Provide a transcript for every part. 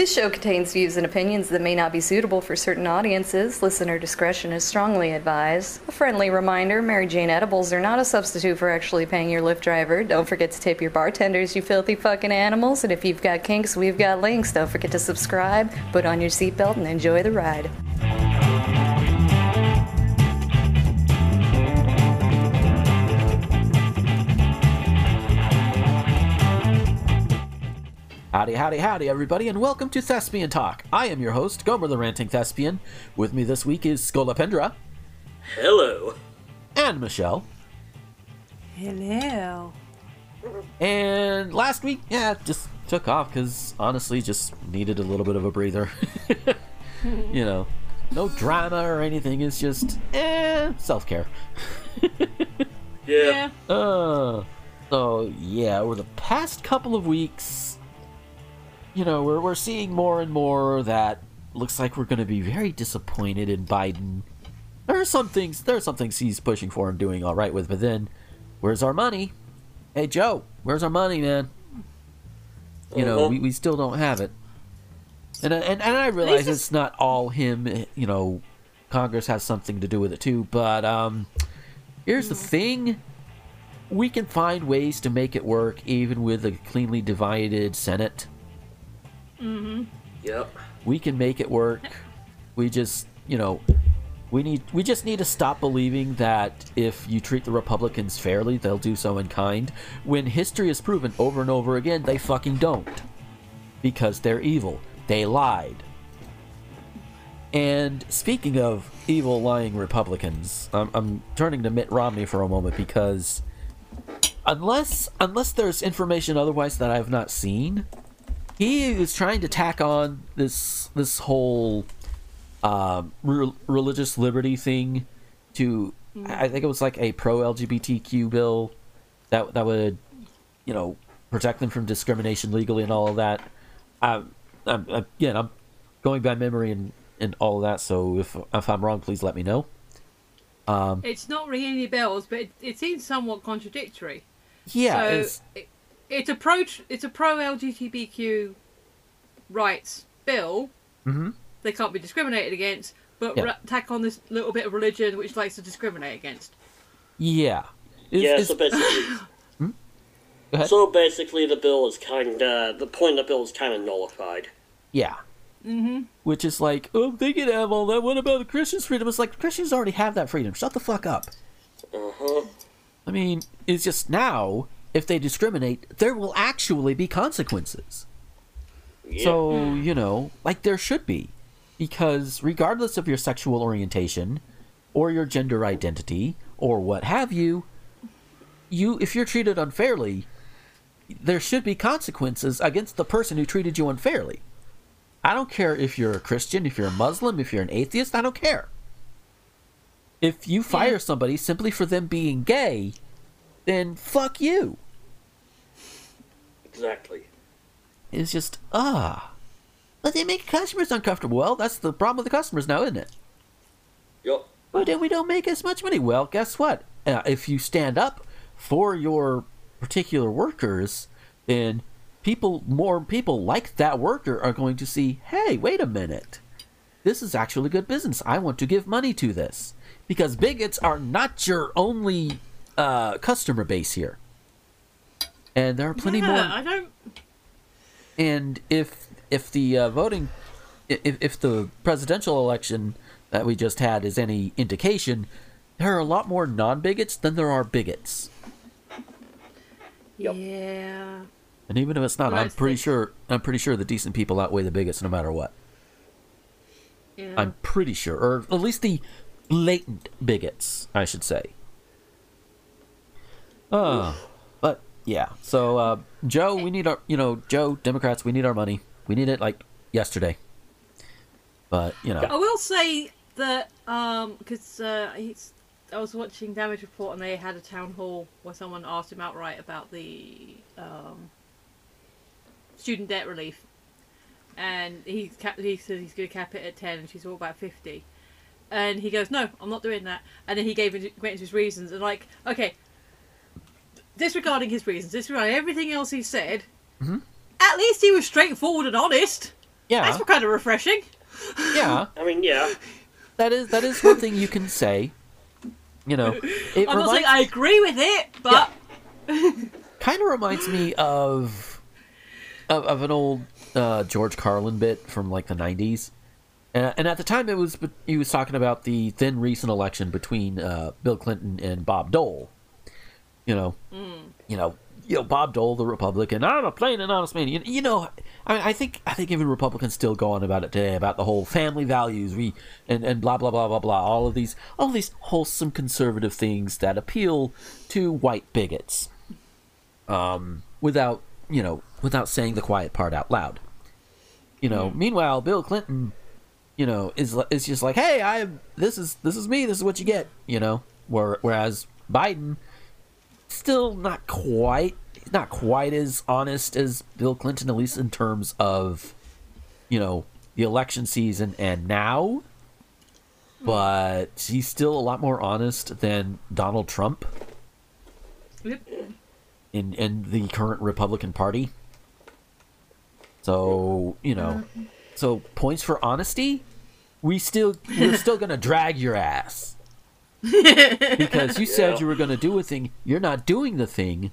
This show contains views and opinions that may not be suitable for certain audiences. Listener discretion is strongly advised. A friendly reminder Mary Jane edibles are not a substitute for actually paying your Lyft driver. Don't forget to tip your bartenders, you filthy fucking animals. And if you've got kinks, we've got links. Don't forget to subscribe, put on your seatbelt, and enjoy the ride. Howdy, howdy, howdy, everybody, and welcome to Thespian Talk. I am your host, Gomer the Ranting Thespian. With me this week is Scolopendra Hello. and Michelle. Hello. And last week, yeah, just took off because honestly, just needed a little bit of a breather. you know, no drama or anything. It's just eh, self care. Yeah. Uh, so yeah, over the past couple of weeks, you know, we're we're seeing more and more that looks like we're going to be very disappointed in Biden. There are some things, there are some things he's pushing for and doing all right with, but then, where's our money? Hey Joe, where's our money, man? You know, Uh-huh. we, we still don't have it. And and and I realize just- it's not all him. You know, Congress has something to do with it too. But um, here's the thing: we can find ways to make it work, even with a cleanly divided Senate. Mm-hmm. Yep. We can make it work. We just, you know, we need we just need to stop believing that if you treat the Republicans fairly, they'll do so in kind. When history has proven over and over again they fucking don't. Because they're evil. They lied. And speaking of evil lying Republicans, I'm, I'm turning to Mitt Romney for a moment because unless unless there's information otherwise that I've not seen, he is trying to tack on this this whole um, re- religious liberty thing to I think it was like a pro LGBTQ bill that that would you know protect them from discrimination legally and all of that. Um, I'm, again, I'm going by memory and and all of that. So if if I'm wrong, please let me know. It's not ringing any bells, but it, it seems somewhat contradictory. Yeah, so it's, it, it's a pro it's a pro LGBTQ rights bill. Mhm. They can't be discriminated against, but Yeah. ra- tack on this little bit of religion which likes to discriminate against. yeah. It's- Yeah. it's- So basically, Go ahead. so basically, the bill is kind of the point of the bill is kind of nullified. Yeah. Mm-hmm. Which is like, oh, they can have all that. What about the Christians' freedom? It's like Christians already have that freedom. Shut the fuck up. Uh huh. I mean, it's just now, if they discriminate, there will actually be consequences. Yeah. So, you know, like there should be. Because regardless of your sexual orientation or your gender identity or what have you, you if you're treated unfairly, there should be consequences against the person who treated you unfairly. I don't care if you're a Christian, if you're a Muslim, if you're an atheist, I don't care. If you fire somebody simply for them being gay, then fuck you. exactly. It's just ah. But they make customers uncomfortable. Well, that's the problem with the customers now, isn't it? Yep. But then we don't make as much money. Well, guess what? Uh, if you stand up for your particular workers, then people, more people like that worker are going to see, hey, wait a minute. This is actually good business. I want to give money to this. Because bigots are not your only uh, customer base here. And there are plenty yeah, more I don't. And if if the uh, voting if, if the presidential election that we just had is any indication there are a lot more non-bigots than there are bigots Yep. Yeah. and even if it's not i'm pretty so- sure i'm pretty sure the decent people outweigh the bigots no matter what Yeah. i'm pretty sure or at least the latent bigots i should say uh, but yeah. So uh, joe we need our you know joe democrats we need our money. We need it like yesterday. But you know. I will say that um because uh, he's I was watching Damage Report and they had a town hall where someone asked him outright about the um, student debt relief, and he cap- he said he's going to cap it at ten, and she's all about fifty, and he goes, "No, I'm not doing that," and then he gave went into his reasons, and like, okay, disregarding his reasons, disregarding everything else he said, Mhm. at least he was straightforward and honest. Yeah, That's kind of refreshing. yeah. I mean, yeah. That is that is one thing you can say. You know, it I'm not reminds, saying I agree with it, but kind of reminds me of, of of an old uh, George Carlin bit from like the '90s, and, and at the time it was he was talking about the then recent election between uh, Bill Clinton and Bob Dole. You know, you know, you know Bob Dole, the Republican. I'm a plain and honest man. You, you know, I mean, I think I think even Republicans still go on about it today about the whole family values, we and and blah blah blah blah blah. All of these, all of these wholesome conservative things that appeal to white bigots, um, without you know, without saying the quiet part out loud. You know, meanwhile, Bill Clinton, you know, is is just like, hey, I this is this is me. This is what you get. You know, where, whereas Biden still not quite not quite as honest as Bill Clinton, at least in terms of, you know, the election season and now. But he's still a lot more honest than Donald Trump Yep. in in the current Republican Party. So you know, mm-hmm. so points for honesty. We still we're still gonna drag your ass because you said you were gonna do a thing. You're not doing the thing,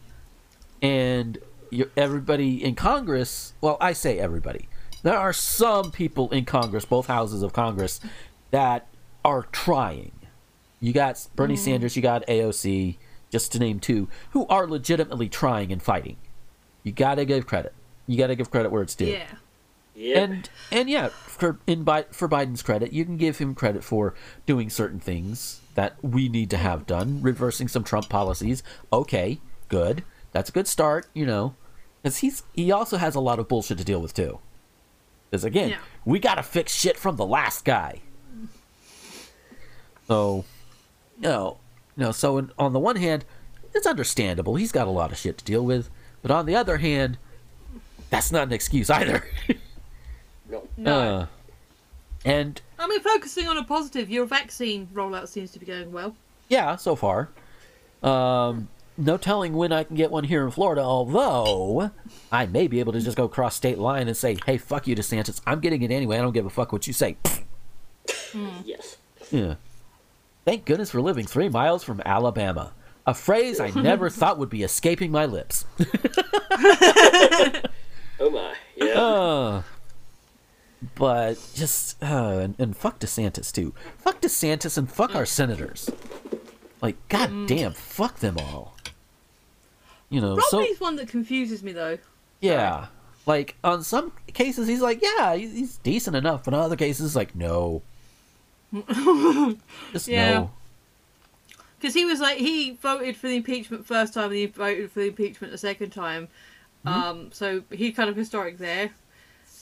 and you everybody in Congress. Well, I say everybody. There are some people in Congress, both houses of Congress, that are trying. You got Bernie mm. Sanders, you got AOC, just to name two, who are legitimately trying and fighting. You gotta give credit. You gotta give credit where it's due. yeah. Yeah. And and yeah, for in Bi- for Biden's credit, you can give him credit for doing certain things that we need to have done, reversing some Trump policies. Okay, good. That's a good start, you know, because he's he also has a lot of bullshit to deal with too. Because again, Yeah. we got to fix shit from the last guy. So, you know, you know, so in, on the one hand, it's understandable. He's got a lot of shit to deal with, but on the other hand, that's not an excuse either. no. No. Uh, and I mean, focusing on a positive, your vaccine rollout seems to be going well. yeah, so far, um, no telling when I can get one here in Florida. Although I may be able to just go cross state line and say, "Hey, fuck you, DeSantis. I'm getting it anyway. I don't give a fuck what you say." Yes. Yeah. Thank goodness for living three miles from Alabama. A phrase I never thought would be escaping my lips. Oh my. Yeah. Uh, but just uh, and, and fuck DeSantis too. Fuck DeSantis and fuck our senators. Like, god damn, fuck them all. You know, so one that confuses me though. yeah, like on some cases he's like, yeah, he- he's decent enough, but on other cases like, no, just Yeah. no. Because he was like, he voted for the impeachment first time and he voted for the impeachment the second time. Mm-hmm. Um, so he kind of historic there.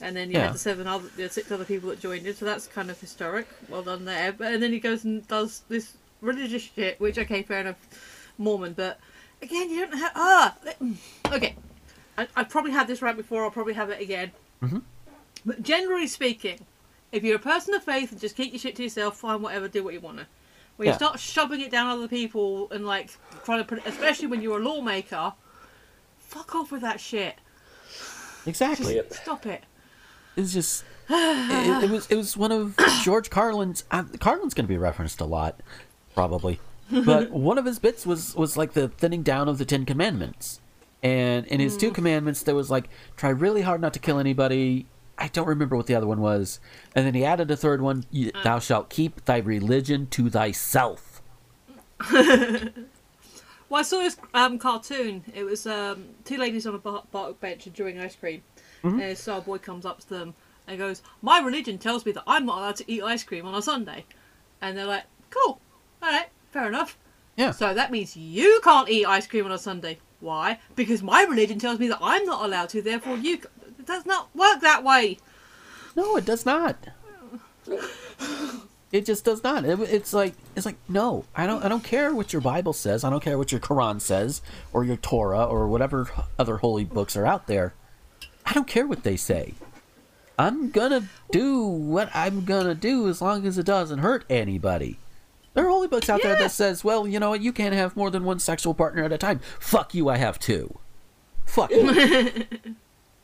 And then you Yeah. had the seven other, the six other people that joined him, so that's kind of historic. Well done there. But and then he goes and does this religious shit, which okay, fair enough, Mormon. But again, you don't have ah. Okay, I, I've probably had this right before. I'll probably have it again. Mhm. But generally speaking, if you're a person of faith and just keep your shit to yourself, fine, whatever, do what you want to. When Yeah. you start shoving it down other people and like trying to put, especially when you're a lawmaker, fuck off with that shit. Exactly. Yep. Stop it. It's just it, it was it was one of George Carlin's. Uh, Carlin's going to be referenced a lot, probably. But one of his bits was was like the thinning down of the Ten Commandments, and in his two commandments there was like try really hard not to kill anybody. I don't remember what the other one was, and then he added a third one: "Thou shalt keep thy religion to thyself." Well, I saw this um, cartoon. It was um, two ladies on a bar- park bench enjoying ice cream. And so a boy comes up to them and goes, My religion tells me that I'm not allowed to eat ice cream on a Sunday. And they're like, Cool. Alright, fair enough. Yeah. So that means you can't eat ice cream on a Sunday. Why? Because my religion tells me that I'm not allowed to, therefore you. c- It does not work that way. No, it does not. It just does not. It, it's like it's like no, I don't. I don't care what your Bible says. I don't care what your Quran says or your Torah or whatever other holy books are out there. I don't care what they say. I'm gonna do what I'm gonna do as long as it doesn't hurt anybody. There are holy books out there that says, well, you know what, you can't have more than one sexual partner at a time. Fuck you, I have two. Fuck you.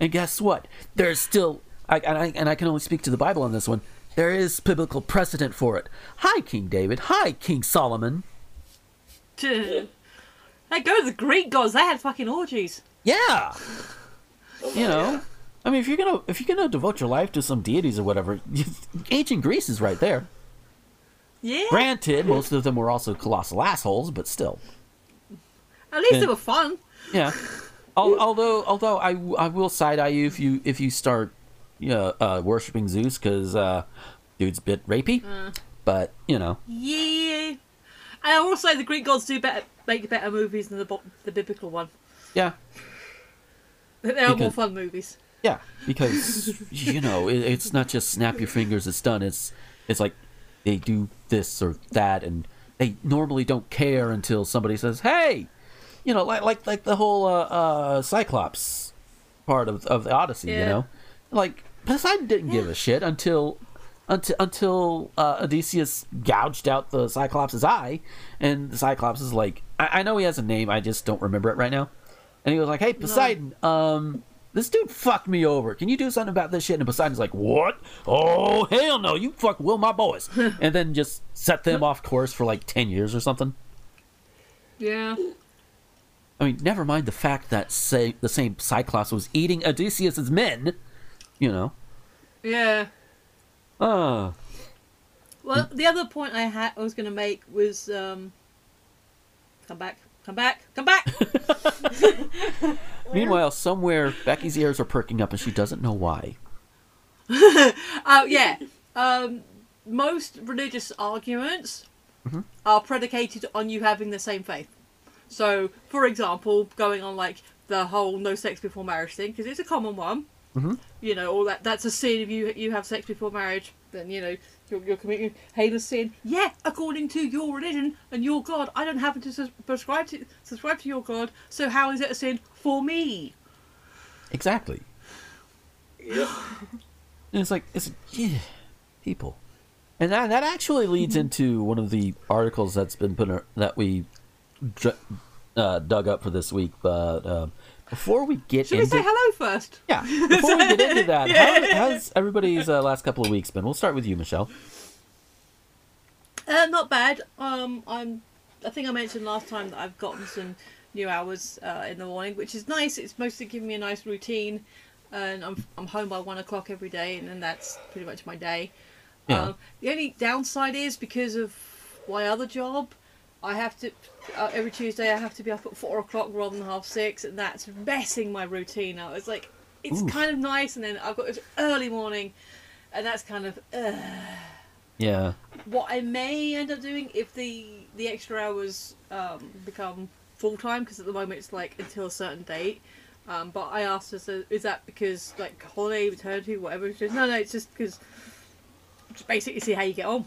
And guess what? There's still I, and I and I can only speak to the Bible on this one. There is biblical precedent for it. Hi, King David. Hi, King Solomon. hey, go to the Greek gods. They had fucking orgies. Yeah. Oh, You know, yeah. I mean, if you're gonna if you're gonna devote your life to some deities or whatever, ancient Greece is right there. Yeah. Granted, most of them were also colossal assholes, but still. At least Yeah. they were fun. Yeah. Al- although, although I, I will side eye you if you if you start, you know, uh, worshiping Zeus because uh, dude's a bit rapey. But you know, Yeah. And I will say the Greek gods do better, make better movies than the bo- the biblical one. yeah, They are more fun movies. yeah, because you know it, it's not just snap your fingers, it's done. It's it's like they do this or that, and they normally don't care until somebody says, "Hey," you know, like like like the whole uh, uh, Cyclops part of of the Odyssey. You know, like Poseidon didn't give a shit until until until uh, Odysseus gouged out the Cyclops' eye, and the Cyclops is like, I, I know he has a name, I just don't remember it right now. And he was like, "Hey, Poseidon, um, this dude fucked me over. Can you do something about this shit?" And Poseidon's like, "What? Oh hell no! You fuck Will my boys," and then just set them off course for like ten years or something. Yeah. I mean, never mind the fact that say the same Cyclops was eating Odysseus's men. You know, Yeah. uh Well, the other point I had I was going to make was um, come back, come back, come back. Meanwhile, somewhere Becky's ears are perking up and she doesn't know why. Oh yeah. Um, most religious arguments are predicated on you having the same faith. So, for example, going on like the whole no sex before marriage thing, because it's a common one. Mhm. You know, all that that's a sin if you you have sex before marriage. Then you know you're, you're committing heinous sin. Yeah, according to your religion and your God, I don't happen to sus- prescribe to subscribe to your God. So how is it a sin for me? Exactly. Yep. And it's like it's yeah, people, and that that actually leads Mm-hmm. into one of the articles that's been put in- that we uh, dug up for this week. But uh, before we get Should we say hello first? yeah, before we get into that, how, how's everybody's uh, last couple of weeks been? We'll start with you, Michelle. Uh, not bad. Um, I'm. I think I mentioned last time that I've gotten some new hours uh, in the morning, which is nice. It's mostly giving me a nice routine, and I'm I'm home by one o'clock every day, and then that's pretty much my day. Yeah. Um, the only downside is because of my other job, I have to uh, every Tuesday I have to be up at four o'clock rather than half six, and that's messing my routine out. It's like it's Oof. kind of nice, and then I've got this early morning, and that's kind of. Uh, Yeah, what I may end up doing if the the extra hours um, become full time because at the moment it's like until a certain date. Um, but I asked her, so is that because like holiday, maternity, whatever? She said, no, no, it's just because just basically see how you get on.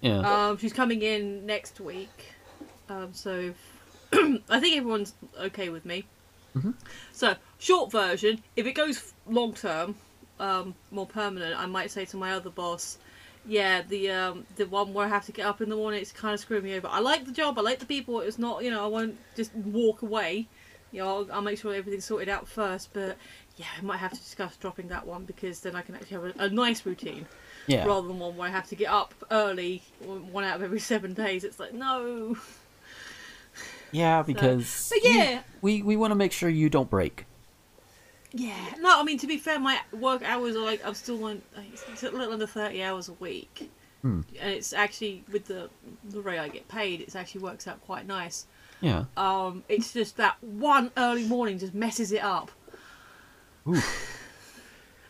yeah, Um, she's coming in next week, um, so I think everyone's okay with me. Mhm. So short version, if it goes long term, um, more permanent, I might say to my other boss, yeah, the um, the one where I have to get up in the morning, it's kind of screwing me over. I like the job, I like the people. It's not, you know, I won't just walk away. You know, I'll, I'll make sure everything's sorted out first. But yeah, I might have to discuss dropping that one because then I can actually have a, a nice routine yeah. rather than one where I have to get up early, one out of every seven days. It's like no. Yeah, because but you- we we want to make sure you don't break. Yeah, no. I mean, to be fair, my work hours are like I'm still on. It's a little under thirty hours a week, Hmm. and it's actually with the the rate I get paid, it actually works out quite nice. Yeah. Um, it's just that one early morning just messes it up. Ooh.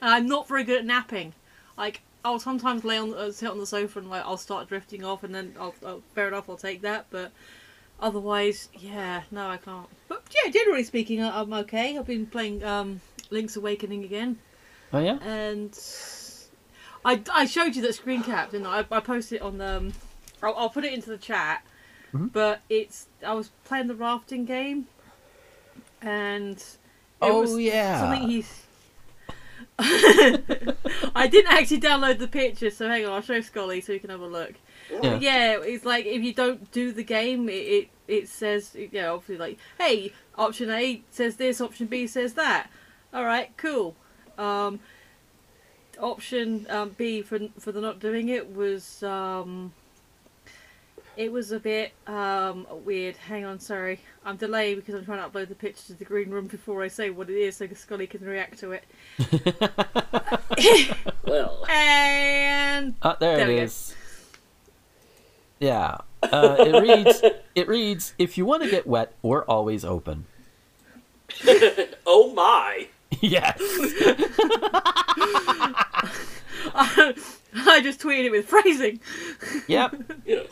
And I'm not very good at napping. Like I'll sometimes lay on uh, sit on the sofa and like I'll start drifting off, and then I'll, I'll fair enough, I'll take that. But otherwise, yeah, no, I can't. But yeah, generally speaking, I- I'm okay. I've been playing um, Link's Awakening again, Oh yeah. and I, I showed you that screen cap, didn't I? I, I posted it on the. Um, I'll, I'll put it into the chat. Mhm. But it's I was playing the rafting game, and Oh yeah. something he's. I didn't actually download the picture, so hang on, I'll show Scully so you can have a look. Yeah. Yeah, it's like if you don't do the game, it it, it says yeah, obviously like, hey, option A says this, option B says that. All right, cool. Um, option um, B for for the not doing it was um, it was a bit um, weird. Hang on, sorry, I'm delaying because I'm trying to upload the picture to the green room before I say what it is, so Scully can react to it. Well, And Ah, there, There we it go. Is. Yeah. Uh, it reads. It reads. If you want to get wet, we're always open. oh my. yes. I just tweeted it with phrasing. Yep. Yeah.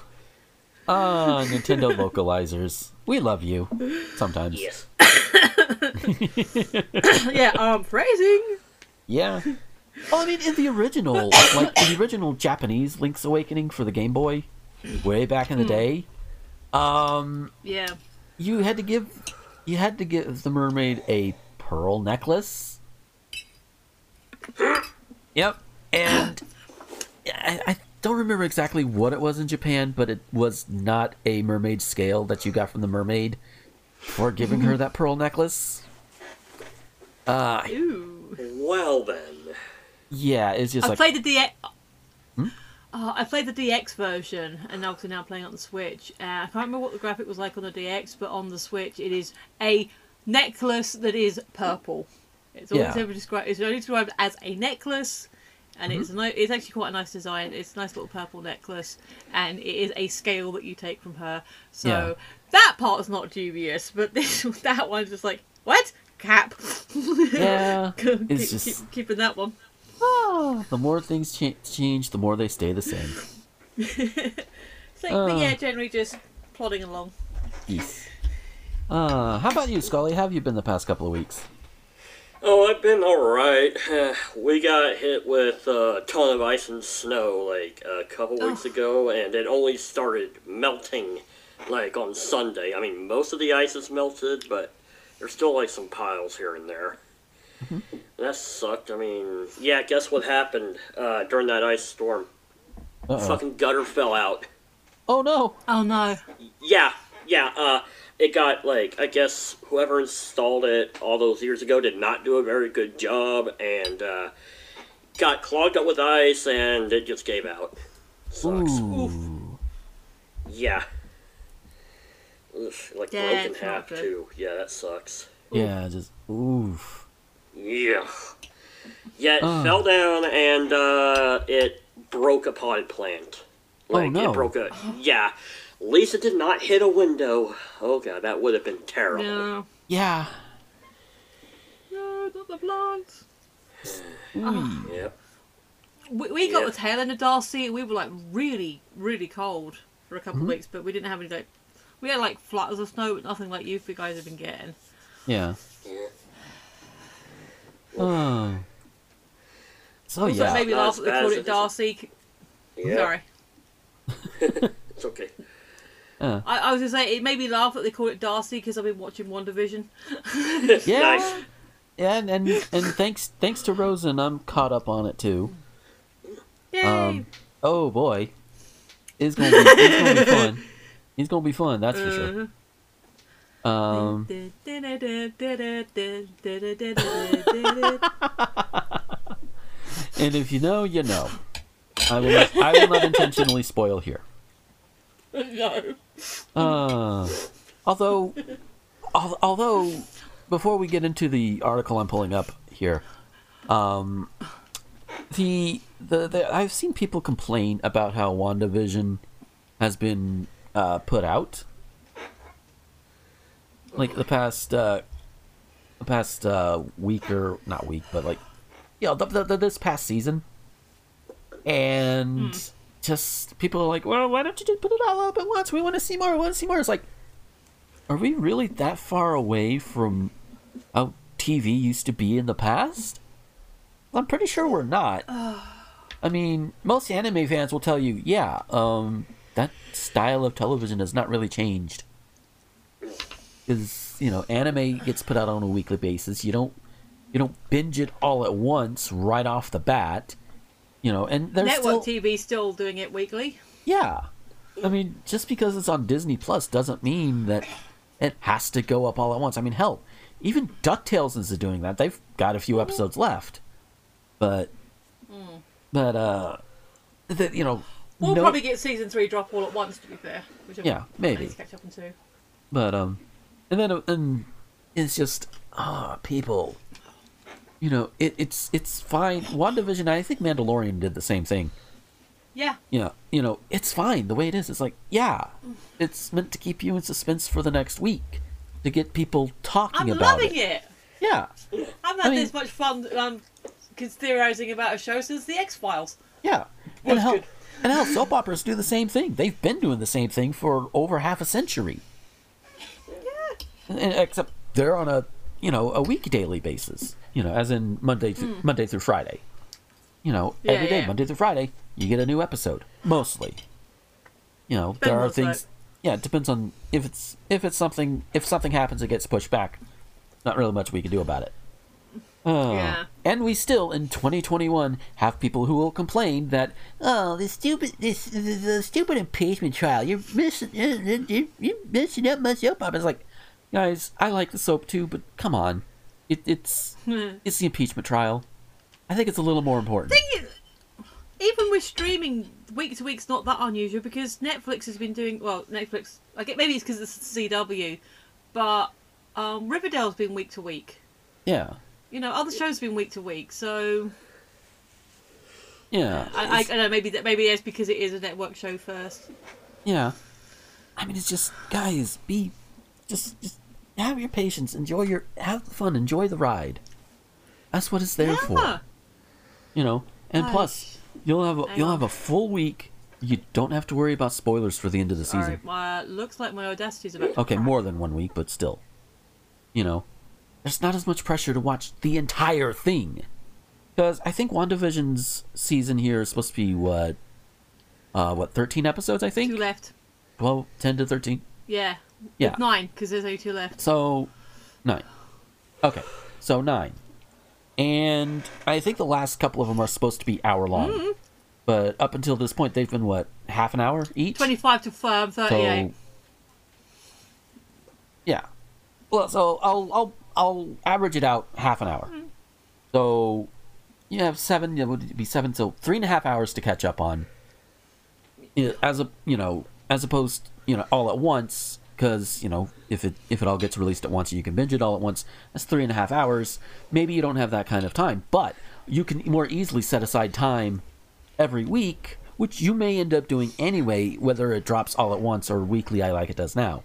Ah, Nintendo localizers. We love you. Sometimes. Yes. yeah, um, phrasing. Yeah. Oh, I mean, in the original, like the original Japanese Link's Awakening for the Game Boy, way back in the day, um, Yeah. you had to give you had to give the mermaid a pearl necklace. Yep, and I, I don't remember exactly what it was in Japan, but it was not a mermaid scale that you got from the mermaid for giving her that pearl necklace. Uh, Ooh. Well then. yeah, it's just I like played the DX. Uh, I played the DX version, and obviously now playing on the Switch. Uh, I can't remember what the graphic was like on the DX, but on the Switch, it is a necklace that is purple. It's always Yeah. ever described. It's only described as a necklace, and it's Mm-hmm. no, it's actually quite a nice design. It's a nice little purple necklace, and it is a scale that you take from her. So Yeah. that part is not dubious, but this that one's just like what cap. Yeah, keep, it's just- keep- keeping that one. the more things cha- change, the more they stay the same. So, Uh. but yeah, generally just plodding along. Yes. Uh, how about you, Scully? How have you been the past couple of weeks? Oh, I've been alright. We got hit with a ton of ice and snow like a couple weeks ago, and it only started melting like on Sunday. I mean, most of the ice is melted, but there's still like some piles here and there. That sucked. I mean, yeah, guess what happened uh, during that ice storm? Uh-oh. Fucking gutter fell out. Oh no! Oh no. Yeah, yeah. Uh, it got like I guess whoever installed it all those years ago did not do a very good job, and uh, got clogged up with ice, and it just gave out. Sucks. Ooh. Yeah. Oof, like Yeah, broke in half too. Yeah, that sucks. Yeah, just oof. Yeah. Yeah, it Oh. fell down and uh, it broke a potted plant. Oh, Like no. it broke a yeah. Lisa did not hit a window. Oh god, that would have been terrible. No. Yeah. No, not the plant. Ooh. Yep. We, we got Yeah. the tail end of Darcy. We were like really, really cold for a couple Mm-hmm. of weeks, but we didn't have any like. We had like flutters of snow, but nothing like you guys have been getting. Yeah. Yeah. Oh. So Also, yeah. maybe Not laugh as that they bad called it it is. Darcy. Yeah. Sorry, It's okay. Uh, I, I was gonna say it made me laugh that they call it Darcy because I've been watching WandaVision. yeah. Nice. Yeah, and, and and thanks thanks to Rosen, I'm caught up on it too. Yay! Um, oh boy, it's gonna be it's gonna be fun. It's gonna be fun, that's for Uh-huh. sure. Um, and if you know, you know. I will not, I will not intentionally spoil here. no. Uh, although, al- although, before we get into the article I'm pulling up here, um, the, the the I've seen people complain about how WandaVision has been uh, put out, like the past uh, the past uh, week or not week, but like you know, the, the, the, this past season, and just people are like, well, why don't you just put it all up at once? We want to see more. We want to see more. It's like, are we really that far away from how TV used to be in the past? I'm pretty sure we're not. I mean, most anime fans will tell you, yeah, um, that style of television has not really changed. Because you know, anime gets put out on a weekly basis. You don't, you don't binge it all at once right off the bat. You know, and there's Network still, TV still doing it weekly. yeah. I mean, just because it's on Disney Plus doesn't mean that it has to go up all at once. I mean, hell, even DuckTales is doing that. They've got a few episodes left. But but uh, that you know, We'll no- probably get season three drop all at once. To be fair, which Yeah, maybe. catch up on too. But um, and then and it's just ah people. You know, it, it's it's fine. WandaVision, I think Mandalorian did the same thing. Yeah, You know, you know, it's fine the way it is. It's like, yeah, it's meant to keep you in suspense for the next week to get people talking I'm about loving it. it. Yeah, I've had I mean- this much fun um, theorizing about a show since the X Files. yeah. And hell, and hell, soap operas do the same thing. They've been doing the same thing for over half a century. Except they're on a you know a week daily basis you know as in monday through monday through friday you know. Yeah, every day yeah. monday through friday you get a new episode mostly you know there are things site. yeah it depends on if it's if it's something if something happens it gets pushed back not really much we can do about it Uh, Yeah. and we still in 2021 have people who will complain that oh this stupid this the, the stupid impeachment trial you're missing you're, you're messing up my soap opera it's like guys i like the soap too but come on it, it's it's the impeachment trial i think it's a little more important thing is, even with streaming, week to week's not that unusual because Netflix has been doing well. Netflix, I get maybe it's because it's CW, but um, Riverdale's been week to week. yeah You know, other shows have been week to week. So yeah I, I, I don't know maybe that maybe it's because it is a network show first. yeah i mean it's just guys be just just have your patience. Enjoy your have the fun. Enjoy the ride. That's what it's there yeah. for. You know? And plus you'll have a, you'll have a full week. You don't have to worry about spoilers for the end of the season. My looks like my audacity's about to okay more than one week but still. You know? There's not as much pressure to watch the entire thing. Because i think wandavision's season here is supposed to be what uh what 13 episodes i think? Two left. 12 10 to 13 Yeah. Yeah. Nine because there's only two left. so nine okay so nine and i think the last couple of them are supposed to be hour long Mm-hmm. but up until this point they've been what half an hour each Twenty-five to firm, thirty-eight. so yeah well so i'll i'll i'll average it out half an hour so you have seven it would be seven so three and a half hours to catch up on as a you know as opposed you know all at once because you know if it if it all gets released at once you can binge it all at once that's three and a half hours maybe you don't have that kind of time but you can more easily set aside time every week which you may end up doing anyway whether it drops all at once or weekly i like it does now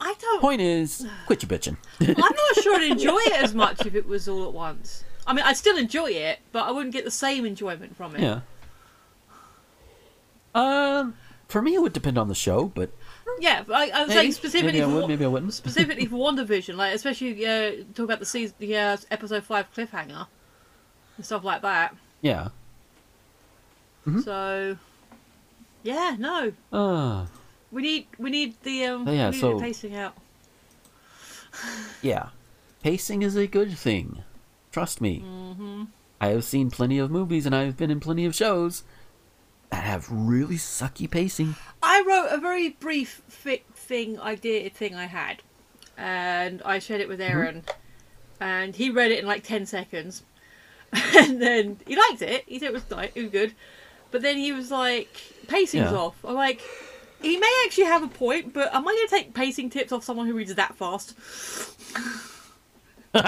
I don't. point is quit your bitching I'm not sure I'd enjoy it as much if it was all at once. I mean, I'd still enjoy it, but I wouldn't get the same enjoyment from it. yeah um for me it would depend on the show but Yeah, I, I was maybe, saying specifically maybe i for would maybe i wouldn't specifically for WandaVision, like especially uh, talk about the season, the uh, episode five cliffhanger and stuff like that. yeah Mm-hmm. So, yeah, no, uh we need we need the um, Oh, yeah, we so- the pacing out. Yeah, pacing is a good thing. Trust me. Mm-hmm. I have seen plenty of movies and I've been in plenty of shows that have really sucky pacing. I wrote a very brief thing idea thing I had, and I shared it with Mm-hmm. Aaron, and he read it in like ten seconds, and then he liked it. He said it was nice, it was good, but then he was like, "Pacing's Yeah. off." I'm like, he may actually have a point, but am I going to take pacing tips off someone who reads that fast? no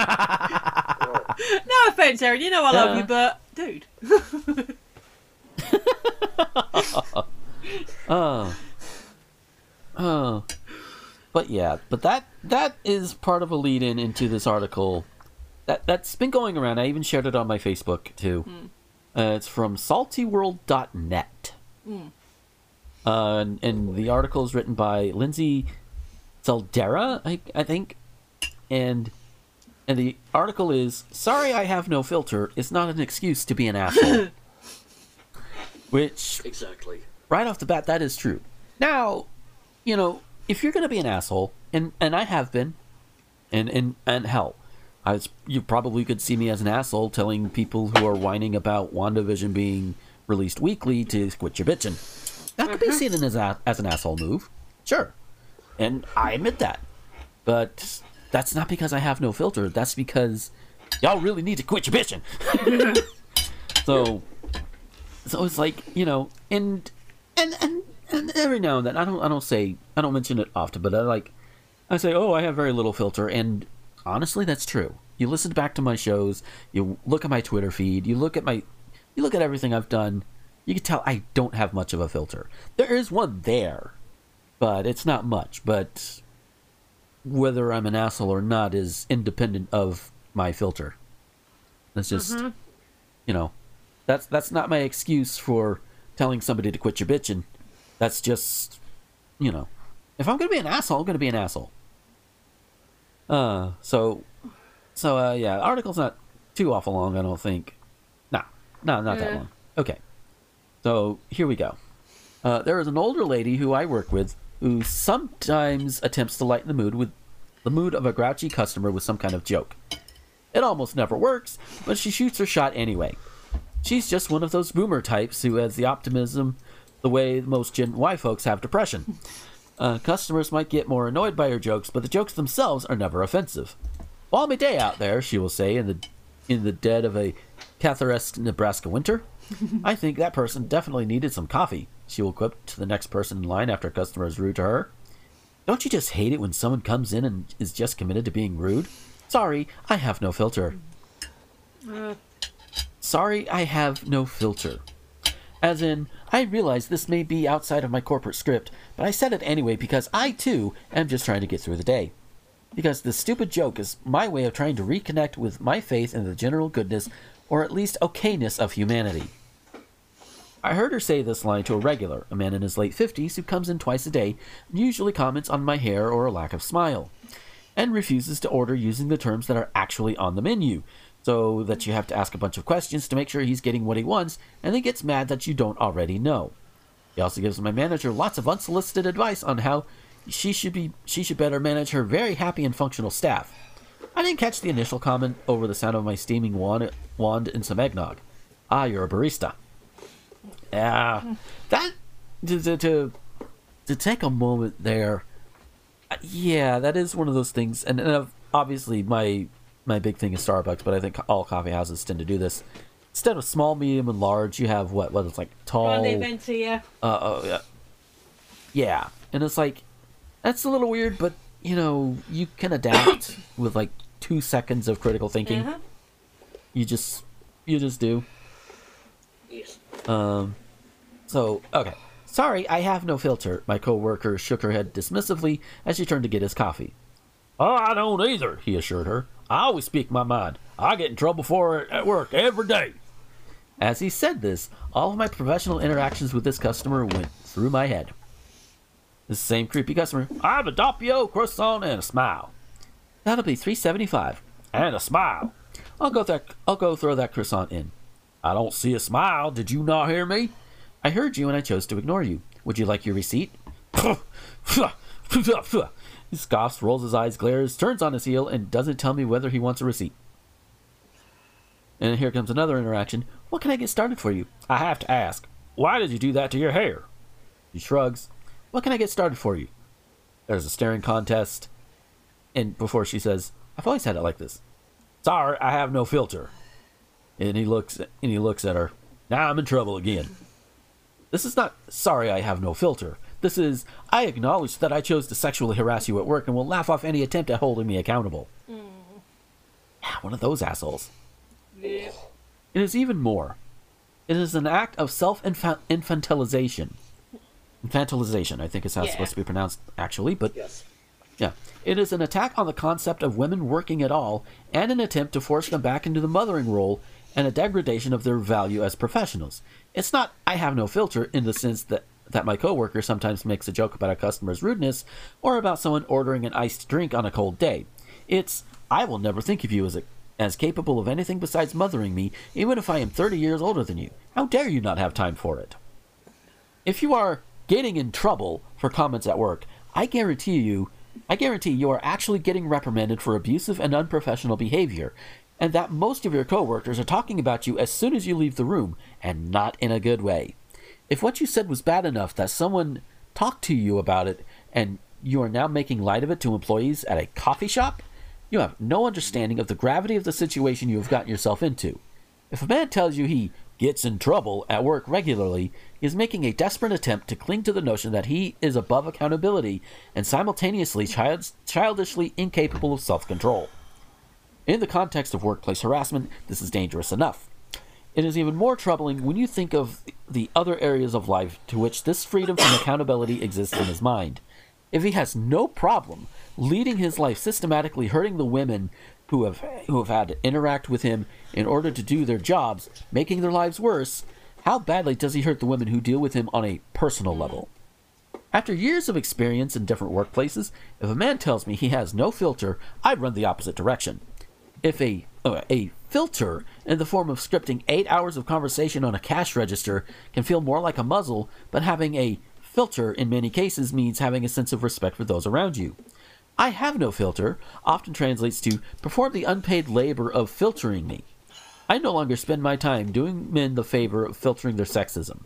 offense, Aaron. You know I love Yeah. you, but dude. Oh. Oh. But yeah, but that that is part of a lead in into this article. That that's been going around. I even shared it on my Facebook too. Uh, it's from saltyworld.net. Uh, and, and the article is written by Lindsay Zeldera, I, I think. And and the article is Sorry I have no filter is not an excuse to be an asshole. Which Exactly. Right off the bat, that is true. Now, you know, if you're going to be an asshole, and and I have been, and and and hell, I was, you probably could see me as an asshole telling people who are whining about WandaVision being released weekly to quit your bitching. That could be mm-hmm. seen as a, as an asshole move, sure, and I admit that. But that's not because I have no filter. That's because y'all really need to quit your bitching. so so it's like you know, and and and and every now and then I don't I don't say I don't mention it often, but I like I say, oh, I have very little filter, and honestly, that's true. You listen back to my shows, you look at my Twitter feed, you look at my, you look at everything I've done. You can tell I don't have much of a filter. There is one there, but it's not much. But whether I'm an asshole or not is independent of my filter. That's just, mm-hmm. you know, that's that's not my excuse for telling somebody to quit your bitching. That's just, you know, if I'm gonna be an asshole, I'm gonna be an asshole. Uh, so, so uh, yeah, article's not too awful long, I don't think. No, no, not that long. Okay, so here we go. Uh, there is an older lady who I work with who sometimes attempts to lighten the mood with the mood of a grouchy customer with some kind of joke. It almost never works, but she shoots her shot anyway. She's just one of those boomer types who has the optimism the way most Gen Y folks have depression. Uh, customers might get more annoyed by her jokes, but the jokes themselves are never offensive. Balmy day out there, she will say in the in the dead of a Catharesque Nebraska winter. I think that person definitely needed some coffee. She will quip to the next person in line after a customer is rude to her. Don't you just hate it when someone comes in and is just committed to being rude? Sorry, I have no filter. Uh, Sorry, I have no filter. As in, I realize this may be outside of my corporate script, but I said it anyway because I too am just trying to get through the day. Because this stupid joke is my way of trying to reconnect with my faith in the general goodness, or at least okayness of humanity. I heard her say this line to a regular, a man in his late 50s who comes in twice a day and usually comments on my hair or a lack of smile, and refuses to order using the terms that are actually on the menu, so that you have to ask a bunch of questions to make sure he's getting what he wants, and then gets mad that you don't already know. He also gives my manager lots of unsolicited advice on how she should be she should better manage her very happy and functional staff. I didn't catch the initial comment over the sound of my steaming wand, wand and some eggnog. Ah, you're a barista. Yeah, that to to to, to take a moment there. uh, Yeah, that is one of those things, and, and uh, obviously my my big thing is Starbucks, but I think all coffee houses tend to do this. Instead of small, medium, and large, you have what? What it's like tall. Grande venti, yeah. Uh, oh yeah, yeah, and it's like that's a little weird, but you know you can adapt with like two seconds of critical thinking. Uh-huh. You just you just do. Yes. Um, so okay. Sorry, I have no filter. My coworker shook her head dismissively as she turned to get his coffee. Oh, I don't either, he assured her. I always speak my mind. I get in trouble for it at work every day. As he said this, all of my professional interactions with this customer went through my head. The same creepy customer. I have a doppio, croissant, and a smile. That'll be three seventy five. And a smile. I'll go that I'll go throw that croissant in. I don't see a smile. Did you not hear me? I heard you and I chose to ignore you. Would you like your receipt? he scoffs, rolls his eyes, glares, turns on his heel, and doesn't tell me whether he wants a receipt. And here comes another interaction. What can I get started for you? I have to ask. Why did you do that to your hair? He shrugs. What can I get started for you? There's a staring contest. And before she says, I've always had it like this. Sorry, I have no filter. And he looks and he looks at her. Now I'm in trouble again. This is not sorry I have no filter. This is I acknowledge that I chose to sexually harass you at work and will laugh off any attempt at holding me accountable. Yeah, one of those assholes. Yeah. It is even more. It is an act of self infantilization. Infantilization, I think is how it's supposed to be pronounced actually, but Yes. yeah. It is an attack on the concept of women working at all and an attempt to force them back into the mothering role and a degradation of their value as professionals. It's not I have no filter in the sense that that my coworker sometimes makes a joke about a customer's rudeness or about someone ordering an iced drink on a cold day. It's I will never think of you as a, as capable of anything besides mothering me even if I am 30 years older than you. How dare you not have time for it? If you are getting in trouble for comments at work, I guarantee you, I guarantee you are actually getting reprimanded for abusive and unprofessional behavior, and that most of your coworkers are talking about you as soon as you leave the room, and not in a good way. If what you said was bad enough that someone talked to you about it and you are now making light of it to employees at a coffee shop, you have no understanding of the gravity of the situation you have gotten yourself into. If a man tells you he gets in trouble at work regularly, he is making a desperate attempt to cling to the notion that he is above accountability and simultaneously child- childishly incapable of self control. In the context of workplace harassment, this is dangerous enough. It is even more troubling when you think of the other areas of life to which this freedom from accountability exists in his mind. If he has no problem leading his life systematically hurting the women who have who have had to interact with him in order to do their jobs, making their lives worse, how badly does he hurt the women who deal with him on a personal level? After years of experience in different workplaces, if a man tells me he has no filter, I run the opposite direction. If a uh, a filter in the form of scripting eight hours of conversation on a cash register can feel more like a muzzle, but having a filter in many cases means having a sense of respect for those around you. I have no filter often translates to perform the unpaid labor of filtering me. I no longer spend my time doing men the favor of filtering their sexism.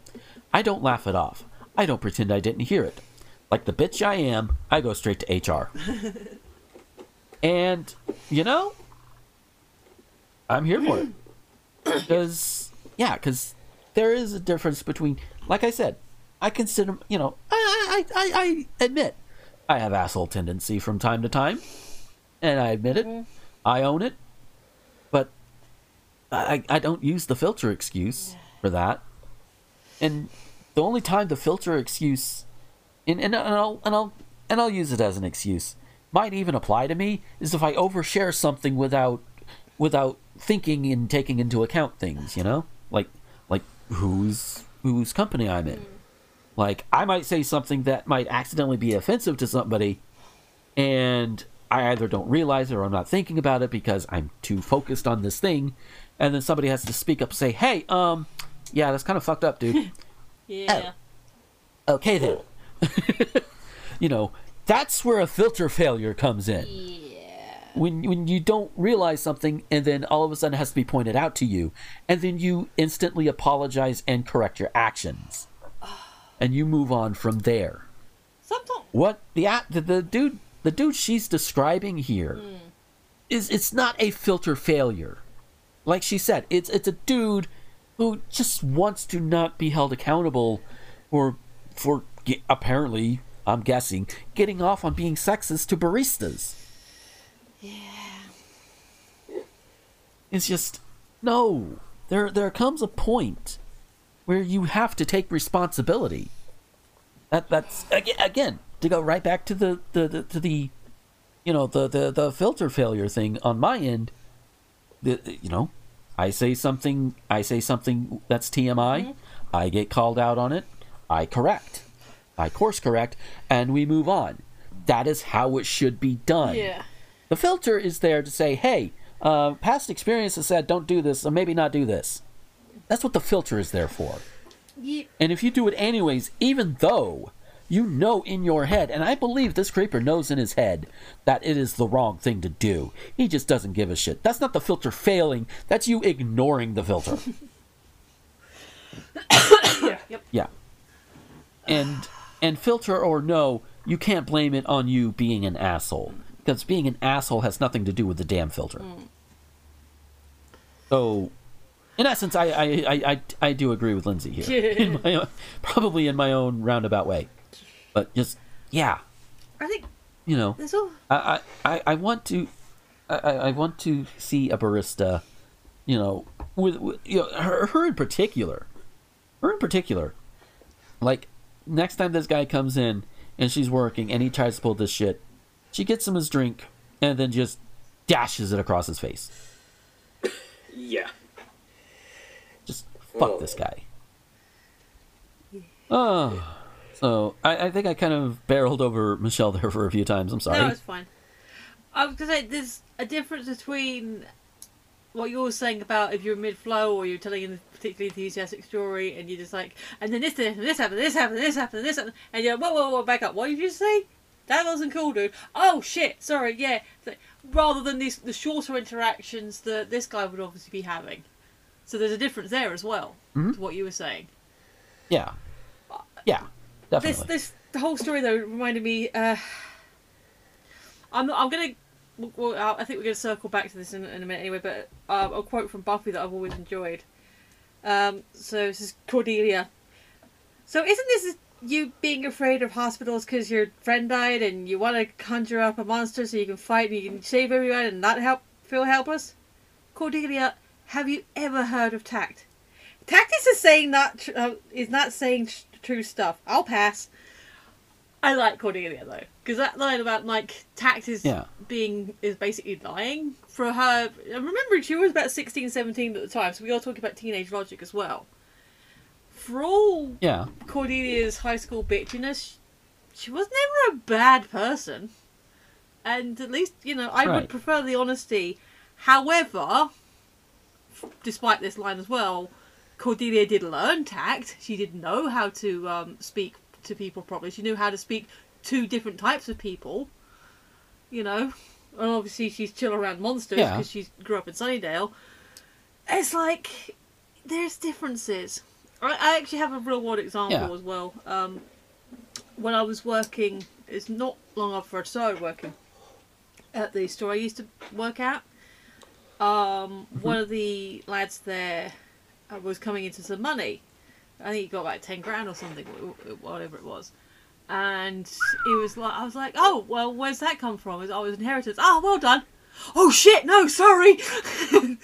I don't laugh it off. I don't pretend I didn't hear it. Like the bitch I am, I go straight to HR. and, you know, I'm here for it. Because, yeah, because there is a difference between, like I said, I consider, you know, I, I, I, I admit I have asshole tendency from time to time, and I admit it. Mm-hmm. I own it, but I I don't use the filter excuse for that. And the only time the filter excuse, and and, and I'll and I'll and I'll use it as an excuse, might even apply to me is if I overshare something without without thinking and taking into account things. You know, like like whose whose company I'm in. Like I might say something that might accidentally be offensive to somebody, and I either don't realize it or I'm not thinking about it because I'm too focused on this thing, and then somebody has to speak up and say, "Hey, um, yeah, that's kind of fucked up, dude." Yeah. okay then. you know, that's where a filter failure comes in. Yeah. When when you don't realize something and then all of a sudden it has to be pointed out to you, and then you instantly apologize and correct your actions. And you move on from there. Sometimes. What the the, the dude the dude she's describing here hmm. is it's not a filter failure. Like she said, it's it's a dude who just wants to not be held accountable for for apparently I'm guessing getting off on being sexist to baristas. Yeah. It's just no. There there comes a point where you have to take responsibility. That that's aga- again to go right back to the the, the to the you know the, the the filter failure thing on my end. The, you know, I say something I say something that's TMI. Mm-hmm. I get called out on it. I correct. I course correct, and we move on. That is how it should be done. Yeah. The filter is there to say, hey, uh, past experience has said don't do this, so maybe not do this. That's what the filter is there for. Yeah. And if you do it anyways, even though you know in your head, and I believe this creeper knows in his head that it is the wrong thing to do, he just doesn't give a shit. That's not the filter failing, that's you ignoring the filter. Yep. yeah. And and filter or no, you can't blame it on you being an asshole. Because being an asshole has nothing to do with the damn filter. So in essence, I I, I, I, I do agree with Lindsay here. in my own, probably in my own roundabout way. But just yeah, I think you know, there's all. I I, I- I want to I, I I want to see a barista, you know, with, with you know her her in particular, her in particular, like next time this guy comes in and she's working and he tries to pull this shit, she gets him his drink and then just dashes it across his face. Yeah. Just fuck this guy. Oh, so I, I think I kind of barreled over Michelle there for a few times. I'm sorry. No, it's fine. Um, I was gonna say there's a difference between what you're saying about if you're mid flow or you're telling a particularly enthusiastic story and you're just like, and then this and this happened, this happened, this happened, this happened, and you're like, whoa, whoa, whoa, back up. What did you say? That wasn't cool, dude. Oh shit, sorry, yeah. Th- Rather than these the shorter interactions that this guy would obviously be having. So there's a difference there as well Mhm. to what you were saying. Yeah. Yeah. Definitely. This this the whole story though reminded me. Uh, I'm I'm gonna. Well, I think we're gonna circle back to this in, in a minute anyway. But uh, a quote from Buffy that I've always enjoyed. Um, so this is Cordelia. So isn't this you being afraid of hospitals because your friend died and you want to conjure up a monster so you can fight and you can save everyone and not help feel helpless? Cordelia, have you ever heard of tact? Tact is saying not tr- uh, is not saying tr- true stuff. I'll pass. I like Cordelia though, because that line about like tact is Yeah. being is basically lying for her. Remembering she was about 16, 17 at the time, so we are talking about teenage logic as well. For all Yeah. Cordelia's high school bitchiness, she was never a bad person. And at least, you know, I Right. would prefer the honesty. However, despite this line as well, Cordelia did learn tact. She did know how to um, speak to people properly. She knew how to speak to different types of people. You know, and obviously she's chill around monsters Yeah. because she grew up in Sunnydale. It's like there's differences. I, I actually have a real world example Yeah. as well. Um, when I was working, it's not long after I started working at the store I used to work at. Um, One of the lads there uh, was coming into some money. I think he got like ten grand or something, wh- wh- whatever it was. And he was like, I was like, oh well, where's that come from? It was, oh, it was inheritance. Oh, well done. Oh shit, no, sorry.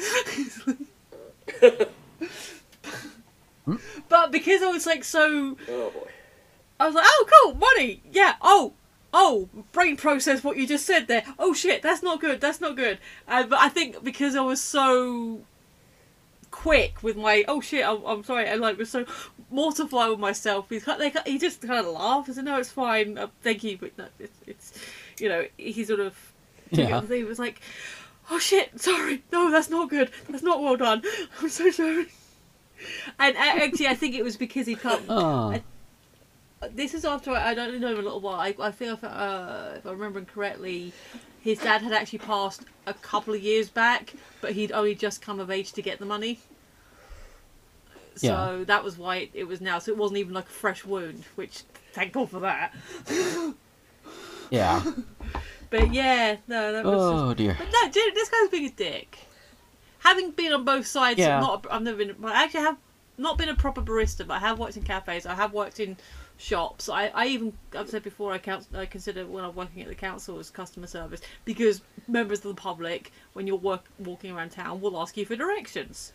but because I was like so Oh boy. I was like, oh, cool, money. Yeah. Oh, oh, brain process what you just said there. Oh shit, that's not good. That's not good. Uh, but I think because I was so quick with my oh shit, I'm, I'm sorry, I like was so mortified with myself. He's kind- they, he just kind of laughed. I said, no, it's fine. Uh, thank you, but no, it's, it's you know he sort of took it Yeah. on the- He was like, oh shit, sorry, no, that's not good. That's not well done. I'm so sorry. And uh, actually, I think it was because he come. Oh. I- this is after I, I don't know him a little while. I, I feel if, uh, if I'm remembering correctly, his dad had actually passed a couple of years back, but he'd only just come of age to get the money. So Yeah. that was why it, it was now. So it wasn't even like a fresh wound, which thank God for that. Yeah. But yeah, no, that was. Just, Oh dear. but no, dude, this guy's being a dick. Having been on both sides, Yeah. not a, I've never been. I actually have not been a proper barista, but I have worked in cafes. I have worked in shops. I, I even I've said before I count, I consider when I'm working at the council as customer service because members of the public, when you're work, walking around town, will ask you for directions.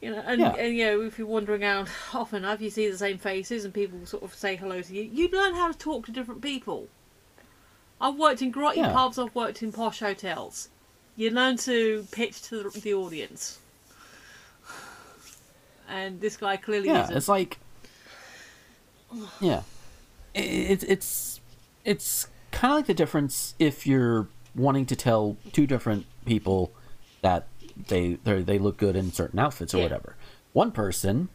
You know, and, Yeah. and you know, if you're wandering around often enough, you see the same faces, and people sort of say hello to you. You learn how to talk to different people. I've worked in grotty Yeah. pubs. I've worked in posh hotels. You learn to pitch to the, the audience, and this guy clearly Yeah, isn't. it's like, yeah, it's it's it's kind of like the difference if you're wanting to tell two different people that they they they look good in certain outfits or Yeah. whatever. One person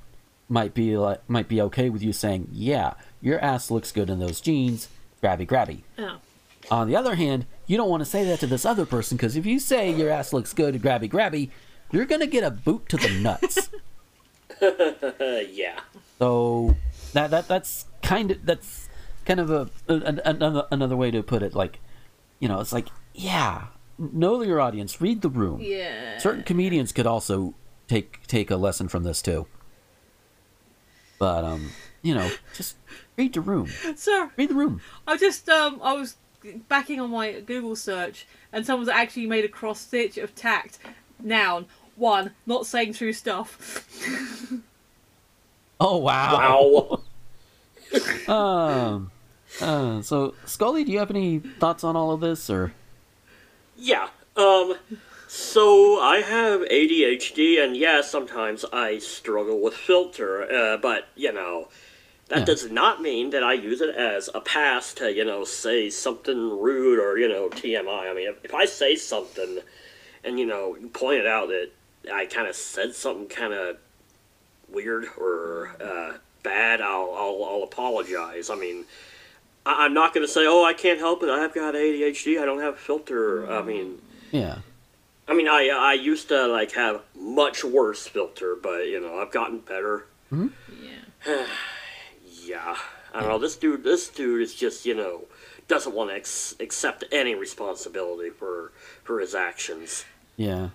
might be like might be okay with you saying, "Yeah, your ass looks good in those jeans." Grabby, grabby. Yeah. On the other hand, you don't want to say that to this other person because if you say your ass looks good, grabby, grabby, you're gonna get a boot to the nuts. Yeah. So that that that's kind of that's kind of a, an another another way to put it. Like, you know, it's like yeah, know your audience, read the room. Yeah. Certain comedians could also take take a lesson from this too. But um, you know, just read the room. Sir, Read the room. I just um I was backing on my Google search and someone's actually made a cross stitch of tact noun one not saying true stuff. Oh wow. Wow. Um. Uh, so Scully, do you have any thoughts on all of this, or Yeah. Um. So I have ADHD, and yeah, sometimes I struggle with filter. Uh, but you know, that Yeah. does not mean that I use it as a pass to you know say something rude or you know TMI. I mean, if, if I say something, and you know, you point it out that I kind of said something kind of weird or uh, bad, I'll, I'll I'll apologize. I mean. I- I'm not going to say, "Oh, I can't help it. I've got ADHD. I don't have a filter." I mean, yeah? I mean, I I used to like have much worse filter, but you know, I've gotten better. Hmm. yeah. Yeah, I don't know. This dude, this dude is just you know doesn't want to ex- accept any responsibility for for his actions. Yeah.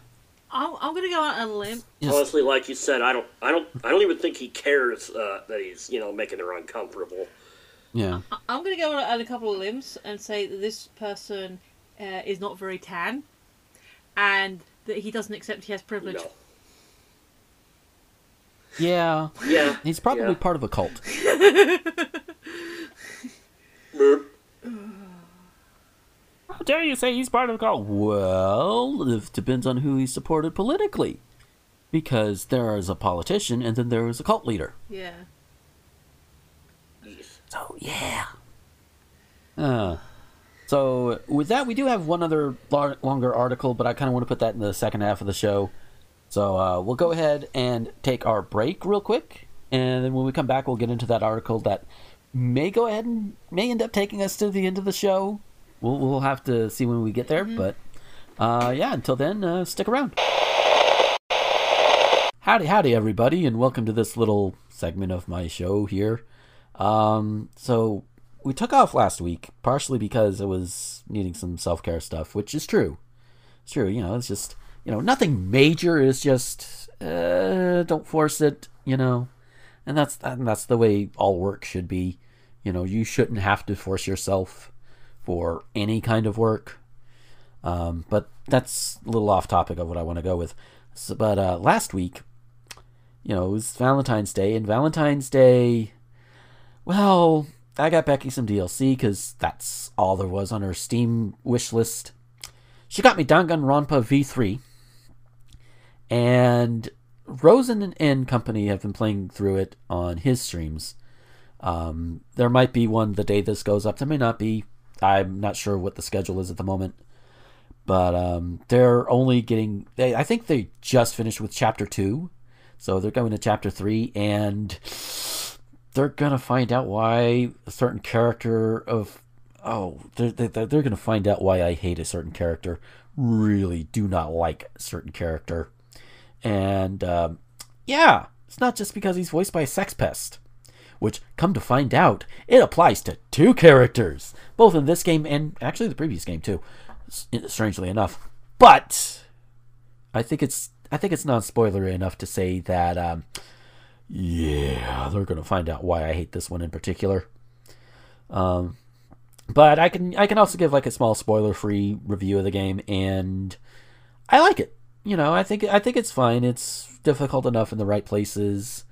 I'm, I'm gonna go on a limb. Honestly, like you said, I don't, I don't, I don't even think he cares uh, that he's, you know, making her uncomfortable. Yeah. I'm gonna go on a couple of limbs and say that this person uh, is not very tan, and that he doesn't accept he has privilege. No. Yeah. Yeah. He's probably yeah. part of a cult. How dare you say he's part of a cult? Well, it depends on who he supported politically. Because there is a politician and then there is a cult leader. Yeah. So, yeah. Uh, So, with that, we do have one other lar- longer article, but I kind of want to put that in the second half of the show. So, uh, we'll go ahead and take our break real quick. And then when we come back, we'll get into that article that may go ahead and may end up taking us to the end of the show. We'll, we'll have to see when we get there. But, uh, yeah, until then, uh, stick around. Howdy, howdy, everybody, and welcome to this little segment of my show here. Um, so we took off last week, partially because it was needing some self care stuff, which is true. It's true, you know, it's just, you know, nothing major. It's just, uh, don't force it, you know, and that's and that's the way all work should be. You know, you shouldn't have to force yourself for any kind of work. Um, but that's a little off topic of what I want to go with. So, but uh, last week, you know, it was Valentine's Day, and Valentine's Day, well, I got Becky some DLC because that's all there was on her Steam wish list. She got me Danganronpa V3, and Rosen and company have been playing through it on his streams. Um, there might be one the day this goes up. There may not be. I'm not sure what the schedule is at the moment. But um, they're only getting. They, I think they just finished with chapter two, so they're going to chapter three, and they're gonna find out why a certain character of oh they're, they're, they're gonna find out why I hate a certain character. Really do not like a certain character, and um, yeah, it's not just because he's voiced by a sex pest. Which, come to find out, it applies to two characters, both in this game and actually the previous game too. Strangely enough, but I think it's I think it's non spoilery enough to say that um, yeah, they're gonna find out why I hate this one in particular. Um, but I can I can also give like a small spoiler free review of the game, and I like it. You know, I think I think it's fine. It's difficult enough in the right places.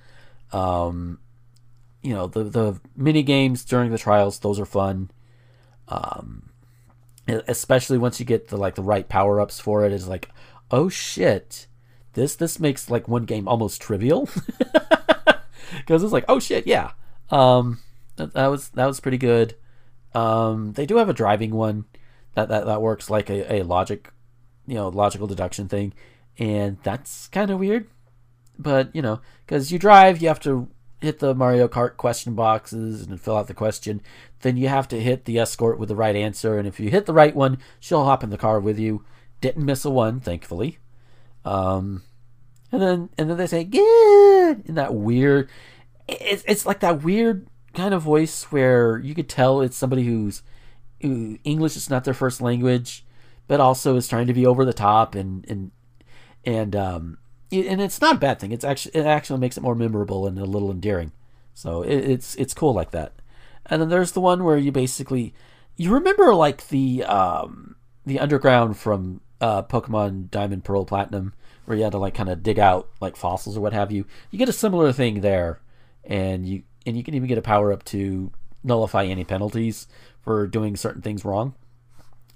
Um, you know, the the mini games during the trials, those are fun. Um, especially once you get the like the right power ups for it, it's like, oh shit, this this makes like one game almost trivial because it's like, oh shit, yeah. Um, that, that was that was pretty good. Um, they do have a driving one that that, that works like a, a logic, you know, logical deduction thing, and that's kind of weird. But you know, because you drive, you have to hit the Mario Kart question boxes and fill out the question. Then you have to hit the escort with the right answer, and if you hit the right one, she'll hop in the car with you. Didn't miss a one, thankfully. Um, and then and then they say good in that weird. It's it's like that weird kind of voice where you could tell it's somebody who's who English is not their first language, but also is trying to be over the top and and and um and it's not a bad thing. It's actually it actually makes it more memorable and a little endearing. So it, it's it's cool like that. And then there's the one where you basically you remember like the um the underground from uh Pokemon Diamond Pearl Platinum where you had to like kind of dig out like fossils or what have you. You get a similar thing there and you and you can even get a power up to nullify any penalties for doing certain things wrong.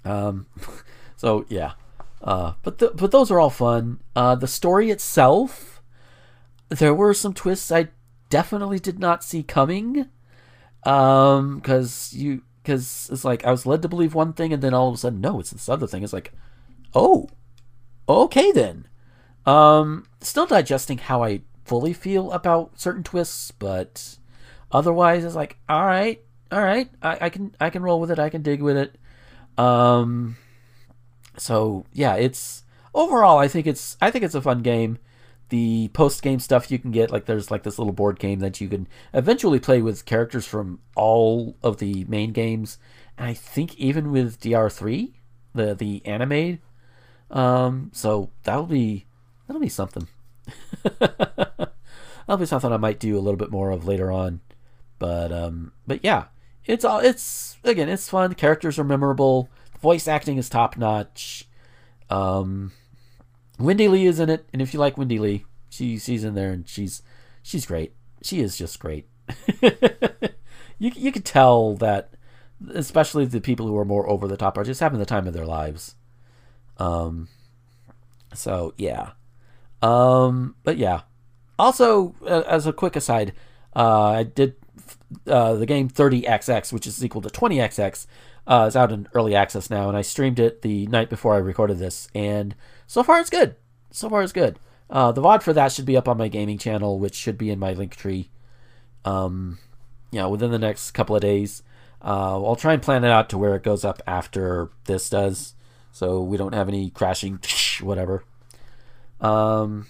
Um so yeah. Uh, but the, but those are all fun. Uh, the story itself, there were some twists I definitely did not see coming. Um, because you because it's like I was led to believe one thing, and then all of a sudden, no, it's this other thing. It's like, oh, okay then. Um, still digesting how I fully feel about certain twists, but otherwise, it's like, all right, all right, I, I can I can roll with it. I can dig with it. Um so yeah, it's overall I think it's I think it's a fun game. The post game stuff you can get like there's like this little board game that you can eventually play with characters from all of the main games, and I think even with DR3, the the anime. Um, so that'll be that'll be something. that'll be something I might do a little bit more of later on. But um, but yeah, it's all it's again, it's fun. Characters are memorable. Voice acting is top notch. Um, Wendee Lee is in it, and if you like Wendee Lee, she she's in there and she's she's great. She is just great. you you could tell that, especially the people who are more over the top are just having the time of their lives. Um. So yeah. Um. But yeah. Also, as a quick aside, uh, I did uh, the game 30XX, which is equal to 20XX, uh, is out in early access now, and I streamed it the night before I recorded this, and so far it's good. So far it's good. Uh, the VOD for that should be up on my gaming channel, which should be in my link tree. Um, within the next couple of days. Uh, I'll try and plan it out to where it goes up after this does, so we don't have any crashing, whatever. Um,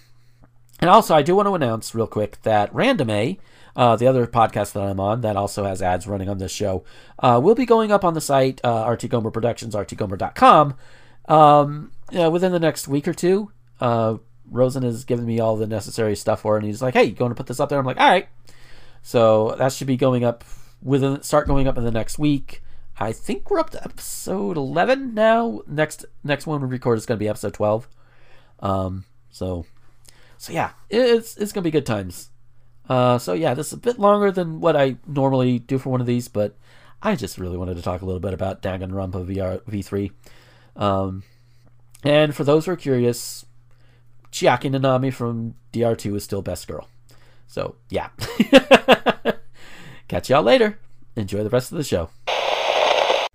and also, I do want to announce real quick that Random A, uh, the other podcast that I'm on, that also has ads running on this show, uh, will be going up on the site, uh, RT Gomer Productions, rtgomer.com, um, you know, within the next week or two. Uh, Rosen has given me all the necessary stuff for it, and he's like, hey, you going to put this up there? I'm like, all right. So that should be going up within, start going up in the next week. I think we're up to episode 11 now. Next next one we record is going to be episode 12. Um, so so yeah, it's it's gonna be good times. Uh, so yeah, this is a bit longer than what I normally do for one of these, but I just really wanted to talk a little bit about Danganronpa VR V3. Um, and for those who are curious, Chiaki Nanami from DR2 is still best girl. So yeah, catch y'all later. Enjoy the rest of the show.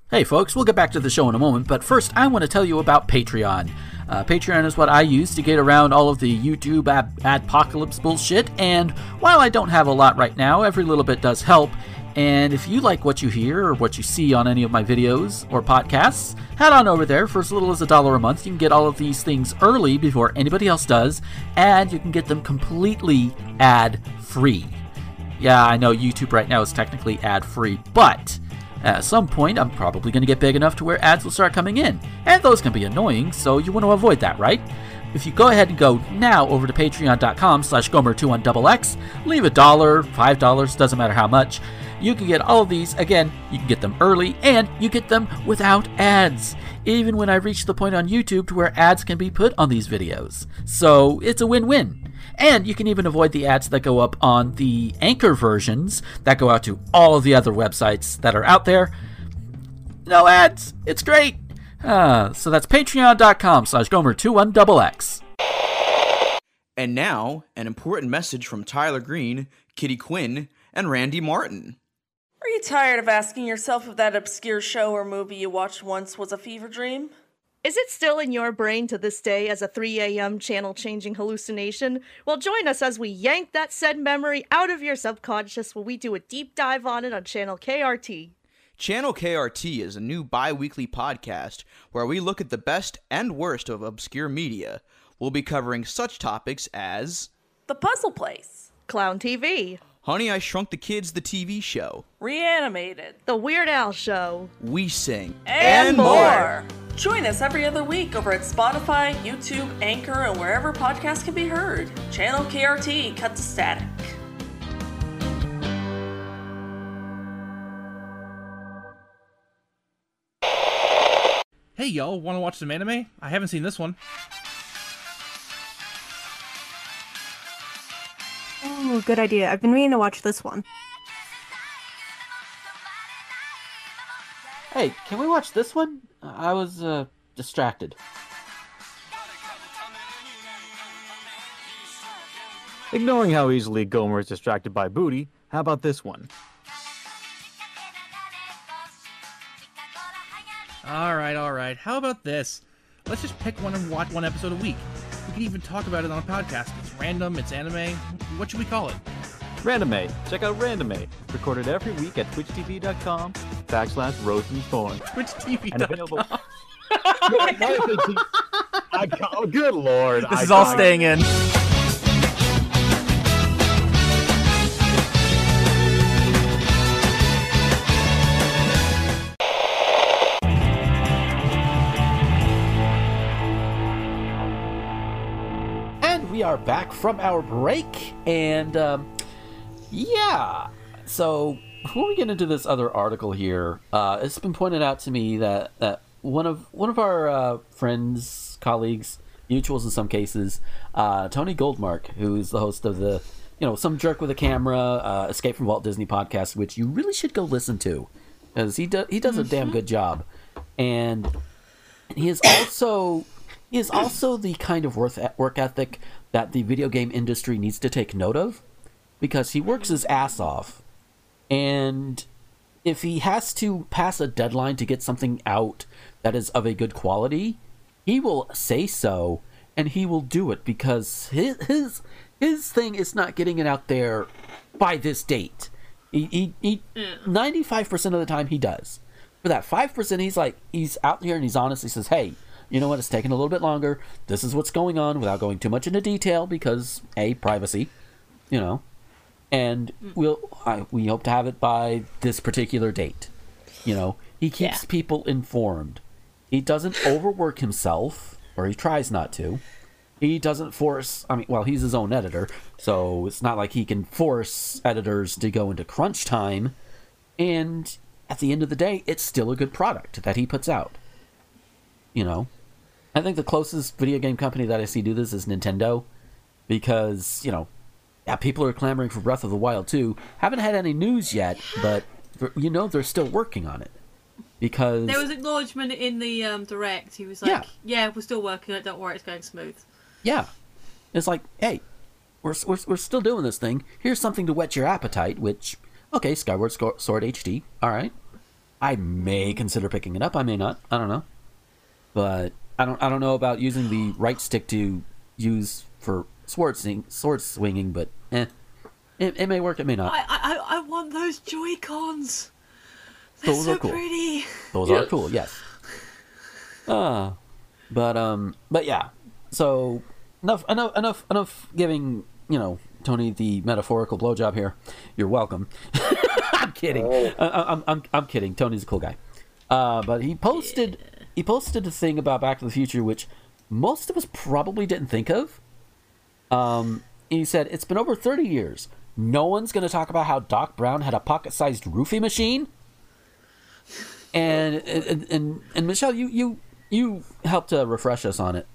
Hey folks, we'll get back to the show in a moment, but first I want to tell you about Patreon. Uh, Patreon is what I use to get around all of the YouTube ab- adpocalypse bullshit, and while I don't have a lot right now, every little bit does help. And if you like what you hear or what you see on any of my videos or podcasts, head on over there for as little as a dollar a month. You can get all of these things early before anybody else does, and you can get them completely ad free. Yeah, I know YouTube right now is technically ad free, but at some point, I'm probably going to get big enough to where ads will start coming in, and those can be annoying, so you want to avoid that, right? If you go ahead and go now over to patreon.com slash gomer21xx, leave a dollar, five dollars, doesn't matter how much, you can get all of these. Again, you can get them early, and you get them without ads, even when I reach the point on YouTube to where ads can be put on these videos. So it's a win-win. And you can even avoid the ads that go up on the Anchor versions that go out to all of the other websites that are out there. No ads. It's great. Uh, so that's patreon.com slash gomer21xx. And now, an important message from Tyler Green, Kitty Quinn, and Randy Martin. Are you tired of asking yourself if that obscure show or movie you watched once was a fever dream? Is it still in your brain to this day as a 3 a.m. channel changing hallucination? Well, join us as we yank that said memory out of your subconscious while we do a deep dive on it on channel KRT. Channel KRT is a new bi weekly podcast where we look at the best and worst of obscure media. We'll be covering such topics as The Puzzle Place, Clown TV, Honey, I Shrunk the Kids, the TV show, Reanimated, The Weird Al Show, We Sing, and, more. Join us every other week over at Spotify, YouTube, Anchor, and wherever podcasts can be heard. Channel KRT, cut to static. Hey y'all, want to watch some anime? I haven't seen this one. Oh, good idea. I've been meaning to watch this one. Hey, can we watch this one? I was uh, distracted. Ignoring how easily Gomer is distracted by booty, how about this one? Alright, alright. How about this? Let's just pick one and watch one episode a week. We can even talk about it on a podcast. It's random, it's anime. What should we call it? Random Check out Random Recorded every week at twitchtv.com backslash rosenthorn. TwitchTV. And available. I got, oh, good lord. This I is all got- staying in. And we are back from our break, and um, yeah. So before we get into this other article here, uh, it's been pointed out to me that that one of one of our uh, friends, colleagues, mutuals in some cases, uh, Tony Goldmark, who's the host of the you know some jerk with a camera, uh, Escape from Walt Disney podcast, which you really should go listen to because he does he does a damn good job, and he is also he is also the kind of worth work ethic that the video game industry needs to take note of because he works his ass off. And if he has to pass a deadline to get something out that is of a good quality he will say so and he will do it because his his, his thing is not getting it out there by this date. He, he, he 95% of the time he does. For that 5% he's like he's out here and he's honest. He says hey you know what? It's taking a little bit longer. This is what's going on without going too much into detail because a privacy you know and mm. we'll I, we hope to have it by this particular date you know? He keeps people informed. He doesn't overwork himself or he tries not to. He doesn't force i mean well he's his own editor so it's not like he can force editors to go into crunch time. And at the end of the day it's still a good product that he puts out. You know? I think the closest video game company that i see do this is nintendo because you know yeah people are clamoring for Breath of the Wild 2. haven't had any news yet but you know they're still working on it because There was acknowledgement in the um, direct. He was like, Yeah. "Yeah, we're still working on it. Don't worry, it's going smooth." Yeah. It's like, hey, we're, we're, we're still doing this thing. Here's something to whet your appetite, which, okay, Skyward Sword HD. All right. I may consider picking it up. I may not. I don't know. But I don't I don't know about using the right stick to use for sword, sing, sword swinging, but eh. It, it may work, it may not. I, I I- I want those Joy Cons. They're Those so are cool. pretty. Those are cool, yes. Uh, but um, but yeah. So enough, enough, enough, enough giving you know Tony the metaphorical blowjob here. You're welcome. I'm kidding. I, I- I'm, I'm I'm kidding. Tony's a cool guy. Uh, but he posted he posted a thing about Back to the Future, which most of us probably didn't think of. Um, he said it's been over 30 years. No one's going to talk about how Doc Brown had a pocket-sized roofie machine and and and, and Michelle, you you you helped to refresh us on it.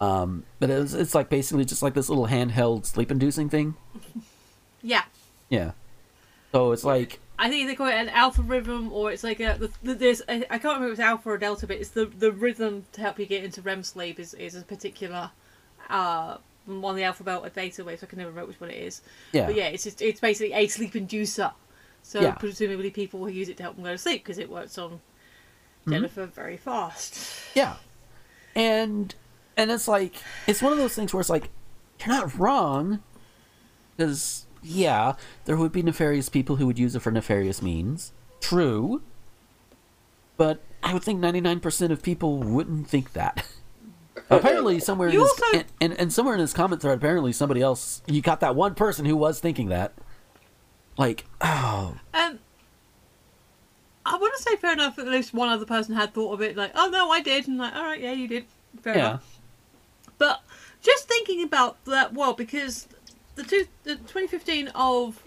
Um, but it's it's like basically just like this little handheld sleep inducing thing. Yeah, Yeah. So it's like I think they call it an alpha rhythm, or it's like a the, the, there's I I can't remember if it's alpha or delta, but it's the the rhythm to help you get into REM sleep is is a particular uh one of the alphabet or beta waves. I can never remember which one it is. Yeah. But yeah, it's just it's basically a sleep inducer. So Yeah. presumably people will use it to help them go to sleep because it works on hmm? Jennifer very fast. yeah, and and it's like it's one of those things where it's like you're not wrong, because yeah, there would be nefarious people who would use it for nefarious means. True. But I would think 99% of people wouldn't think that. apparently, somewhere in You his, and, and, and somewhere in his comment thread, apparently somebody else, you got that one person who was thinking that. Like, oh, Um, I want to say fair enough. At least one other person had thought of it. Like, oh no, I did. And like, all right, yeah, you did. Fair yeah. enough. But just thinking about that, well, because the two, the 2015 of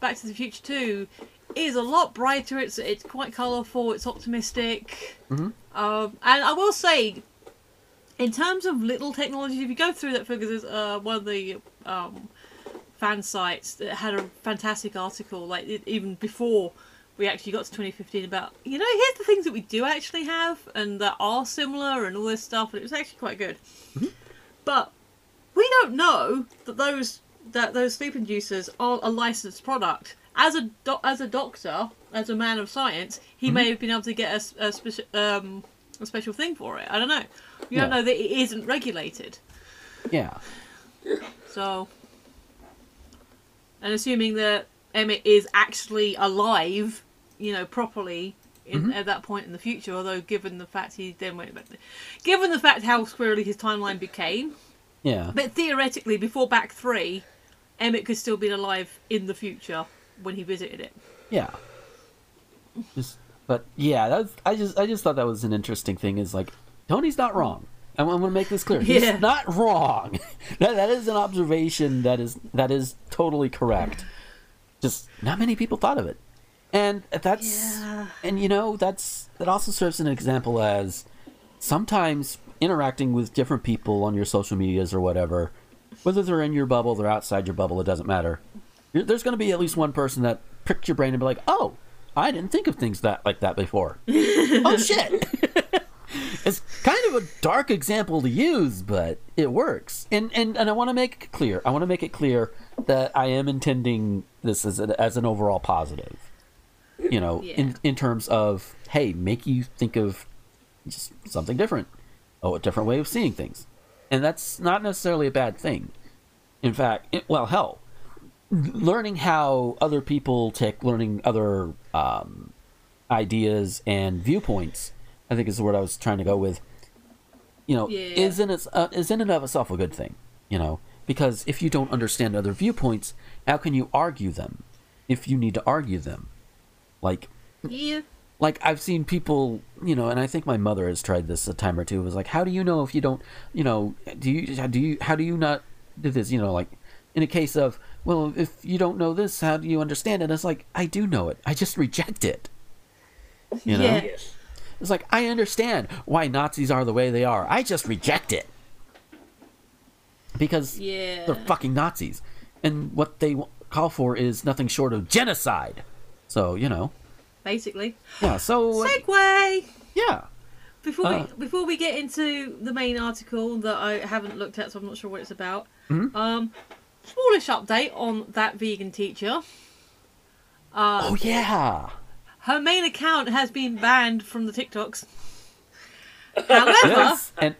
Back to the Future 2 is a lot brighter. It's it's quite colourful. It's optimistic. Mhm. Um, and I will say, in terms of little technology, if you go through that, because there's uh, one of the um, fan sites that had a fantastic article, like it, even before we actually got to 2015, about you know here's the things that we do actually have and that are similar and all this stuff, and it was actually quite good. But we don't know that those that those sleep inducers are a licensed product. As a doc as a doctor, as a man of science, he may have been able to get a, a, speci- um, a special thing for it. I don't know. You don't Yeah. know that it isn't regulated. Yeah. So, and assuming that Emmett is actually alive, you know, properly in, Mhm. at that point in the future. Although, given the fact he then went, back, given the fact how squirrely his timeline became, Yeah. but theoretically, before Back Three, Emmett could still be alive in the future when he visited it. Yeah. Just, but yeah, that's I just I just thought that was an interesting thing. Is like Tony's not wrong. I'm going to make this clear. He's Yeah. not wrong. that, that is an observation that is that is totally correct. Just not many people thought of it, and that's and you know that's that also serves an example as sometimes interacting with different people on your social medias or whatever, whether they're in your bubble, they're outside your bubble, it doesn't matter. You're- There's going to be at least one person that pricks your brain and be like, "Oh, I didn't think of things that like that before." oh shit. It's kind of a dark example to use, but it works. And and, and I want to make it clear. I want to make it clear that I am intending this as a, as an overall positive. You know, in in terms of hey, make you think of just something different. Oh, a different way of seeing things. And that's not necessarily a bad thing. In fact, it, well, hell, learning how other people take learning other um, ideas and viewpoints i think is the word i was trying to go with you know Yeah. is in its uh, is in and of itself a good thing you know because if you don't understand other viewpoints how can you argue them if you need to argue them like Yeah. like I've seen people, you know, and I think my mother has tried this a time or two. It was like, how do you know if you don't, you know, do you do you how do you not do this? You know, like in a case of, well, if you don't know this, how do you understand it? It's like I do know it. I just reject it. You know, Yeah. It's like I understand why Nazis are the way they are. I just reject it because Yeah. they're fucking Nazis, and what they call for is nothing short of genocide. So you know, Basically. yeah. So uh, segue. yeah. Before Uh. we before we get into the main article that I haven't looked at, so I'm not sure what it's about. Mhm. Um, smallish update on that vegan teacher. Uh, Oh yeah. Her main account has been banned from the TikToks. However, Yes. And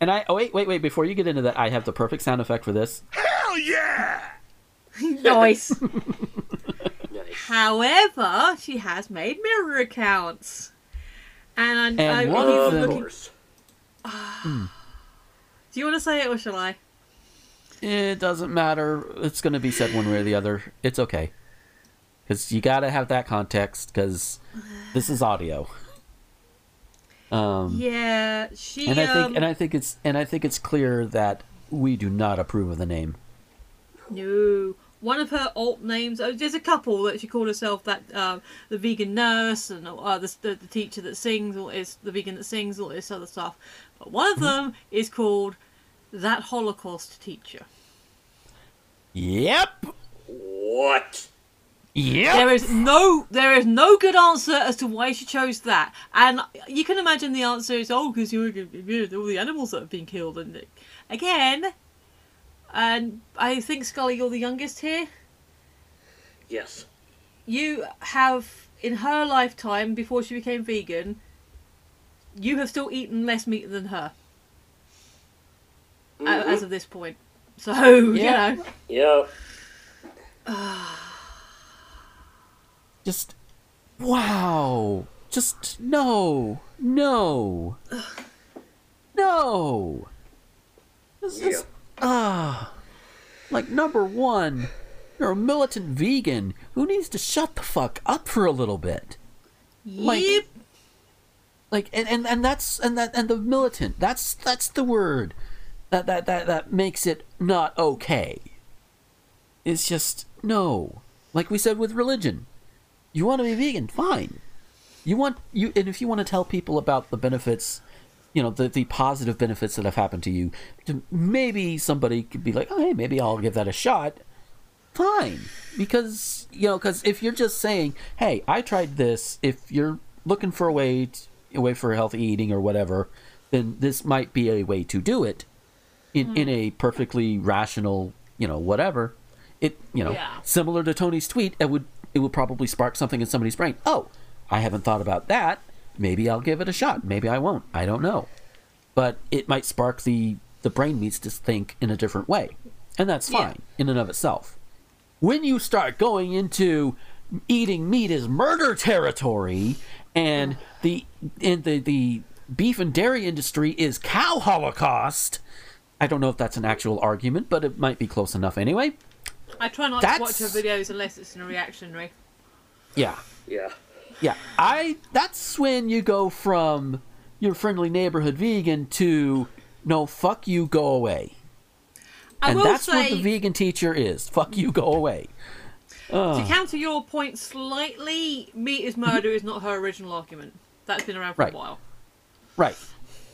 and I oh wait wait wait before you get into that I have the perfect sound effect for this. Hell yeah! nice. Nice. However, she has made mirror accounts, and, I, And I, one of them- looking- course. Do you want to say it or shall I? It doesn't matter. It's going to be said one way or the other. It's okay. Cuz you got to have that context cuz this is audio. Um Yeah, she. and I think um, and I think it's and I think it's clear that we do not approve of the name. No. One of her alt names. Oh, there's a couple that she called herself that um, the vegan nurse and uh, the, the the teacher that sings all is the vegan that sings all this other stuff. But one of Mm-hmm. them is called that Holocaust teacher. Yep. What? Yep. There is no there is no good answer as to why she chose that, and you can imagine the answer is oh because you were all the animals that have been killed and again. And I think Scully, you're the youngest here. Yes. you have in her lifetime before she became vegan you have still eaten less meat than her a- Mhm. as of this point so you Yeah. know Yep. Just wow. Just no. No. No. This is ah. Like number 1, you're a militant vegan who needs to shut the fuck up for a little bit. Like- yep Like and, and, and that's and that and the militant, that's that's the word that that that that makes it not okay. It's just no. Like we said with religion. You want to be vegan, fine. You want you and if you want to tell people about the benefits, you know, the the positive benefits that have happened to you, to maybe somebody could be like, "Oh, hey, maybe I'll give that a shot." Fine. Because, you know, cuz if you're just saying, "Hey, I tried this," if you're looking for a way to, a way for healthy eating or whatever, then this might be a way to do it in in a mm. perfectly rational, you know, whatever. It, you know, Yeah. similar to Tony's tweet, it would it would probably spark something in somebody's brain. Oh, I haven't thought about that. Maybe I'll give it a shot. Maybe I won't. I don't know. But it might spark the the brain needs to think in a different way. And that's Yeah. fine in and of itself. When you start going into eating meat is murder territory and the and the the beef and dairy industry is cow holocaust, I don't know if that's an actual argument, but it might be close enough anyway. I try not to watch her videos unless it's in a reactionary Yeah. Yeah. Yeah, I. That's when you go from your friendly neighborhood vegan to no, fuck you, go away. I and will that's say, what the vegan teacher is. Fuck you, go away. to counter your point slightly, meat is murder is not her original argument. That's been around for Right. a while. Right.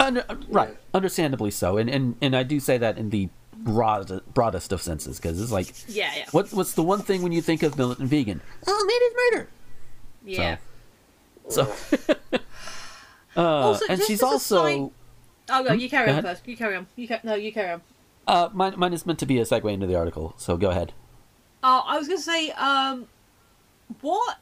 Under, uh, right. Understandably so. And, and and I do say that in the broad, broadest of senses because it's like, Yeah, yeah. what's what's the one thing when you think of militant vegan? Oh, meat is murder. Yeah. So, uh, Also, and she's also Oh, no, you carry Go on ahead. first. You carry on. You ca- no, you carry on. uh, mine, mine is meant to be a segue into the article. So go ahead. Oh, I was gonna say, um, what?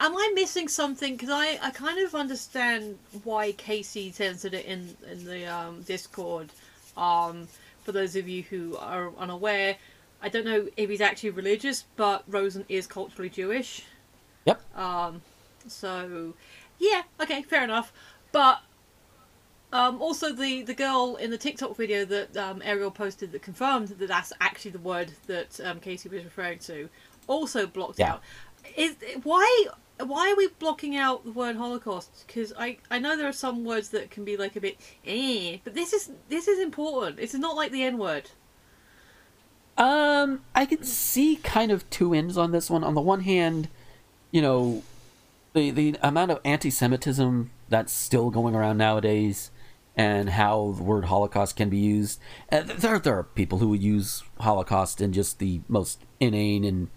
Am I missing something? Because I, I kind of understand why Casey censored it in in the um, Discord. Um, for those of you who are unaware, I don't know if he's actually religious, but Rosen is culturally Jewish. Yep. Um, so yeah, okay, fair enough. But um, also the the girl in the TikTok video that um, Ariel posted that confirmed that that's actually the word that um, Casey was referring to, also blocked Yeah. out. Is why why are we blocking out the word Holocaust? Because I I know there are some words that can be like a bit eh, but this is this is important. It's not like the N word. Um, I can see kind of two ends on this one. On the one hand, you know, the the amount of anti-Semitism that's still going around nowadays, and how the word Holocaust can be used. And there there are people who would use Holocaust in just the most inane and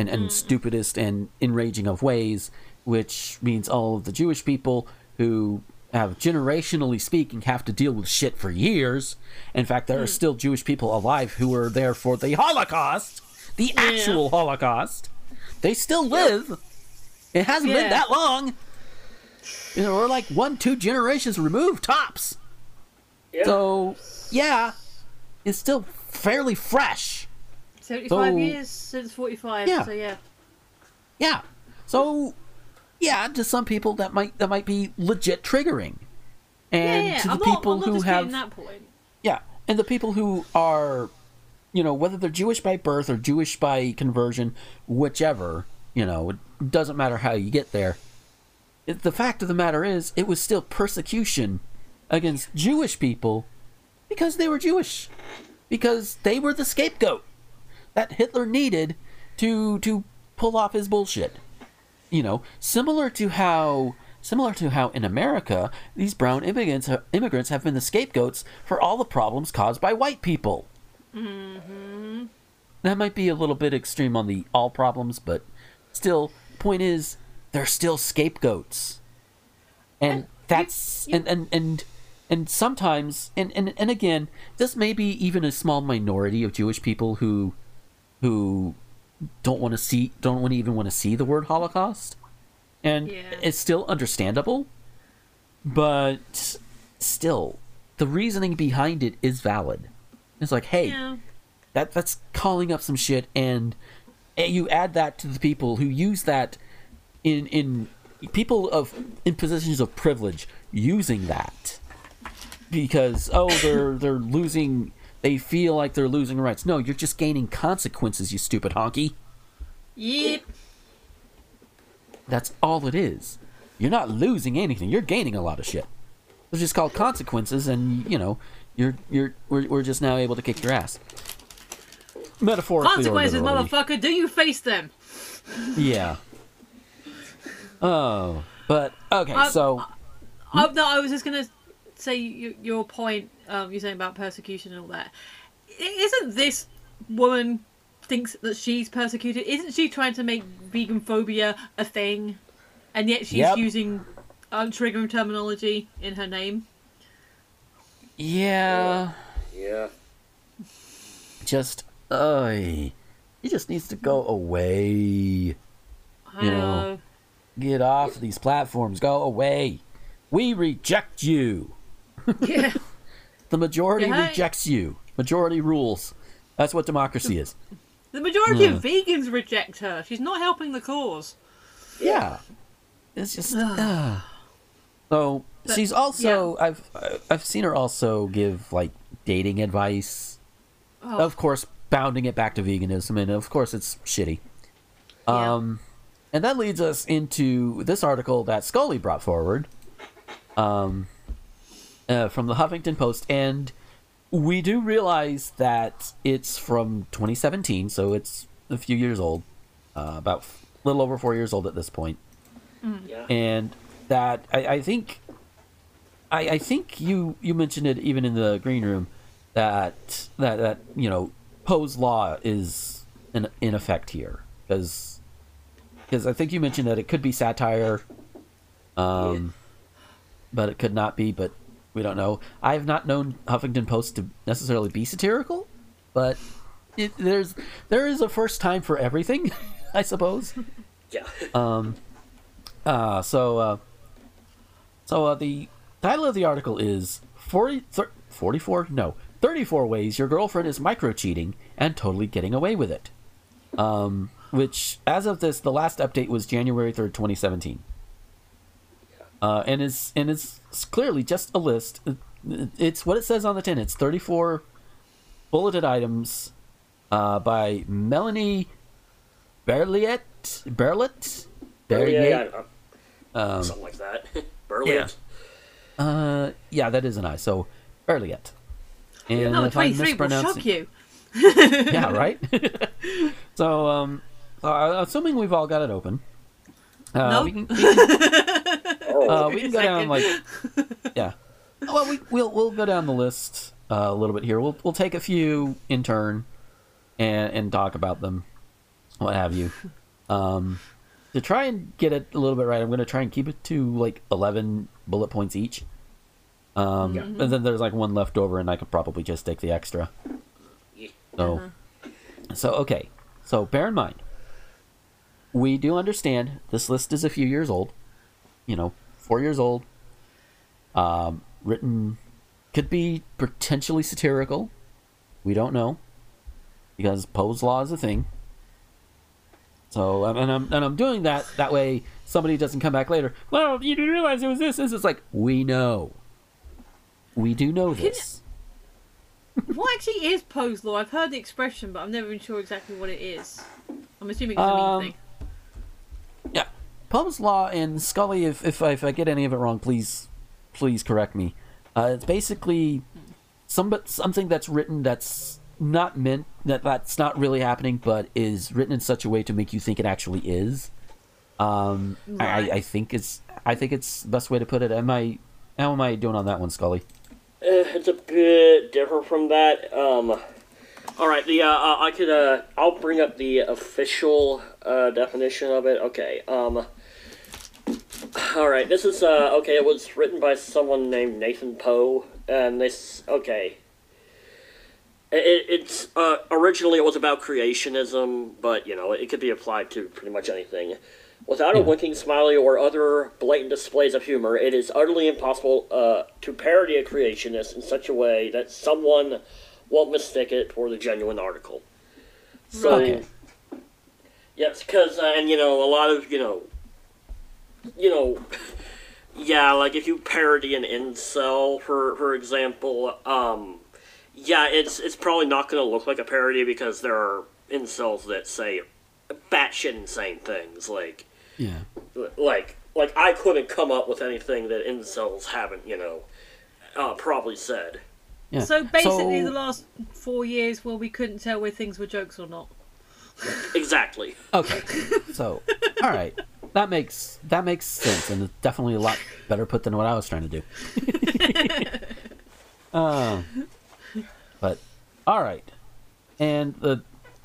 and, and mm. stupidest and enraging of ways, which means all of the Jewish people who have generationally speaking have to deal with shit for years. In fact, there are mm. still Jewish people alive who were there for the Holocaust, the actual Holocaust. They still live. It hasn't been that long. You know, we're like one, two generations removed tops. Yeah. So, yeah, it's still fairly fresh. Seventy five So- years since forty five. Yeah. So yeah. Yeah. So, yeah, to some people that might that might be legit triggering, and yeah, yeah. to the I'm people not who have that point. yeah, and the people who are, you know, whether they're Jewish by birth or Jewish by conversion, whichever, you know, it doesn't matter how you get there. It, the fact of the matter is, it was still persecution against Jewish people because they were Jewish, because they were the scapegoat that Hitler needed to to pull off his bullshit. You know, similar to how similar to how in America these brown immigrants immigrants have been the scapegoats for all the problems caused by white people. Mm-hmm. That might be a little bit extreme on the all problems, but still, point is they're still scapegoats, and that's and and and and sometimes and, and and again this may be even a small minority of jewish people who who don't want to see don't want to even want to see the word holocaust and Yeah. it's still understandable but still the reasoning behind it is valid it's like hey Yeah. that that's calling up some shit and, and you add that to the people who use that in in people of in positions of privilege using that because oh they're they're losing they feel like they're losing rights no you're just gaining consequences you stupid honky Yep. that's all it is you're not losing anything you're gaining a lot of shit it's just called consequences and you know you're you're we're, we're just now able to kick your ass metaphorically Consequences, literally. motherfucker. Do you face them? Yeah. Oh, but okay. I- so Oh, no, I was just gonna say y- your point. Um, you're saying about persecution and all that. I- Isn't this woman thinks that she's persecuted? Isn't she trying to make vegan phobia a thing, and yet she's Yep. using um, triggering terminology in her name? yeah, Yeah. just uh, he just needs to go away. I You know. know. Get off these platforms. Go away. We reject you. Yeah. The majority Yeah, rejects you. Majority rules. That's what democracy is. The majority Yeah. of vegans reject her. She's not helping the cause. Yeah. It's just. Uh. So But- she's also. I've I've seen her also give like dating advice. Oh. Of course, bounding it back to veganism, and of course, it's shitty. Yeah. Um, and that leads us into this article that Scully brought forward. Um, uh, from the Huffington Post, and we do realize that it's from 2017, so it's a few years old, uh, about a little over four years old at this point. Yeah. and that I, I think I, I think you you mentioned it even in the green room that that that you know Poe's law is in in effect here because because I think you mentioned that it could be satire, um, but it could not be. But we don't know. I have not known Huffington Post to necessarily be satirical, but it, there's there is a first time for everything, I suppose. Yeah. Um, uh, so, uh, so uh, the title of the article is 40, thir- 44? No, 34 ways your girlfriend is micro cheating and totally getting away with it. Um, which, as of this, the last update was January 3rd, 2017. Uh, and is and it's clearly just a list. It's what it says on the tin. It's 34 bulleted items uh, by Melanie Berliet. Berlet? yeah, Berliet? uh, Um, something like that. Berliet. Uh, yeah, that is an I. So Berliet. And Number if I'm 23 will shock you. yeah, right. so, um, uh, assuming we've all got it open, uh, Nope. we can, we can, uh, we can go down like, yeah. Well, we, we'll we'll go down the list uh, a little bit here. We'll we'll take a few in turn, and and talk about them, what have you. Um, to try and get it a little bit right, I'm going to try and keep it to like 11 bullet points each. Um, Yeah. and then there's like one left over, and I could probably just take the extra. So, so okay. So bear in mind, we do understand this list is a few years old. You know, four years old. Um, written could be potentially satirical. We don't know because Poe's law is a thing. So and I'm and I'm doing that that way somebody doesn't come back later. Well, you didn't realize it was this. This is like we know. We do know this. What actually is Poe's law? I've heard the expression, but I'm never even sure exactly what it is. I'm assuming it's a mean Um, thing. Yeah, Poe's law and Scully. If if I, if I get any of it wrong, please please correct me. Uh, it's basically some something that's written that's not meant that that's not really happening, but is written in such a way to make you think it actually is. Um, I, I, I think it's I think it's best way to put it. Am I how am I doing on that one, Scully? Eh, it's a bit different from that. Um, all right, the uh, uh, I could uh, I'll bring up the official uh, definition of it. Okay. Um. All right, this is uh okay. It was written by someone named Nathan Poe, and this okay. It, it's uh, originally it was about creationism, but you know it could be applied to pretty much anything. Without a winking smiley or other blatant displays of humor, it is utterly impossible uh, to parody a creationist in such a way that someone won't mistake it for the genuine article. So, Okay. yes, because uh, and you know a lot of you know, you know, yeah, like if you parody an incel, for for example, um, yeah, it's it's probably not going to look like a parody because there are incels that say batshit insane things like Yeah. like like I couldn't come up with anything that incels haven't you know uh, probably said. Yeah. So basically, So- the last four years where we couldn't tell where things were jokes or not. Exactly. Okay. So, all right. That makes that makes sense, and it's definitely a lot better put than what I was trying to do. uh, but all right, and the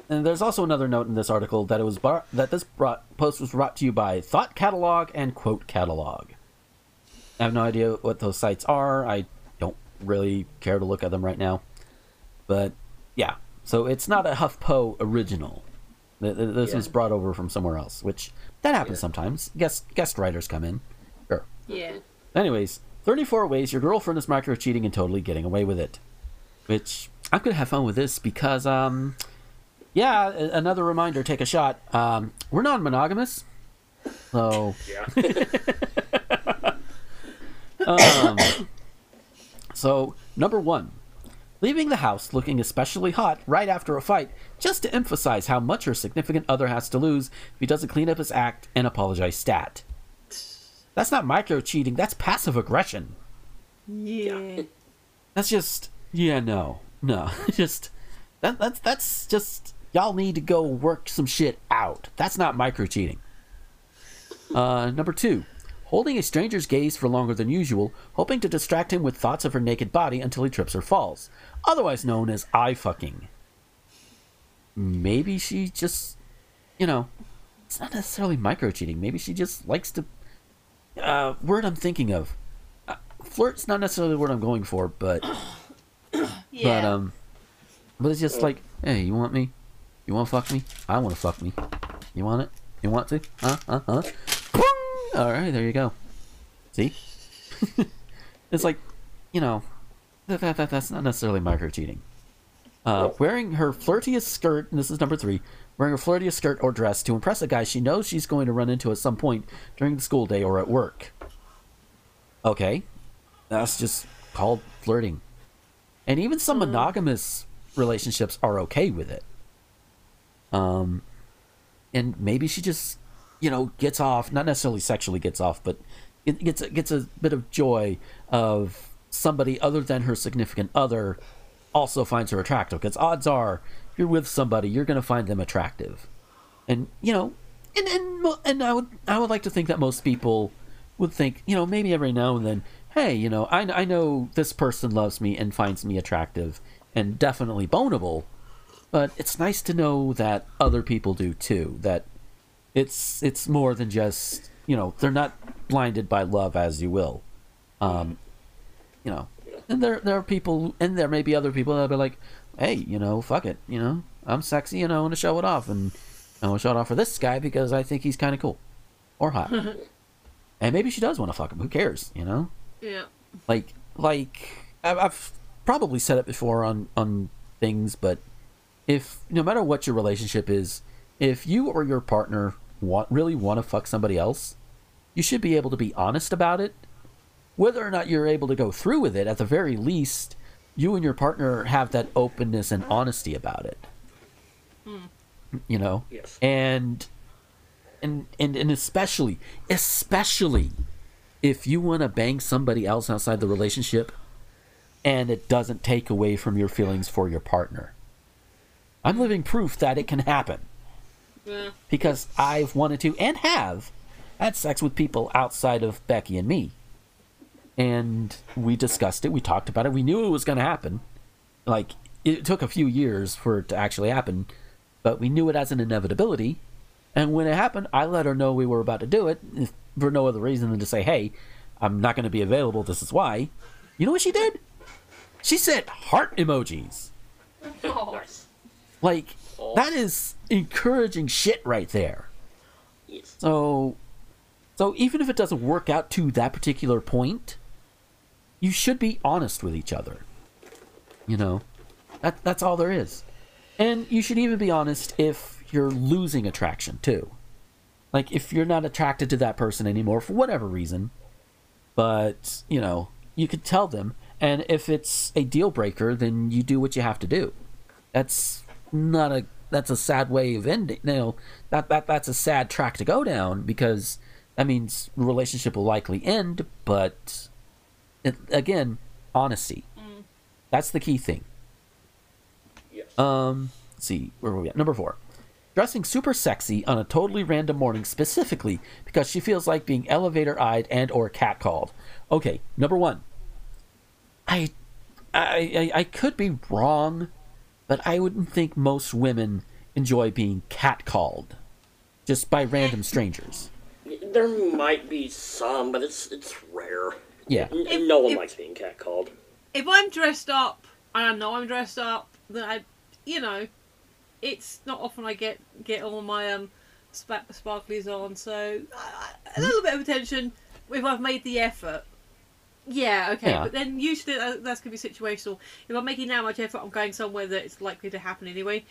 and there's also another note in this article that it was bar- that this brought, post was brought to you by Thought Catalog and Quote Catalog. I have no idea what those sites are. I don't really care to look at them right now, but yeah. So it's not a HuffPo original. Th- th- This Yeah. was brought over from somewhere else, which that happens sometimes. Guest guest writers come in. Sure. Yeah. Anyways, 34 ways your girlfriend is micro cheating and totally getting away with it. Which I'm gonna have fun with this because, um, yeah, another reminder: take a shot. Um, we're non-monogamous, so Yeah. um, so number one, leaving the house looking especially hot right after a fight, just to emphasize how much her significant other has to lose if he doesn't clean up his act and apologize stat. That's not micro cheating. That's passive aggression. Yeah. That's just yeah, no, no, just that that's that's just y'all need to go work some shit out. That's not micro cheating. Uh, number two, holding a stranger's gaze for longer than usual, hoping to distract him with thoughts of her naked body until he trips or falls, otherwise known as eye fucking. Maybe she just, you know, it's not necessarily micro cheating. Maybe she just likes to. Uh, word I'm thinking of. Uh, flirt's not necessarily the word I'm going for, but Yeah. but um, but it's just like, hey, you want me? You want to fuck me? I want to fuck me. You want it? You want to? Huh? Huh? Huh? All right, there you go. See? it's like, you know, that, that, that that's not necessarily micro cheating. Uh, wearing her flirtiest skirt, and this is number three, wearing her flirtiest skirt or dress to impress a guy she knows she's going to run into at some point during the school day or at work. Okay, that's just called flirting. And even some monogamous relationships are okay with it. Um, and maybe she just, you know, gets off, not necessarily sexually gets off, but it gets gets a bit of joy of somebody other than her significant other also finds her attractive. Because odds are, you're with somebody, you're going to find them attractive. And you know, and and and I would I would like to think that most people would think, you know, maybe every now and then, hey, you know, I I know this person loves me and finds me attractive and definitely boneable, but it's nice to know that other people do too. That it's it's more than just you know they're not blinded by love as you will, um, you know. And there there are people and there may be other people that'll be like, hey, you know, fuck it, you know, I'm sexy and I want to show it off and I want to show it off for this guy because I think he's kind of cool or hot. and maybe she does want to fuck him. Who cares, you know? Yeah. like like I've, I've probably said it before on on things but if no matter what your relationship is if you or your partner want really want to fuck somebody else you should be able to be honest about it whether or not you're able to go through with it at the very least you and your partner have that openness and honesty about it. Hmm. You know? Yes. and and and, and especially especially if you want to bang somebody else outside the relationship and it doesn't take away from your feelings for your partner. I'm living proof that it can happen. Yeah. because i've wanted to and have had sex with people outside of becky and me and we discussed it we talked about it we knew it was going to happen. Like it took a few years for it to actually happen but we knew it as an inevitability. And when it happened i let her know we were about to do it if, for no other reason than to say hey i'm not going to be available this is why. You know what she did? She sent heart emojis. Nice. like that is encouraging shit right there. Yes. so so even if it doesn't work out to that particular point you should be honest with each other. You know? That that's all there is. And you should even be honest if you're losing attraction too. Like if you're not attracted to that person anymore for whatever reason but you know you could tell them. And if it's a deal breaker then you do what you have to do. That's not a that's a sad way of ending you know that, that that's a sad track to go down because that means relationship will likely end but again honesty that's the key thing Yes. um, let's see, where were we at? Number four. Dressing super sexy on a totally random morning specifically because she feels like being elevator eyed and or catcalled. Okay, number one. I, I, I, I could be wrong, but I wouldn't think most women enjoy being catcalled just by random strangers. There might be some, but it's it's rare. Yeah. If- no one if- likes being catcalled. If I'm dressed up and I know I'm dressed up, then I, you know, it's not often I get get all my um spa- sparklies on. So uh, a little bit of attention if I've made the effort. Yeah, okay, Yeah. but then usually that, that's gonna be situational. If I'm making that much effort, I'm going somewhere that it's likely to happen anyway,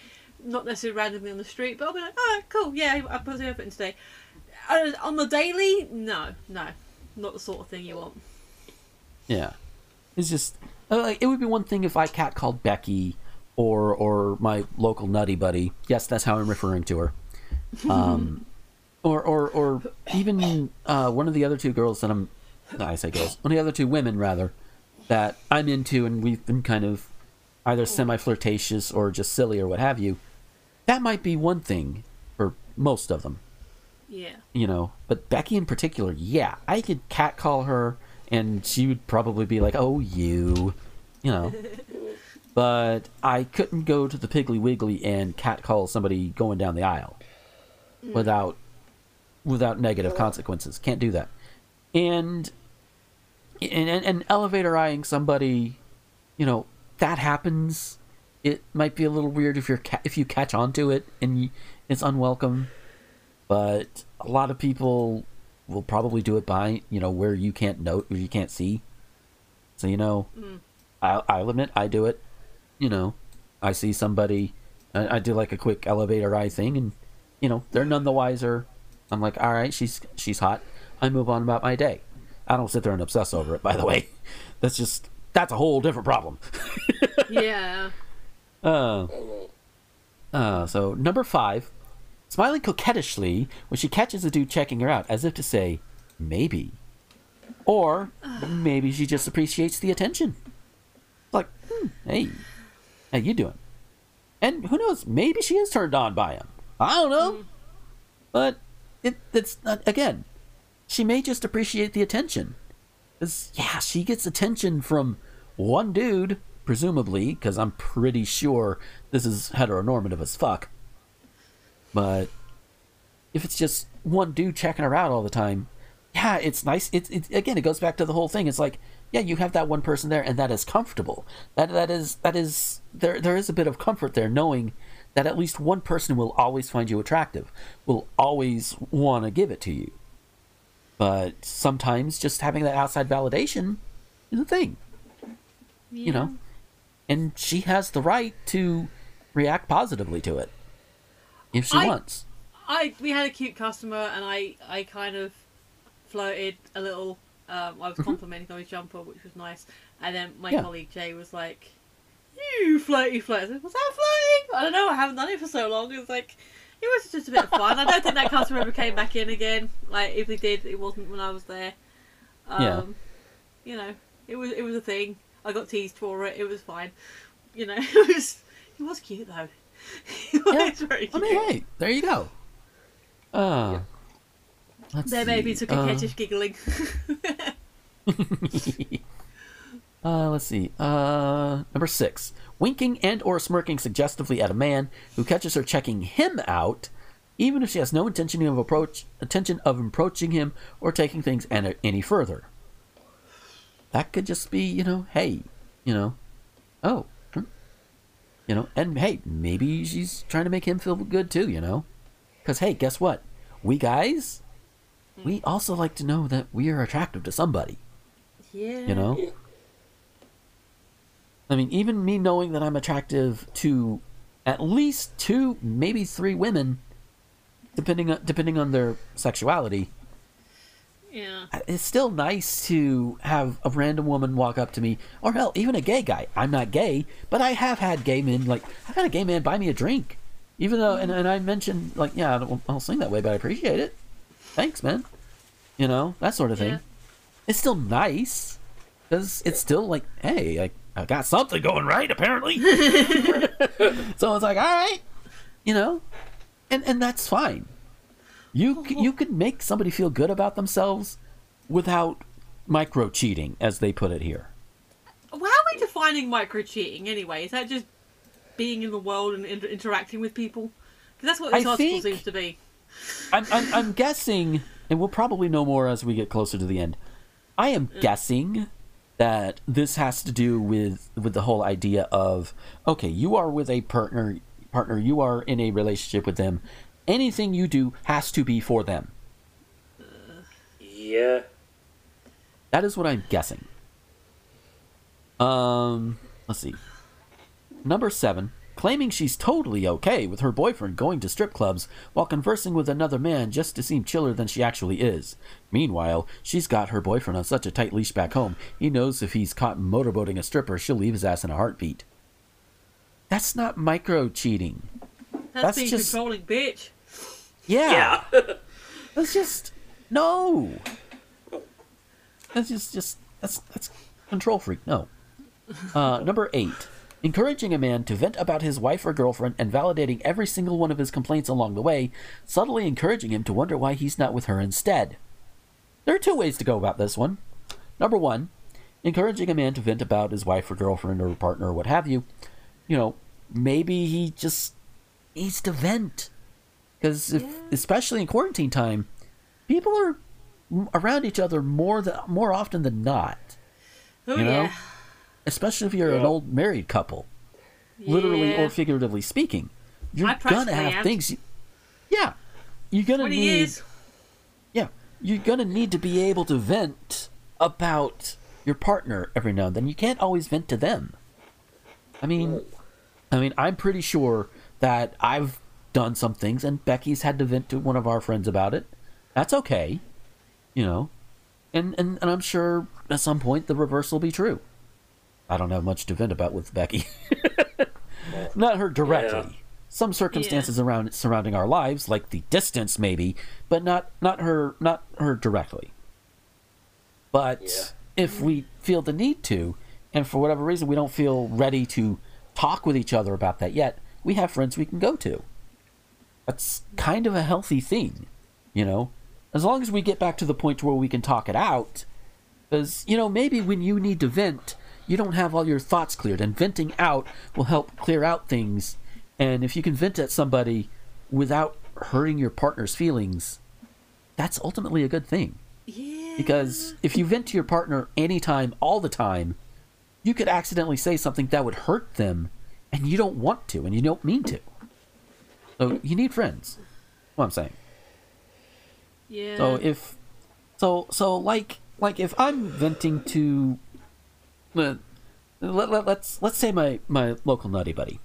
not necessarily randomly on the street. But I'll be like, oh, cool, yeah, I put the effort in today. Uh, on the daily, no, no, not the sort of thing you want. Yeah, it's just uh, it would be one thing if I cat called Becky or or my local nutty buddy. Yes, that's how I'm referring to her. Um, or or or even uh, one of the other two girls that I'm. No, I say girls. One of the other two women rather that I'm into and we've been kind of either semi flirtatious or just silly or what have you, that might be one thing for most of them, Yeah. you know. But Becky in particular, yeah, I could catcall her and she would probably be like, oh, you, you know. but I couldn't go to the Piggly Wiggly and catcall somebody going down the aisle mm. without without negative consequences. Can't do that. And and, and, and elevator eyeing somebody, you know, that happens. It might be a little weird if you're ca- if you catch on to it and you, it's unwelcome, but a lot of people will probably do it by you know where you can't note or you can't see. So you know, I'll, I'll admit I do it. You know, I see somebody, I, I do like a quick elevator eye thing, and you know they're none the wiser. I'm like, all right, she's she's hot. I move on about my day. I don't sit there and obsess over it. By the way, that's just that's a whole different problem. Yeah. Uh, uh, so number five, smiling coquettishly when she catches a dude checking her out, as if to say, maybe, or maybe she just appreciates the attention. Like, hmm, hey, how you doing? And who knows? Maybe she is turned on by him. I don't know, but it it's not again. She may just appreciate the attention. 'Cause, yeah, she gets attention from one dude, presumably, because I'm pretty sure this is heteronormative as fuck. But if it's just one dude checking her out all the time, yeah, it's nice. It's, it's again, it goes back to the whole thing. It's like, yeah, you have that one person there, and that is comfortable. That that is that is there. There is a bit of comfort there, knowing that at least one person will always find you attractive, will always want to give it to you. But sometimes just having that outside validation is a thing, you know. And she has the right to react positively to it if she I- wants. I we had a cute customer and I I kind of floated a little. Um, I was complimenting on his jumper, which was nice. And then my Yeah. colleague Jay was like, "You flirty flirt." I said, Was that flirting? I don't know. I haven't done it for so long. It was like it was just a bit of fun. I don't think that customer ever came back in again. Like if they did, it wasn't when I was there. Um, Yeah. You know, it was it was a thing. I got teased for it. It was fine. You know, it was it was cute though. was very I mean, hey, there you go. Uh, let's There may be see, some uh, coquettish giggling. Uh, let's see. Uh, number six, winking and or smirking suggestively at a man who catches her checking him out, even if she has no intention of approach intention of approaching him or taking things any, any further. That could just be, you know, hey, you know, oh, you know, and hey, maybe she's trying to make him feel good too, you know, because hey, guess what? We guys, we mm. also like to know that we are attractive to somebody. Yeah. You know? I mean, even me knowing that I'm attractive to at least two, maybe three women, depending on depending on their sexuality, Yeah. Uh, it's still nice to have a random woman walk up to me, or hell, even a gay guy. I'm not gay, but I have had gay men like I've had a gay man buy me a drink, even though, and, and I mentioned like, yeah, I don't, I don't sing that way, but I appreciate it. Thanks, man. You know that sort of thing. Yeah. It's still nice because it's still like, hey, I, I got something going right apparently. so it's like, all right, you know, and and that's fine. You you could make somebody feel good about themselves without micro cheating, as they put it here. Well, how are we defining micro cheating anyway? Is that just being in the world and inter- interacting with people? Because that's what this I article think- seems to be. I'm, I'm I'm guessing, and we'll probably know more as we get closer to the end. I am guessing that this has to do with with the whole idea of okay, you are with a partner partner, you are in a relationship with them. Anything you do has to be for them. Yeah. That is what I'm guessing. Um, let's see. Number seven, claiming she's totally okay with her boyfriend going to strip clubs while conversing with another man just to seem chiller than she actually is. Meanwhile, she's got her boyfriend on such a tight leash back home, he knows if he's caught motorboating a stripper, she'll leave his ass in a heartbeat. That's not micro cheating. That's, That's being just- controlling, bitch. Yeah. That's just no. That's just just that's that's control freak. No. Uh, number eight, encouraging a man to vent about his wife or girlfriend and validating every single one of his complaints along the way, subtly encouraging him to wonder why he's not with her instead. There are two ways to go about this one. Number one, encouraging a man to vent about his wife or girlfriend or partner or what have you. You know, maybe he just needs to vent. Because if, especially in quarantine time, people are around each other more than, more often than not. Oh, you know, yeah. especially if you're an old married couple, literally or figuratively speaking, you're gonna have am. things. You, yeah, you're gonna need. years. Yeah, you're gonna need to be able to vent about your partner every now and then. You can't always vent to them. I mean, I mean, I'm pretty sure that I've done some things, and Becky's had to vent to one of our friends about it. That's okay, you know, and and, and I'm sure at some point the reverse will be true. I don't have much to vent about with Becky. Not her directly. Yeah. Some circumstances around surrounding our lives, like the distance, maybe, but not not her not her directly. But Yeah. if we feel the need to, and for whatever reason we don't feel ready to talk with each other about that yet, we have friends we can go to. That's kind of a healthy thing, you know. As long as we get back to the point where we can talk it out, because you know maybe when you need to vent, you don't have all your thoughts cleared, and venting out will help clear out things. And if you can vent at somebody without hurting your partner's feelings, that's ultimately a good thing. Yeah. Because if you vent to your partner anytime, all the time, you could accidentally say something that would hurt them, and you don't want to, and you don't mean to. So you need friends. What I'm saying. Yeah. So if, so so like like if I'm venting to, uh, let, let, let's let's say my my local nutty buddy.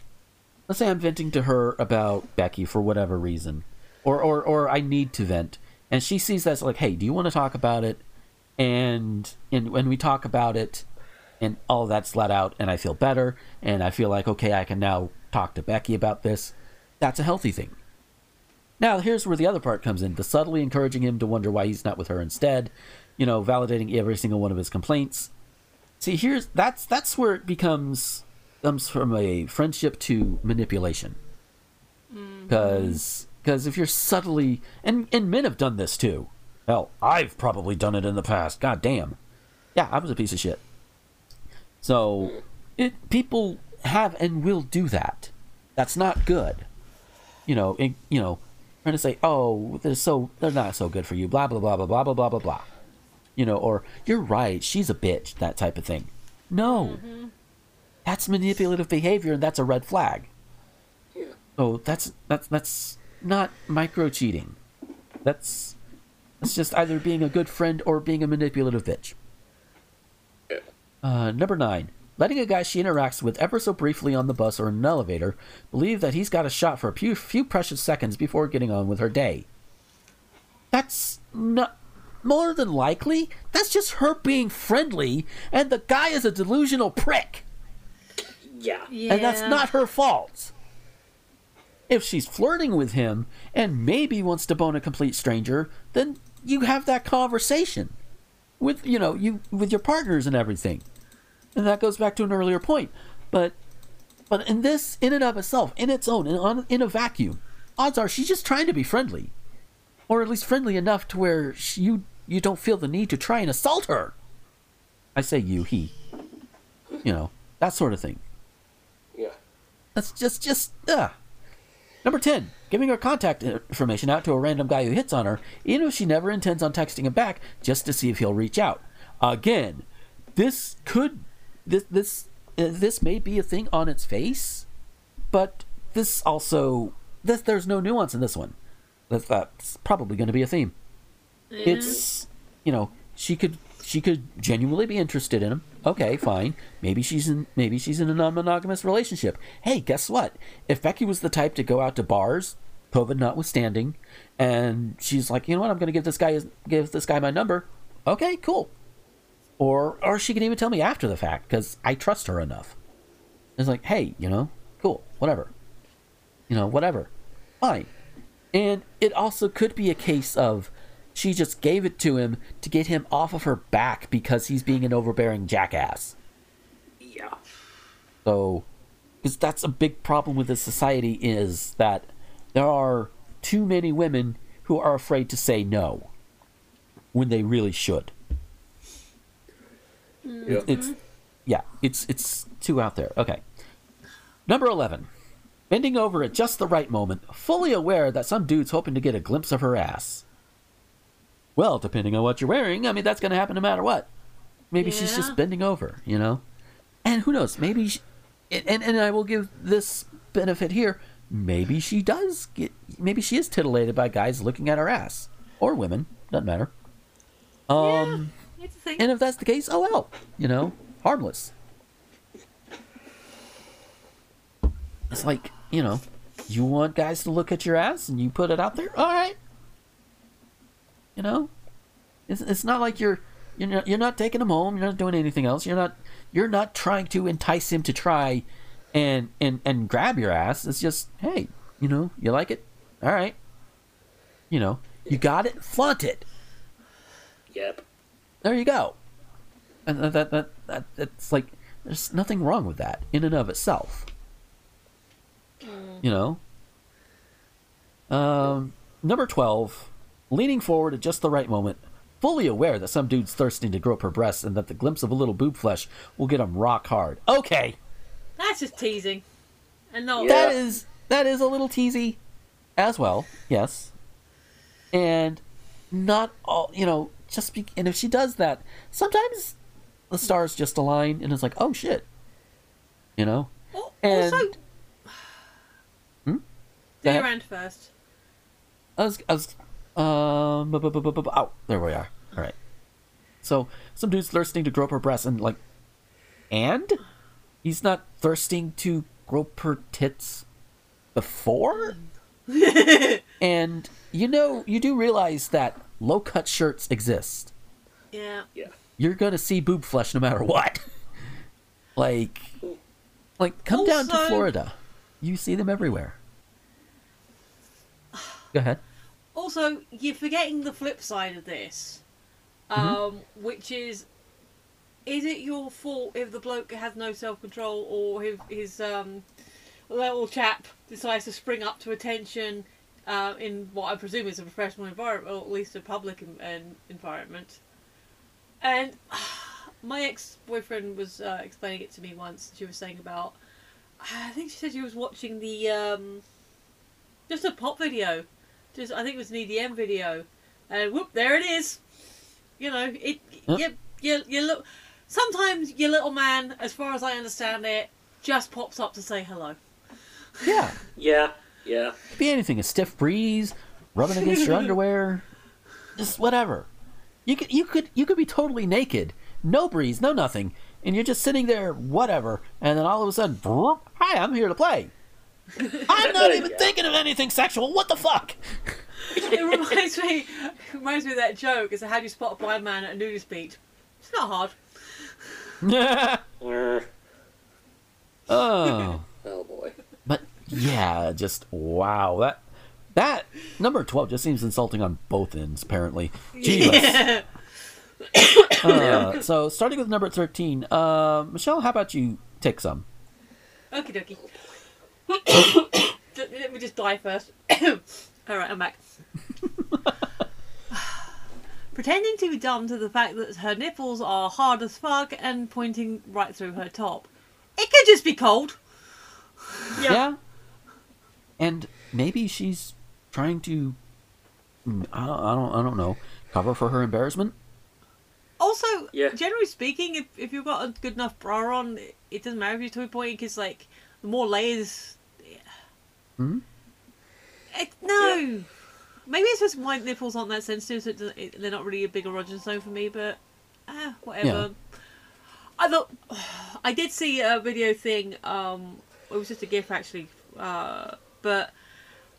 Let's say I'm venting to her about Becky for whatever reason, or or or I need to vent, and she sees that's like, hey, do you want to talk about it? And and when we talk about it, and all that's let out, and I feel better, and I feel like okay, I can now talk to Becky about this. That's a healthy thing. Now, here's where the other part comes in the subtly encouraging him to wonder why he's not with her instead, you know, validating every single one of his complaints. See, here's that's that's where it becomes comes from a friendship to manipulation. Mm-hmm. Because because if you're subtly and and men have done this too. Hell, I've probably done it in the past. God damn. Yeah, I was a piece of shit. So, it people have and will do that. That's not good you know, in, you know, trying to say, oh, they're so they're not so good for you, blah blah blah blah blah blah blah blah blah, you know, or you're right, she's a bitch, that type of thing. No, that's manipulative behavior, and that's a red flag. Yeah. So that's that's that's not micro cheating. That's that's just either being a good friend or being a manipulative bitch. Uh, number nine, letting a guy she interacts with ever so briefly on the bus or in an elevator believe that he's got a shot for a few, few precious seconds before getting on with her day. That's not more than likely. That's just her being friendly, and the guy is a delusional prick, Yeah. yeah. and that's not her fault. If she's flirting with him and maybe wants to bone a complete stranger, then you have that conversation with you know you with your partners and everything and that goes back to an earlier point but but in this in and of itself in its own in, on, in a vacuum odds are she's just trying to be friendly or at least friendly enough to where she, you you don't feel the need to try and assault her i say you he you know that sort of thing Yeah. that's just just uh. Number 10, giving her contact information out to a random guy who hits on her, even if she never intends on texting him back, just to see if he'll reach out. Again, this could this this uh, this may be a thing on its face, but this also this there's no nuance in this one. That, that's probably going to be a theme. It's you know she could she could genuinely be interested in him. Okay, fine. Maybe she's in maybe she's in a non-monogamous relationship. Hey, guess what? If Becky was the type to go out to bars, COVID notwithstanding, and she's like, you know what, I'm going to give this guy give this guy my number. Okay, cool. Or or she can even tell me after the fact because I trust her enough. It's like, hey, you know, cool, whatever. You know, whatever, fine. And it also could be a case of she just gave it to him to get him off of her back because he's being an overbearing jackass. Yeah. So, because that's a big problem with this society is that there are too many women who are afraid to say no when they really should. Yeah. It's yeah, it's it's too out there. Okay. Number 11. Bending over at just the right moment, fully aware that some dude's hoping to get a glimpse of her ass. Well, depending on what you're wearing, I mean that's going to happen no matter what. Maybe she's just bending over, you know? And who knows, maybe she, and and I will give this benefit here, maybe she does get maybe she is titillated by guys looking at her ass or women, doesn't matter. Um It's a thing. And if that's the case, oh well, you know, harmless. It's like, you know, you want guys to look at your ass and you put it out there, all right. You know, it's, it's not like you're you're not, you're not taking him home. You're not doing anything else. You're not you're not trying to entice him to try and and and grab your ass. It's just, hey, you know, you like it, all right. You know, you got it, flaunt it. Yep. There you go. And that that that, that that's like there's nothing wrong with that in and of itself. You know. Um, number twelve, leaning forward at just the right moment, fully aware that some dude's thirsting to grope her breasts and that the glimpse of a little boob flesh will get him rock hard. Okay, That's just teasing. And no, that is that is a little teasy, as well. Yes, and not all you know. Just be, and if she does that, sometimes the stars just align, and it's like, oh shit, you know. Al- And also, Hmm? do Go your end first. I was, I was, um, bu- bu- bu- bu- bu- oh, there we are. All right. So some dude's thirsting to grope her breasts, and like, and he's not thirsting to grope her tits before. and you know, you do realize that low cut shirts exist. Yeah. Yeah. You're gonna see boob flesh no matter what. like, like come down to Florida. You see them everywhere. Go ahead. Also, you're forgetting the flip side of this, um, which is, is it your fault if the bloke has no self control or if his um, little chap decides to spring up to attention uh, in what I presume is a professional environment, or at least a public en- en- environment? And my ex boyfriend was uh, explaining it to me once. She was saying about, I think she said she was watching the um, just a pop video just I think it was an EDM video, and whoop, there it is. You know, it. Yep. You, you, you look. Sometimes your little man, as far as I understand it, just pops up to say hello. Yeah. Yeah. Yeah. Could be anything. A stiff breeze, rubbing against your underwear, just whatever. You could you could you could be totally naked, no breeze, no nothing, and you're just sitting there, whatever, and then all of a sudden, "Vroom, hi, I'm here to play. I'm not even Yeah. thinking of anything sexual. What the fuck? It reminds me, it reminds me of that joke. Is how do you spot a blind man at a nudist beach? It's not hard. Er, oh, oh boy. Yeah, just wow that. That number twelve just seems insulting on both ends. Apparently, Jesus. Uh, so starting with number thirteen, uh, Michelle, how about you take some? Okie dokie. Let me just die first. Alright, I'm back. Pretending to be dumb to the fact that her nipples are hard as fuck and pointing right through her top. It could just be cold. Yeah. And maybe she's trying to mm, I don't, I don't I don't know, cover for her embarrassment. Also, Yeah. generally speaking, if, if you've got a good enough bra on, it- it doesn't matter if you're two pointing because, like, the more layers. Hmm? It, no! Maybe it's just my nipples aren't that sensitive, so it it, they're not really a big erogenous zone for me, but. Ah, whatever. I thought. I did see a video thing, um, it was just a gif actually, uh, but.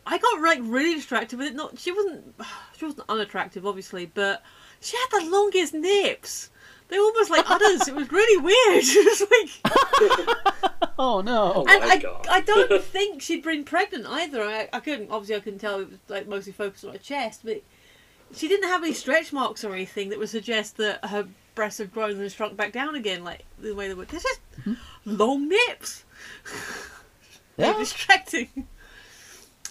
I got like really distracted with it. Not she wasn't she wasn't unattractive, obviously, but she had the longest nips. They were almost like udders. it was really weird. It was like, Oh no. Oh and my I, God. I don't think she'd been pregnant either. I, I couldn't obviously I couldn't tell. It was like mostly focused on her chest, but she didn't have any stretch marks or anything that would suggest that her breasts had grown and shrunk back down again, like the way they would. This is mm-hmm. long nips. Yeah. distracting.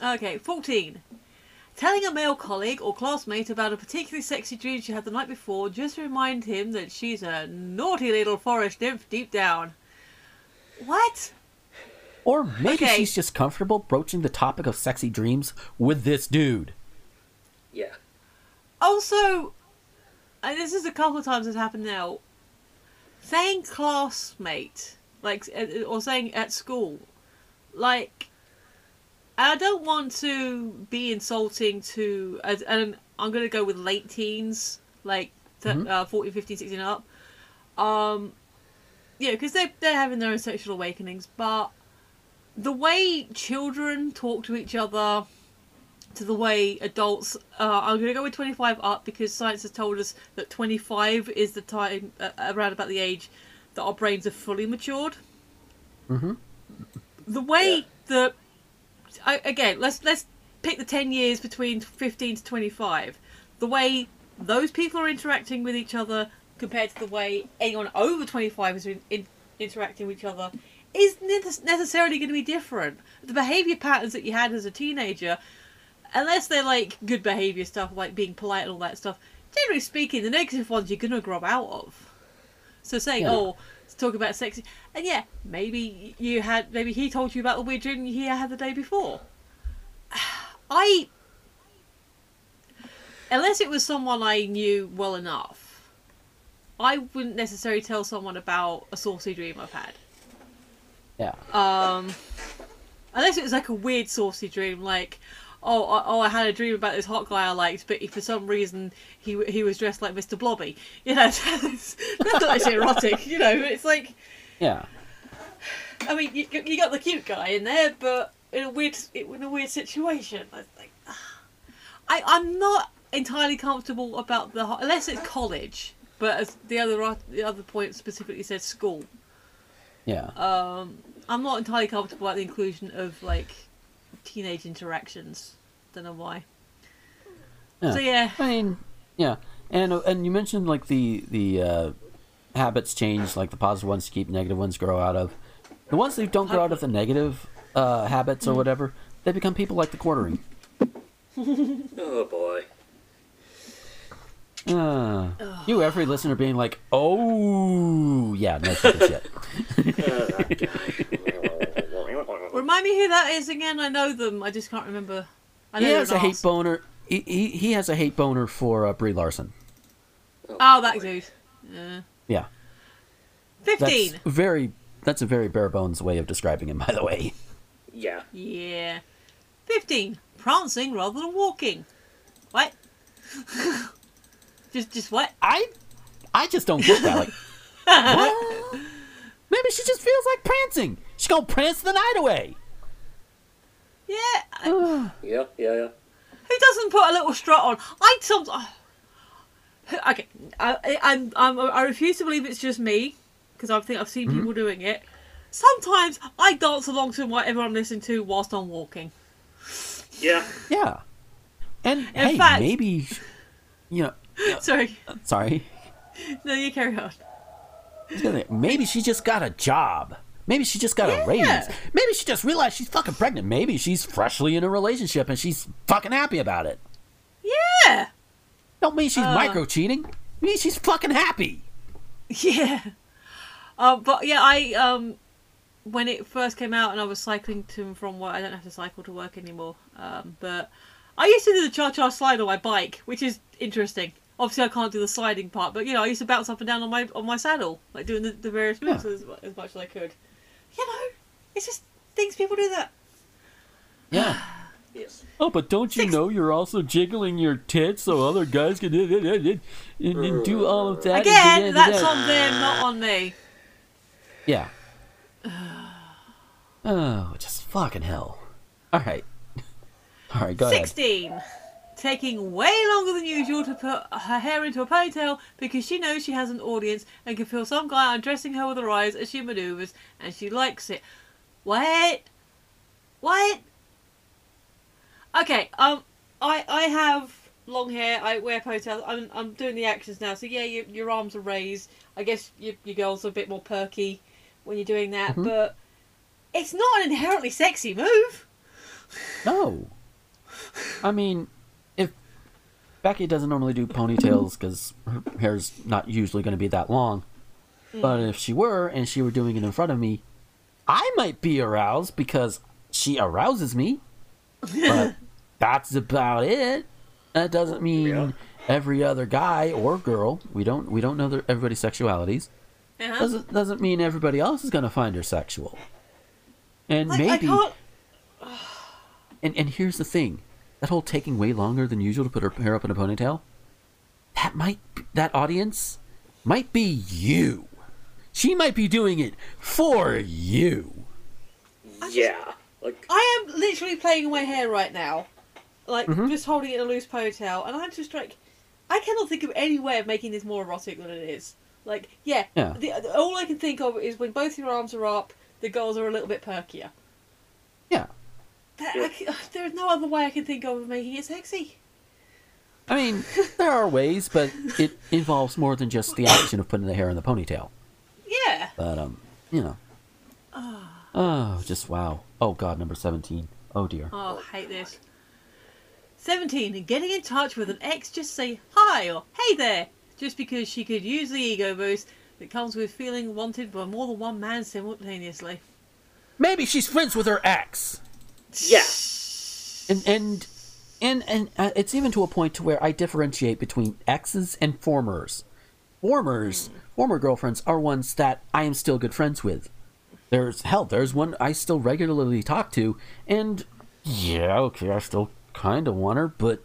Okay, 14. Telling a male colleague or classmate about a particularly sexy dream she had the night before just to remind him that she's a naughty little forest nymph deep down. What? Or maybe Okay. she's just comfortable broaching the topic of sexy dreams with this dude. Yeah. Also, and this is a couple of times it's happened now. Saying classmate, like, uh, or saying at school, like, I don't want to be insulting to, and I'm going to go with late teens, like th- Mhm. uh, 14, 15, 16 and up. Um, yeah, because they're, they're having their own sexual awakenings, but the way children talk to each other, to the way adults. Uh, I'm going to go with 25 up because science has told us that 25 is the time uh, around about the age that our brains are fully matured. Mm-hmm. The way that I, again, let's let's pick the 10 years between 15 to 25. The way those people are interacting with each other compared to the way anyone over 25 is in, in, interacting with each other is necessarily going to be different. The behavior patterns that you had as a teenager unless they're like good behavior stuff, like being polite and all that stuff. Generally speaking, the negative ones you're gonna grow out of. So saying, Yeah. "Oh, talk about sexy," and yeah, maybe you had, maybe he told you about the weird dream he had the day before. I, unless it was someone I knew well enough, I wouldn't necessarily tell someone about a saucy dream I've had. Yeah. Um, unless it was like a weird saucy dream, like, oh, I, oh, I had a dream about this hot guy I liked, but for some reason he he was dressed like Mr. Blobby. You know, that's, that's not actually erotic. You know, it's like, Yeah. I mean, you, you got the cute guy in there, but in a weird in a weird situation. I like, I I'm not entirely comfortable about the unless it's college. But as the other the other point specifically said school. Yeah. Um, I'm not entirely comfortable about the inclusion of like teenage interactions. Don't know why. Yeah. So yeah, I mean, yeah, and uh, and you mentioned like the the uh, habits change, like the positive ones keep, negative ones grow out of. The ones that don't grow out of the negative uh, habits or whatever, they become people like the quartering. Oh boy. Uh, you every listener being like, oh yeah, no such shit. remind me who that is again. I know them. I just can't remember. I know he has an a hate boner. He, he he has a hate boner for uh, Brie Larson. Oh, that dude. Yeah. Yeah, Fifteen. that's very. That's a very bare bones way of describing him, by the way. Yeah. Yeah. Fifteen. Prancing rather than walking. What? just just what? I I just don't get that. Like, what? Maybe she just feels like prancing. She's gonna prance the night away. Yeah. Yeah, yeah, yeah. Who doesn't put a little strut on? I sometimes. Oh. Okay, I, I, I'm, I'm, I refuse to believe it's just me because I think I've seen people mm-hmm. doing it. Sometimes I dance along to whatever I'm listening to whilst I'm walking. Yeah. Yeah. And In hey, fact- maybe you know. Uh, sorry, uh, Sorry. no, you carry on. I was gonna say, Maybe she just got a job. Maybe she just got a raise. Maybe she just realized she's fucking pregnant. Maybe she's freshly in a relationship and she's fucking happy about it. Yeah, Don't mean she's Uh. micro cheating. Mean she's fucking happy. yeah. Um, but yeah, I um, when it first came out and I was cycling to and from work, I don't have to cycle to work anymore. Um, but I used to do the cha cha slide on my bike, which is interesting. Obviously, I can't do the sliding part, but you know, I used to bounce up and down on my on my saddle, like doing the, the various moves as, as much as I could. You know, it's just things people do that. Yeah. Yes. Oh, but don't you know you're also jiggling your tits so other guys can and, and, and do uh, all of that? Again, that's on them, not on me. Yeah. Oh, just fucking hell. All right. All right, go ahead. 16. Taking way longer than usual to put her hair into a ponytail because she knows she has an audience and can feel some guy undressing her with her eyes as she maneuvers and she likes it. What? What? Okay, um, I I have long hair. I wear ponytails. I'm I'm doing the actions now. So yeah, your your arms are raised. I guess your your girls are a bit more perky when you're doing that, Mhm. but it's not an inherently sexy move. No. I mean, Becky doesn't normally do ponytails because her hair's not usually going to be that long, but if she were and she were doing it in front of me, I might be aroused because she arouses me. But that's about it. That doesn't mean every other guy or girl. We don't we don't know their, everybody's sexualities. Uh-huh. Doesn't doesn't mean everybody else is going to find her sexual. And Like, I maybe and and here's the thing, that whole taking way longer than usual to put her hair up in a ponytail. That might that audience might be you. She might be doing it for you. Yeah. Like I am literally playing with my hair right now, like Mhm. just holding it in a loose ponytail, and I'm just like, I cannot think of any way of making this more erotic than it is. Like, yeah, Yeah. The, all I can think of is when both your arms are up, the girls are a little bit perkier. Yeah. That, I c- there is no other way I can think of making it sexy. I mean, there are ways, but it involves more than just the action of putting the hair in the ponytail. Yeah. But um, you know. Oh, just wow. Oh god, number 17. Oh dear. Oh, I hate this. 17. Getting in touch with an ex, just say hi or hey there, just because she could use the ego boost that comes with feeling wanted by more than one man simultaneously. Maybe she's friends with her ex. Yeah. And and and and uh, it's even to a point to where I differentiate between exes and formers. Formers, former girlfriends are ones that I am still good friends with. There's hell, there's one I still regularly talk to, and yeah, okay, I still kind of want her, but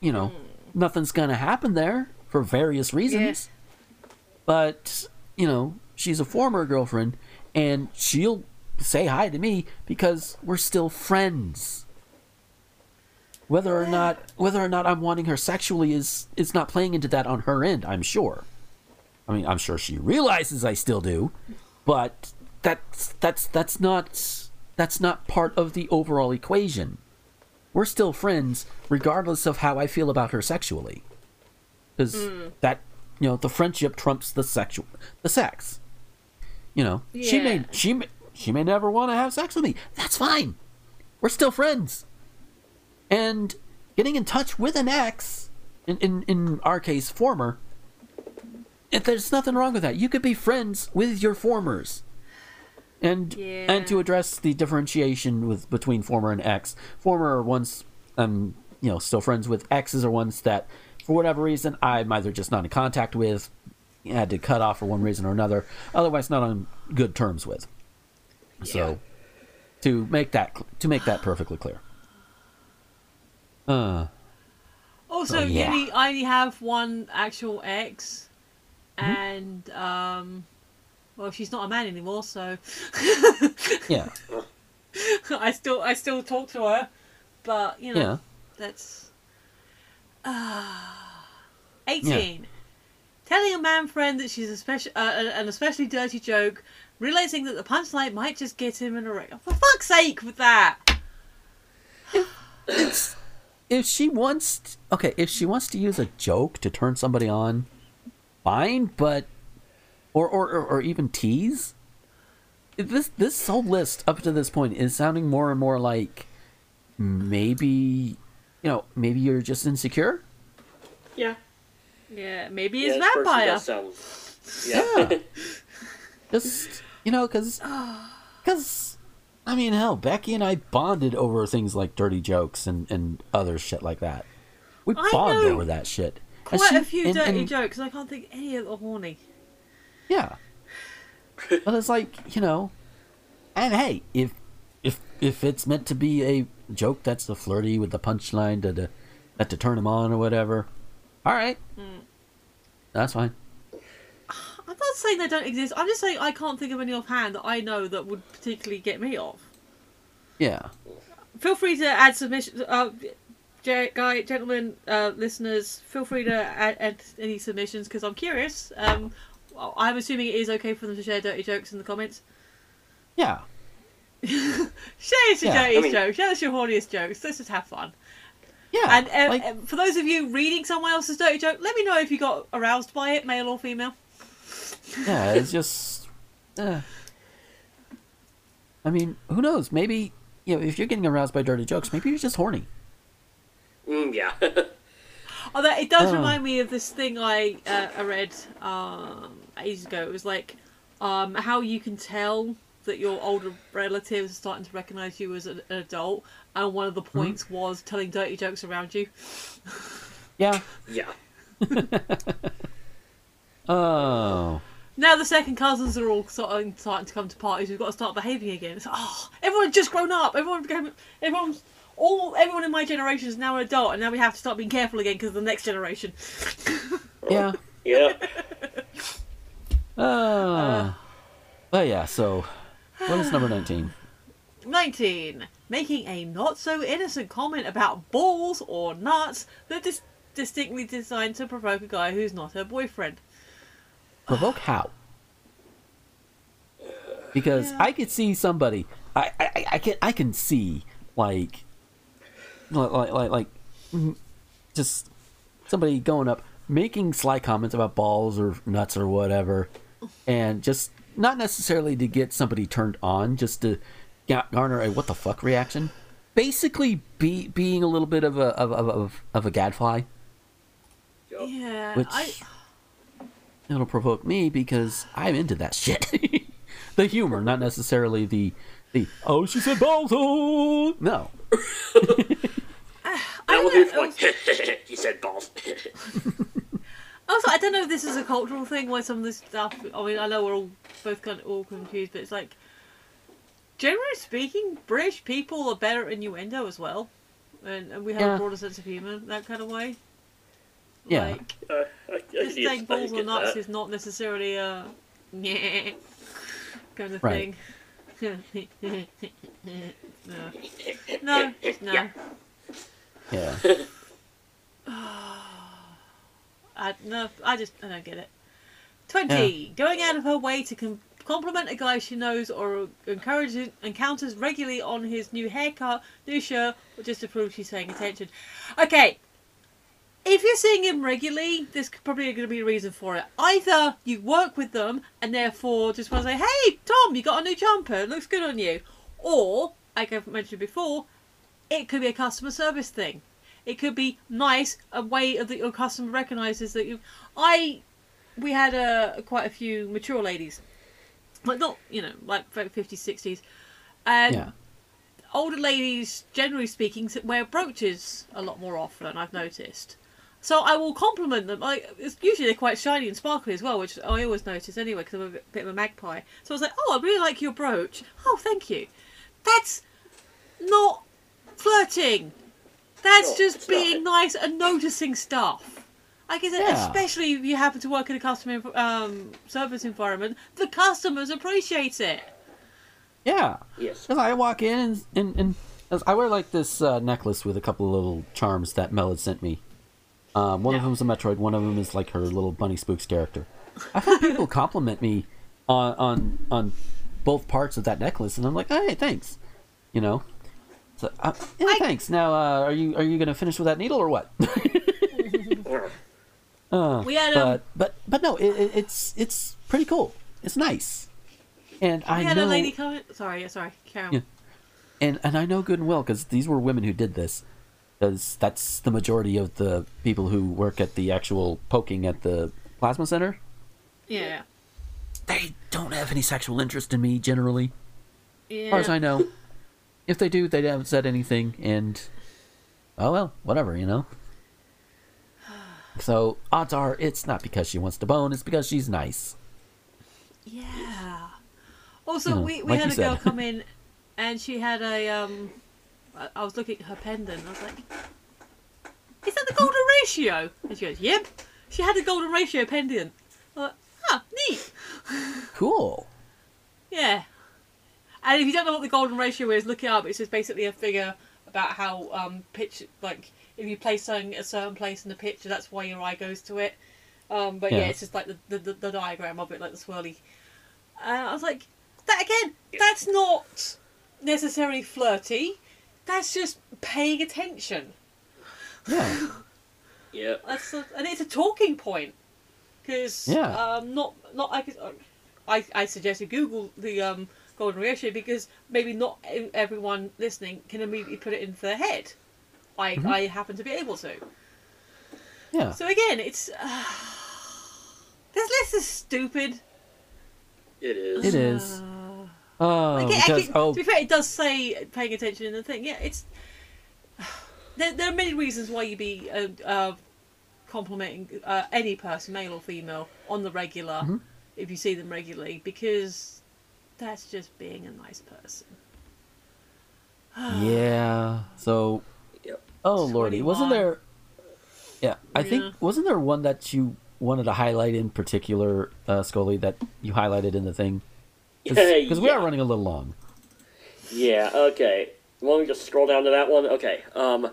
you know, nothing's gonna happen there for various reasons. But you know, she's a former girlfriend, and she'll say hi to me because we're still friends. Whether or not whether or not I'm wanting her sexually is is not playing into that on her end, I'm sure. I mean, I'm sure she realizes I still do, but that's that's that's not that's not part of the overall equation. We're still friends regardless of how I feel about her sexually. Cuz hmm. that you know, the friendship trumps the sexual the sex. You know, she may she may she may never want to have sex with me. That's fine. We're still friends. And getting in touch with an ex, in, in, in our case, former, if there's nothing wrong with that. You could be friends with your formers. And and to address the differentiation with between former and ex, former are ones um you know still friends with. Exes are ones that, for whatever reason, I'm either just not in contact with, had to cut off for one reason or another, otherwise not on good terms with. So, to make that to make that perfectly clear. Uh, Also, Oh, yeah. I only have one actual ex, and um, well, she's not a man anymore, so yeah, I still I still talk to her, but you know Yeah. that's uh, eighteen. Telling a man friend that she's a special, uh, an especially dirty joke, realizing that the punchline might just get him an erect. For fuck's sake, with that. it's if she wants okay if she wants to use a joke to turn somebody on fine but or or, or, or even tease this this whole list up to this point is sounding more and more like maybe you know maybe you're just insecure Yeah. Yeah, maybe Yeah, he's this person vampire. does sound. Yeah. just you know because because i mean hell becky and i bonded over things like dirty jokes and and other shit like that we I bonded know over that shit Quite she- a few and- dirty and- jokes. I can't think any of the horny. Yeah. but it's like, you know, and hey, if if if it's meant to be a joke that's the flirty with the punchline to to that to turn him on or whatever, all right, hmm. that's fine. I'm not saying they don't exist. I'm just saying I can't think of any offhand that I know that would particularly get me off. Yeah. Feel free to add submissions. Uh, J- guy, gentlemen, uh, listeners, feel free to add, add any submissions because I'm curious. Um, I'm assuming it is okay for them to share dirty jokes in the comments. Yeah. Share your Yeah, I dirtiest mean- jokes. Share us your horniest jokes. Let's just have fun. Yeah, And uh, like- uh, for those of you reading someone else's dirty joke, let me know if you got aroused by it, male or female. Yeah, it's just. Uh, I mean, who knows? Maybe you know, if you're getting aroused by dirty jokes, maybe you're just horny. Mm, yeah. Although it does Oh. remind me of this thing I uh, I read um, ages ago. It was like um, how you can tell that your older relatives are starting to recognise you as an, an adult, and one of the Hmm? points was telling dirty jokes around you. Yeah. yeah. Oh. Now the second cousins are all sort of starting to come to parties. We've got to start behaving again. It's like, oh, everyone's just grown up. Everyone became, everyone's all everyone in my generation is now an adult, and now we have to start being careful again because the next generation. Yeah. Yeah. Uh, but yeah, so what is number 19? 19. Making a not so innocent comment about balls or nuts that is distinctly designed to provoke a guy who's not her boyfriend. Provoke how? Because I could see somebody, I, I, I- can, I can see like, like, like, like, mm, just somebody going up, making sly comments about balls or nuts or whatever, and just not necessarily to get somebody turned on, just to ga- garner a what the fuck reaction. Basically, be being a little bit of a of of, of, of a gadfly. Yeah, Which I it'll provoke me because I'm into that shit. the humor, not necessarily the the oh she said balls. Oh no. Ah, that would be fun. he said balls. also I don't know if this is a cultural thing why some of this stuff. I mean, I know we're all both kind of all confused, but it's like generally speaking, British people are better at innuendo as well, and, and we have Yeah. a broader sense of humour that kind of way. Yeah. Like, Uh, I, I, just I, saying balls or nuts that. is not necessarily a yeah kind of Right. thing. no, no, no. Yeah. Yeah. I no, I just I don't get it. Twenty, going out of her way to com- compliment a guy she knows or encourages encounters regularly on his new haircut, new shirt, or just to prove she's paying attention. Okay, if you're seeing him regularly, there's probably going to be a reason for it. Either you work with them and therefore just want to say, "Hey, Tom, you got a new jumper. It looks good on you," or like I've mentioned before, it could be a customer service thing. It could be nice, a way that your customer recognises that you. I, we had a quite a few mature ladies, like not you know like fifties, sixties, and Yeah. older ladies, generally speaking, wear brooches a lot more often. I've noticed. So I will compliment them. Like it's usually they're quite shiny and sparkly as well, which I always notice anyway because I'm a bit, bit of a magpie. So I was like, "Oh, I really like your brooch. Oh, thank you." That's not flirting. That's No, just it's being nice and noticing stuff. I guess, Yeah. especially if you happen to work in a customer um, service environment, the customers appreciate it. Yeah. Yes. Because I walk in and, and, and I wear like this uh, necklace with a couple of little charms that Mel had sent me. Um, one of them is a Metroid. One of them is like her little bunny spooks character. I've had people compliment me on on on both parts of that necklace, and I'm like, hey, thanks. You know. So uh, yeah, I- thanks. Now, uh, are you are you gonna finish with that needle or what? uh, We had, um, but but but no, it, it, it's it's pretty cool. It's nice, and I had know a lady come in. Sorry, sorry, Karen. Yeah. and and I know good and well because these were women who did this. Because that's the majority of the people who work at the actual poking at the plasma center. Yeah. They don't have any sexual interest in me generally, Yeah. as far as I know. If they do, they haven't said anything, and oh well, whatever, you know. So odds are it's not because she wants to bone; it's because she's nice. Yeah. Also, You know, we, we like had a girl come in, and she had a um. I, was looking at her pendant. I was like, "Is that the golden ratio?" And she goes, "Yep." She had the golden ratio pendant. I was like, ah, neat. Cool. Yeah. And if you don't know what the golden ratio is, look it up. It's just basically a figure about how um pitch like if you place something at a certain place in the picture, that's why your eye goes to it. Um, but yeah, Yeah. it's just like the, the, the, the diagram of it, like the swirly. And I was like, that again, that's not necessarily flirty. That's just paying attention. Yeah. Yeah. That's a, and it's a talking point because Yeah. um, not not I, guess- I I suggested Google the um, golden ratio because maybe not everyone listening can immediately put it into their head. I Mhm. I happen to be able to. Yeah. So again, it's uh, this list is stupid. It is. It is. Oh, Like, because it- oh, To be fair, it does say paying attention in the thing. Yeah, it's there. There are many reasons why you be uh, uh, complimenting uh, any person, male or female, on the regular Mhm. if you see them regularly, because that's just being a nice person. yeah. So, oh lordy, wasn't there? Yeah, I Yeah. think wasn't there one that you wanted to highlight in particular, uh, Scully, that you highlighted in the thing? Because we are running a little long. Yeah, okay. Let me just scroll down to that one. Okay. Um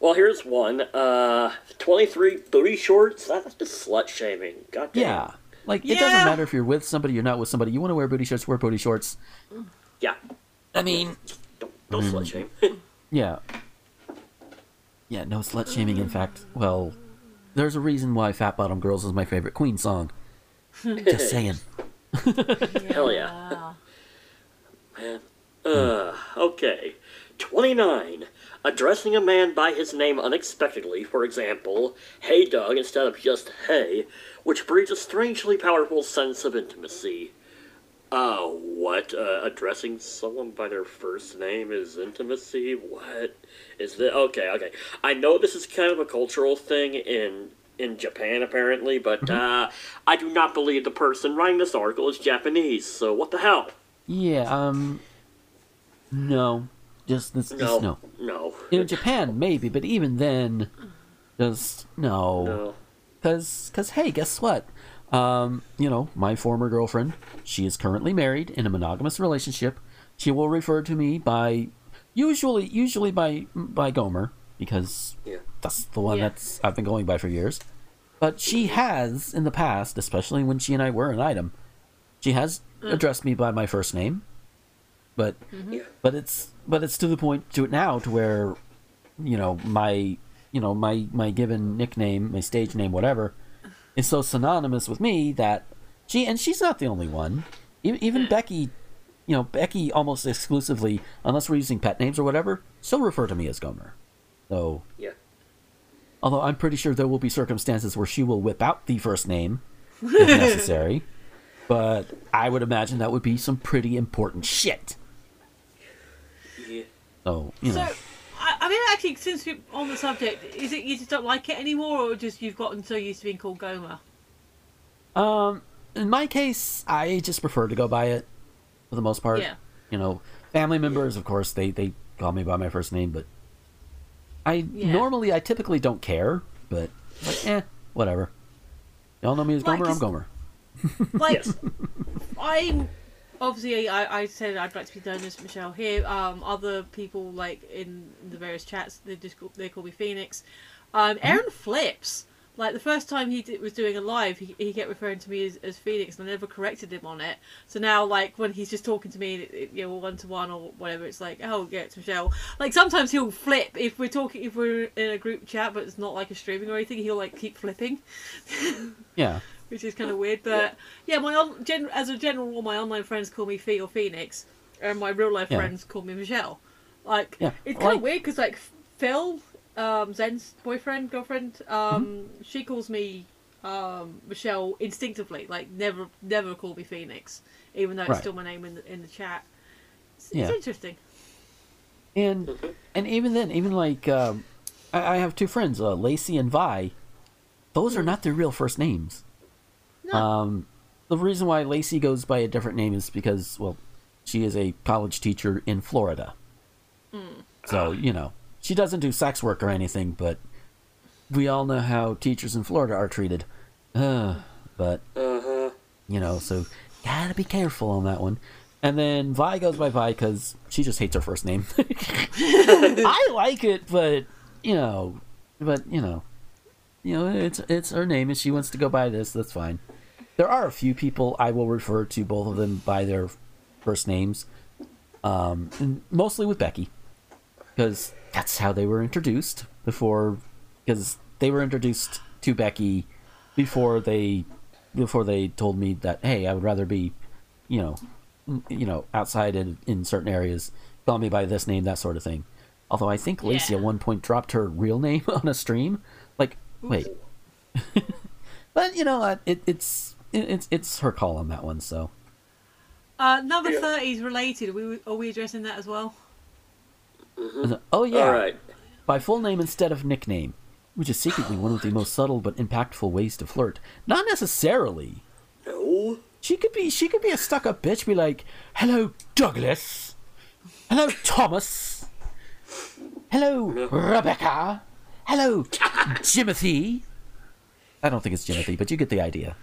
well here's one. Uh twenty three booty shorts. That's just slut shaming. God damn. Yeah. Like it Yeah. doesn't matter if you're with somebody, you're not with somebody. You want to wear booty shorts, wear booty shorts. Yeah. I mean, Don't don't Mm. slut shame. yeah, yeah. No slut shaming. In fact, well, there's a reason why "Fat Bottom Girls" is my favorite Queen song. Just saying. Hell yeah. Man. Uh, okay. 29. Addressing a man by his name unexpectedly, for example, hey Doug instead of just hey, which breeds a strangely powerful sense of intimacy. Uh, what? Uh, addressing someone by their first name is intimacy? What? Is that. Okay, okay. I know this is kind of a cultural thing in in Japan, apparently, but, uh, I do not believe the person writing this article is Japanese, so what the hell? Yeah. Um. No. Just this. No. Just no. No. In Japan, maybe, but even then, just no. No. Cause, cause, hey, guess what? Um, you know, my former girlfriend, she is currently married in a monogamous relationship. She will refer to me by, usually, usually by by Gomer because Yeah. that's the one Yeah. that's I've been going by for years. But she has in the past, especially when she and I were an item, she has mm. addressed me by my first name. But mm-hmm. Yeah. but it's but it's to the point to it now to where you know my you know my my given nickname my stage name whatever is so synonymous with me that she and she's not the only one even, even becky you know becky almost exclusively unless we're using pet names or whatever she'll refer to me as gomer so Yeah. although i'm pretty sure there will be circumstances where she will whip out the first name if necessary but i would imagine that would be some pretty important shit Yeah. so you know So, I, I mean, actually, since we're on the subject, is it you just don't like it anymore, or just you've gotten so used to being called Gomer? Um, in my case, I just prefer to go by it for the most part. Yeah. You know, family members, of course, they they call me by my first name, but I Yeah. normally I typically don't care, but like, eh, whatever. Y'all know me as Like, Gomer. I'm Gomer. Like, I'm obviously I, I said I'd like to be known as Michelle here. Um, other people like in the various chats they just call, they call me Phoenix. Um, Aaron flips. Like the first time he did, was doing a live, he, he kept referring to me as, as Phoenix, and I never corrected him on it. So now, like when he's just talking to me, you know, one to one or whatever, it's like, oh yeah, it's Michelle. Like sometimes he'll flip if we're talking, if we're in a group chat, but it's not like a streaming or anything. He'll like keep flipping. Yeah. which is kind of weird. But yeah, my on, gen, as a general rule, my online friends call me Fee or Phoenix, and my real life Yeah. friends call me Michelle. Like Yeah, it's kind like- of weird because like Phil, um, Zen's boyfriend, girlfriend, um, Mm-hmm. she calls me um, Michelle instinctively. Like never, never call me Phoenix, even though it's Right. still my name in the in the chat. It's, Yeah. it's interesting. And and even then, even like um, I, I have two friends, uh, Lacey and Vi. Those are not their real first names. No. Um, the reason why Lacey goes by a different name is because, well, she is a college teacher in Florida. So, you know, she doesn't do sex work or anything, but we all know how teachers in Florida are treated. Uh, but, Uh-huh. you know, so gotta be careful on that one. And then Vi goes by Vi because she just hates her first name. I like it, but, you know, but, you know, you know, it's it's her name, and she wants to go by this. That's fine. There are a few people I will refer to both of them by their first names, um, and mostly with Becky, because that's how they were introduced before because they were introduced to Becky before they before they told me that hey I would rather be you know you know outside in, in certain areas call me by this name that sort of thing although I think Lacey Yeah. at one point dropped her real name on a stream like wait but you know what it, it's it, it's it's her call on that one so Uh, number thirty is related. Are we, are we addressing that as well? Oh yeah All right. by full name instead of nickname, which is secretly one of the most subtle but impactful ways to flirt. Not necessarily. No. She could be she could be a stuck up bitch, be like, Hello Douglas. Hello Thomas. Hello Rebecca. Hello Jimothy. I don't think it's Jimothy, but you get the idea.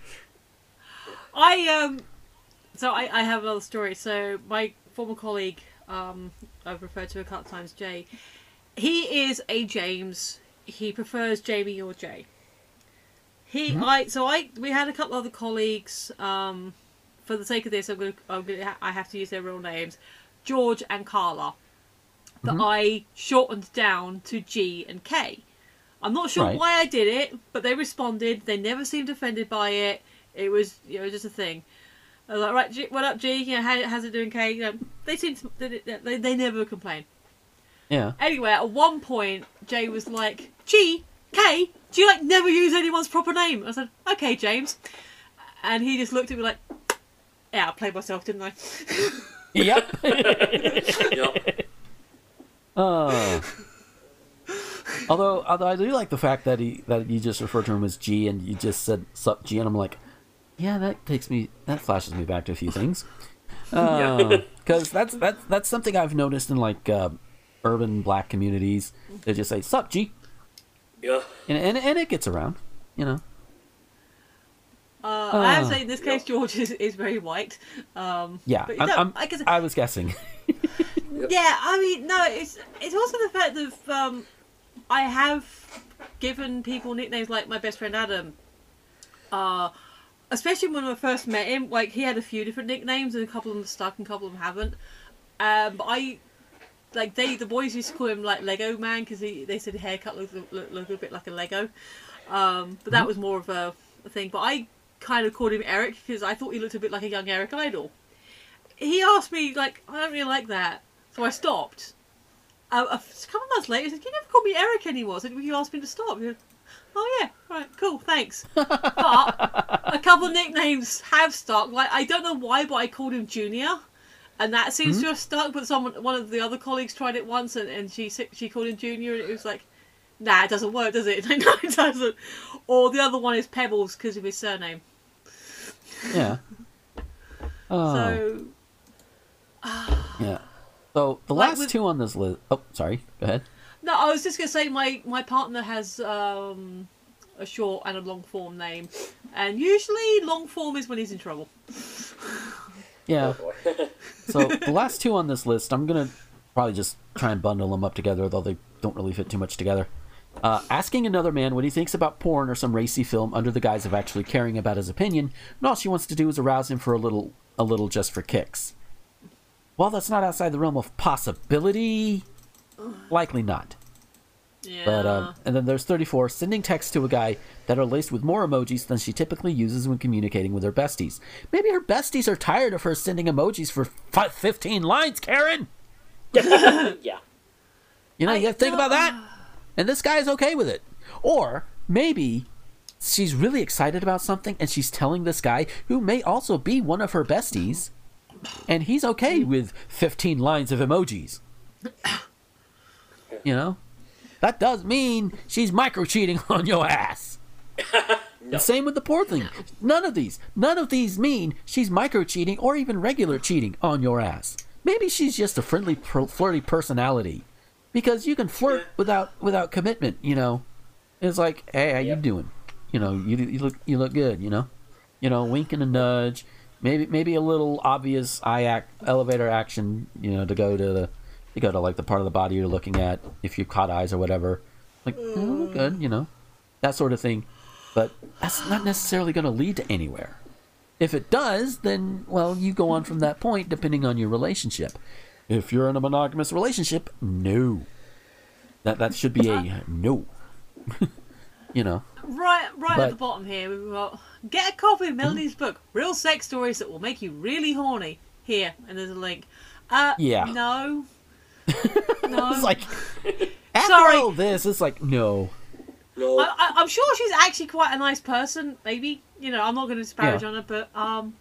I um, so I, I have another story. So my former colleague, um, I've referred to a couple times, Jay. He is a James. He prefers Jamie or Jay. He, I, so I, we had a couple other colleagues. Um, for the sake of this, I'm gonna, I'm gonna, I have to use their real names, George and Carla. That I shortened down to G and K. I'm not sure Right. why I did it, but they responded. They never seemed offended by it. It was, you know, just a thing. I was like, right, G, what up, G? You know, how, how's it doing, K? You know, they seem to, they, they, they never complain. Yeah. Anyway, at one point, Jay was like, G, K, do you like never use anyone's proper name? I said, okay, James. And he just looked at me like, yeah, I played myself, didn't I? Yep. Yep. Uh, although, although I do like the fact that he that you just referred to him as G and you just said sup G and I'm like, yeah, that takes me that flashes me back to a few things. Because that's that's that's something I've noticed in like uh, urban black communities. They just say sup G, Yeah. and and, and it gets around, you know. Uh, I have to say, in this case, George is, is very white. Um, Yeah, but, I'm, no, I'm- I guess, I was guessing. yeah, I mean, no, it's it's also the fact that um, I have given people nicknames like my best friend Adam. Uh, especially when I first met him, like he had a few different nicknames, and a couple of them stuck, and a couple of them haven't. Um, but I, like they, the boys used to call him like Lego Man because he they said his haircut looked, looked, looked a bit like a Lego. Um, but that was more of a, a thing. But I kind of called him Eric because I thought he looked a bit like a young Eric Idle. He asked me like, I don't really like that, so I stopped. Uh, a couple of months later, he said, "Can you never call me Eric anymore?" I said, you asked me to stop." He said, oh yeah, right, cool, thanks. but a couple of nicknames have stuck. Like I don't know why, but I called him Junior, and that seems hmm? to have stuck. But someone, one of the other colleagues tried it once, and, and she she called him Junior, and it was like, nah, it doesn't work, does it? no, it doesn't. Or the other one is Pebbles because of his surname. Yeah. Oh. So yeah. So the Like last with- two on this list. Oh, sorry. Go ahead. No, I was just gonna say my my partner has um, a short and a long form name, and usually long form is when he's in trouble. Yeah. Oh. So the last two on this list, I'm gonna probably just try and bundle them up together, though they don't really fit too much together. Uh, asking another man what he thinks about porn or some racy film under the guise of actually caring about his opinion, and all she wants to do is arouse him for a little, a little just for kicks. While that's not outside the realm of possibility, likely not. Yeah. But um, and then there's 34 sending texts to a guy that are laced with more emojis than she typically uses when communicating with her besties. Maybe her besties are tired of her sending emojis for fi 15 lines, Karen. yeah. You know, I- you have to think about that. And this guy is okay with it. Or maybe she's really excited about something and she's telling this guy who may also be one of her besties, and he's okay with 15 lines of emojis. You know? That does mean she's micro cheating on your ass. And same with the poor thing. None of these, none of these mean she's micro cheating or even regular cheating on your ass. Maybe she's just a friendly, flirty personality, because you can flirt without without commitment. You know, it's like, hey, how you doing? You know, you you look you look good. You know, you know, wink and a nudge, maybe maybe a little obvious eye act, elevator action. You know, to go to the to go to like the part of the body you're looking at if you've caught eyes or whatever. Like, eh, oh, look mm. good. You know, that sort of thing. But that's not necessarily going to lead to anywhere. If it does, then, well, you go on from that point depending on your relationship. If you're in a monogamous relationship, no. That that should be a no. you know. Right, right But- at the bottom here, we've got get a copy of Melody's hmm? book, Real Sex Stories That Will Make You Really Horny. Here, and there's a link. Uh, Yeah. No. no. It's like after Sorry. all this, it's like no. No. I, I, I'm sure she's actually quite a nice person. Maybe you know, I'm not going to disparage Yeah. on her, but um,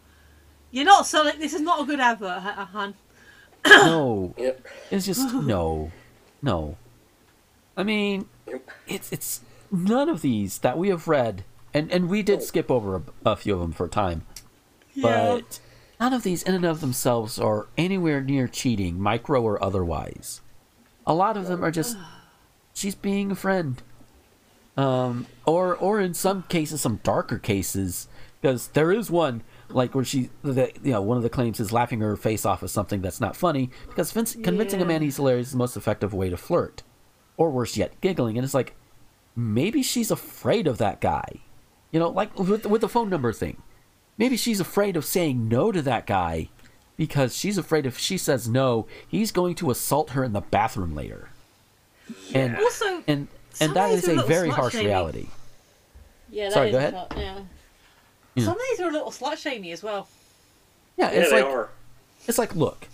you're not selling. This is not a good advert, huh, hun. No. Yep. It's just no. No. I mean, it's it's none of these that we have read, and and we did skip over a, a few of them for time, Yeah. but none of these in and of themselves are anywhere near cheating, micro or otherwise. A lot of them are just she's being a friend, um, or or in some cases, some darker cases, because there is one like where she, the, you know, one of the claims is laughing her face off at something that's not funny because Vince, convincing a man he's hilarious is the most effective way to flirt, or worse yet, giggling. And it's like maybe she's afraid of that guy, you know, like with with the phone number thing. Maybe she's afraid of saying no to that guy because she's afraid if she says no, he's going to assault her in the bathroom later. And Also, and and that is of these is are a very harsh shaming. reality. Yeah, that Sorry, is go a ahead. lot, yeah. Yeah. Some of these are a little slut shamey as well. Yeah, Yeah, it's they like are. it's like look,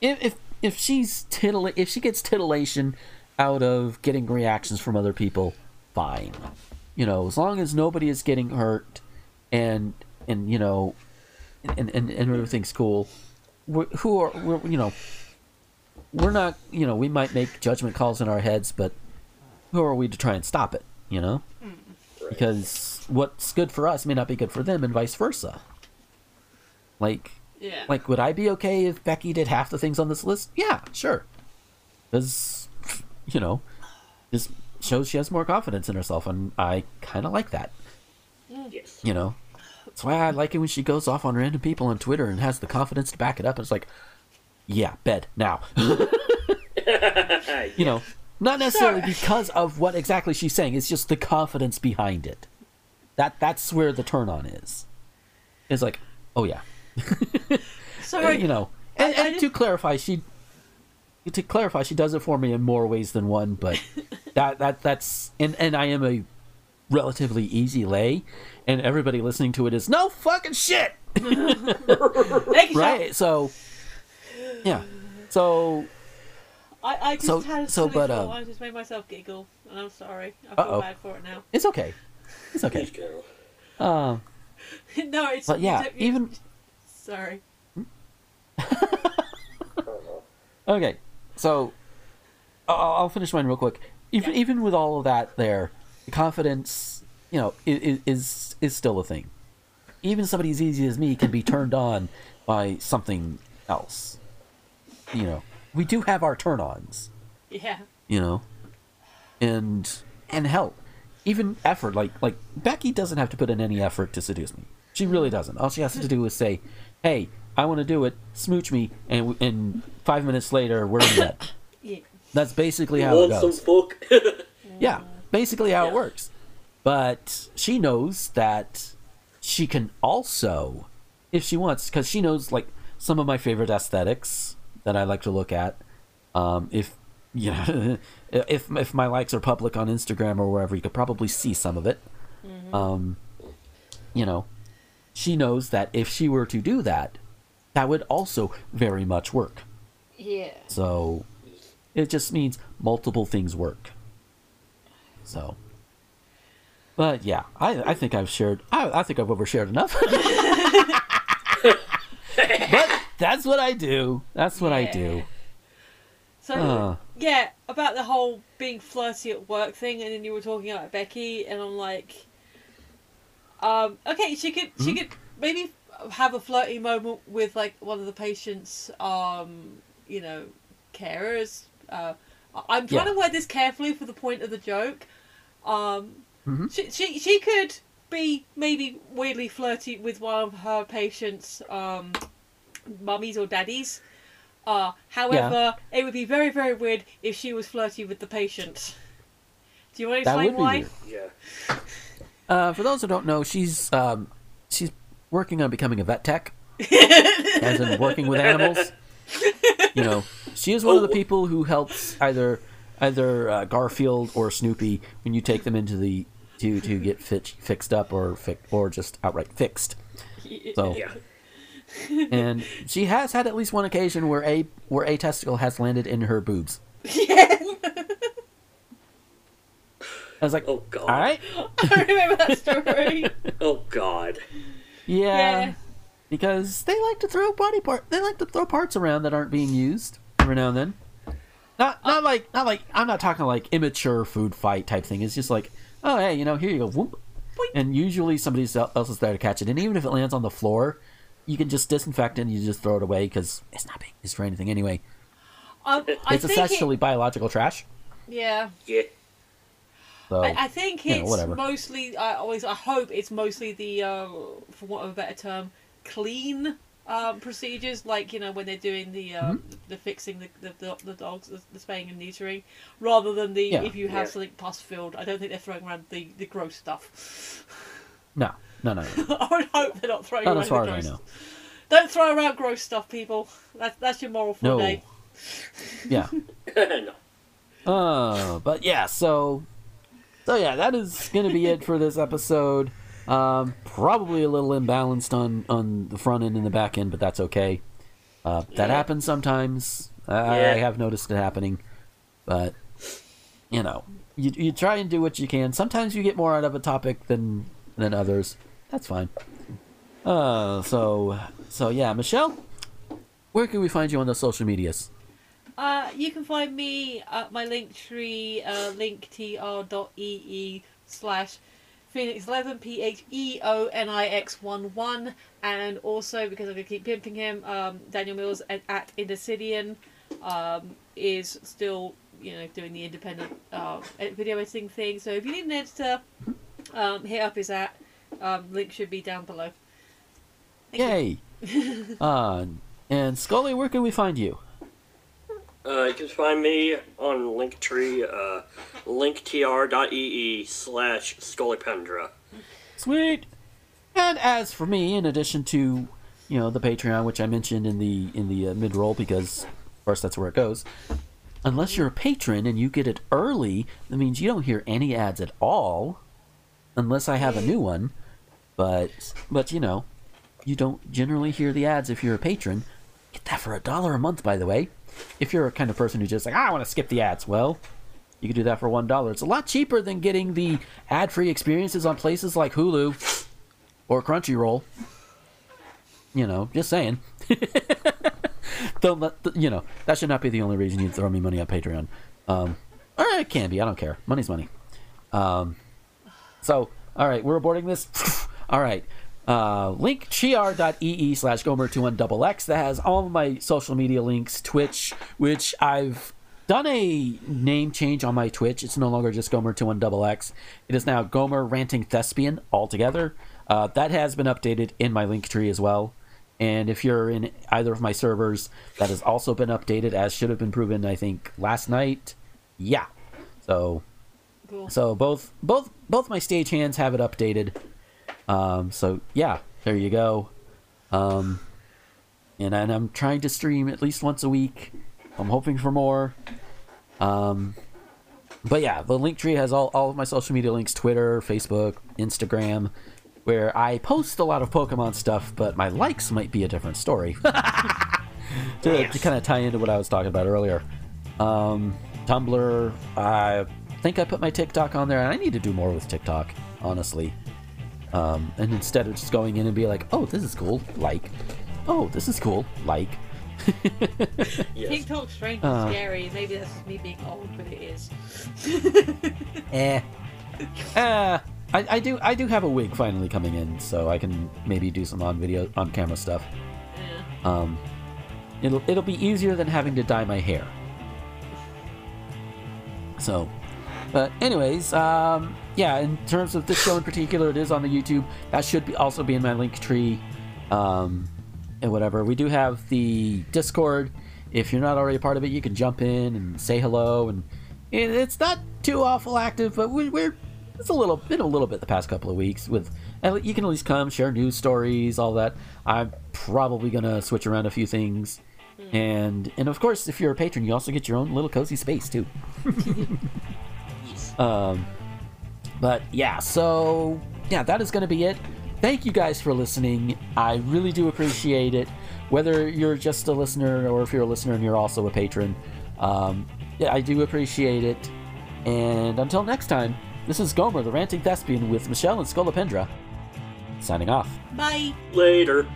if if if she's titilla- if she gets titillation out of getting reactions from other people, fine. You know, as long as nobody is getting hurt, and and you know, and and, and everything's cool. We're, who are we're, you know, we're not you know we might make judgment calls in our heads, but who are we to try and stop it? You know, mm. because what's good for us may not be good for them, and vice versa. Like Yeah. like, would I be okay if Becky did half the things on this list? Yeah, sure. Because, you know, this shows she has more confidence in herself, and I kind of like that. Mm. Yes. You know, that's why I like it when she goes off on random people on Twitter and has the confidence to back it up. And it's like, yeah, bed now. you know, not necessarily because of what exactly she's saying. It's just the confidence behind it. That that's where the turn on is. It's like, oh yeah, Sorry. Uh, you know. And, and to clarify, she to clarify, she does it for me in more ways than one. But that that that's and and I am a relatively easy lay, and everybody listening to it is no fucking shit, Take a right? So yeah, so I, I just So- had a so, but, thought. um, I just made myself giggle, and I'm sorry. I feel Uh-oh. bad for it now. it's okay, it's okay. Please. Um, no, it's. but yeah, it's- even Sorry. Okay, so I'll, I'll finish mine real quick. Even even with all of that, there, the confidence, you know, is is is still a thing. Even somebody as easy as me can be turned on by something else. You know, we do have our turn-ons. Yeah. You know, and and hell, even effort. Like like Becky doesn't have to put in any effort to seduce me. She really doesn't. All she has to do is say, "Hey, I want to do it. Smooch me," and and five minutes later, we're in bed. Yeah. That's basically You how it want some goes. fuck? Yeah, basically how it works. But she knows that she can also, if she wants, because she knows like some of my favorite aesthetics that I like to look at. Um, if you know, if if my likes are public on Instagram or wherever, you could probably see some of it. Um, you know, she knows that if she were to do that, that would also very much work. Yeah. So it just means multiple things work. So, but yeah, I I think I've shared. I I think I've overshared enough. but that's what I do. That's what I do. So Uh. yeah, about the whole being flirty at work thing, and then you were talking about Becky, and I'm like, um, okay, she could she Hmm? could maybe have a flirty moment with like one of the patients, um, you know, carers. Uh, I'm trying Yeah. to word this carefully for the point of the joke. Um, Mhm. she, she she could be maybe weirdly flirty with one of her patients, um, mummies or daddies. Uh, however, it would be very, very weird if she was flirty with the patient. Do you want to That explain would why? weird. Yeah. Uh, for those who don't know, she's um, she's working on becoming a vet tech, as in working with animals. You know, she is one of the Oh. people who helps either either uh, Garfield or Snoopy when you take them into the to to get fit, fixed up or fi- or just outright fixed. So Yeah. and she has had at least one occasion where a where a testicle has landed in her boobs. Yeah. I was like, Oh god. all right, I remember that story. Oh god. yeah, Yeah. because they like to throw body part, they like to throw parts around that aren't being used every now and then. Not not like not like I'm not talking like immature food fight type thing. It's just like, oh hey, you know, here you go, whoop, and usually somebody else is there to catch it. And even if it lands on the floor, you can just disinfect it and you just throw it away because it's not being used for anything anyway. Um, I it's think it- essentially biological trash. yeah. Yeah. So I, I think you know, it's whatever. mostly. I always. I hope it's mostly the, uh, for want of a better term, clean um, procedures. Like you know when they're doing the um, Mm-hmm. the fixing the the, the, the dogs, the, the spaying and neutering, rather than the Yeah. if you have Yeah. something pus filled. I don't think they're throwing around the, the gross stuff. no, no, no, no. I would hope they're not throwing not around as far the as I gross. know. Don't throw around gross stuff, people. That's that's your moral for No. the day. Yeah. no. Uh, but yeah, so so yeah, that is gonna be it for this episode. Um, probably a little imbalanced on on the front end and the back end, but that's okay. Uh, that happens sometimes. I, I have noticed it happening, but you know, you you try and do what you can. Sometimes you get more out of a topic than than others. That's fine. Uh, so so yeah, Michelle, where can we find you on the social medias? Uh, you can find me at my link tree, uh, linktr.ee slash Phoenix11, P H E O N I X 1 1. And also, because I'm going to keep pimping him, um, Daniel Mills at, at Indecidian um, is still, you know, doing the independent uh, video editing thing. So if you need an editor, um, hit up his at. Um, link should be down below. Thank. Yay! uh, and Scully, where can we find you? Uh, you can find me on Linktree, uh, linktr.ee slash Scullypendra. Sweet. And as for me, in addition to, you know, the Patreon, which I mentioned in the in the uh, mid roll, because of course that's where it goes. Unless you're a patron and you get it early, that means you don't hear any ads at all, unless I have a new one. But but you know, you don't generally hear the ads if you're a patron. Get that for a dollar a month, by the way. If you're a kind of person who just like, "Ah, I want to skip the ads, well, you can do that for one dollar. It's a lot cheaper than getting the ad-free experiences on places like Hulu or Crunchyroll. You know, just saying. Don't let the, you know that should not be the only reason you throw me money on Patreon. Um, or it can be. I don't care. Money's money. Um, so all right, we're aborting this. all right. Uh, linktr.ee slash gomer21xx that has all of my social media links, Twitch, which I've done a name change on my Twitch. It's no longer just Gomer21xx. It is now Gomer Ranting Thespian altogether. Uh, that has been updated in my link tree as well. And if you're in either of my servers, that has also been updated, as should have been proven, I think, last night. Yeah. So Cool. so both both both my stage hands have it updated. Um, so yeah, there you go. Um, and, and I'm trying to stream at least once a week. I'm hoping for more. Um, but yeah, the link tree has all, all of my social media links: Twitter, Facebook, Instagram, where I post a lot of Pokemon stuff, but my likes might be a different story. to, to kind of tie into what I was talking about earlier. Um, Tumblr, I think I put my TikTok on there, and I need to do more with TikTok, honestly. Um, and instead of just going in and be like, "Oh, this is cool," like, "Oh, this is cool," like. Yes. TikTok's strange Uh. and scary. Maybe that's just me being old, but it is. eh. Uh, I, I do I do have a wig finally coming in, so I can maybe do some on video on camera stuff. Yeah. Um, it'll it'll be easier than having to dye my hair. So, but anyways, um, yeah. In terms of this show in particular, it is on the YouTube. That should be also be in my link tree, um, and whatever. We do have the Discord. If you're not already a part of it, you can jump in and say hello. And it, it's not too awful active, but we, we're it's a little been a little bit the past couple of weeks. With you can at least come share news stories, all that. I'm probably gonna switch around a few things And and of course, if you're a patron, you also get your own little cozy space too. um, but yeah, so yeah, that is going to be it. Thank you guys for listening. I really do appreciate it. Whether you're just a listener or if you're a listener and you're also a patron, um, yeah, I do appreciate it. And until next time, this is Gomer, the ranting thespian, with Michelle and Scolopendra, signing off. Bye. Later.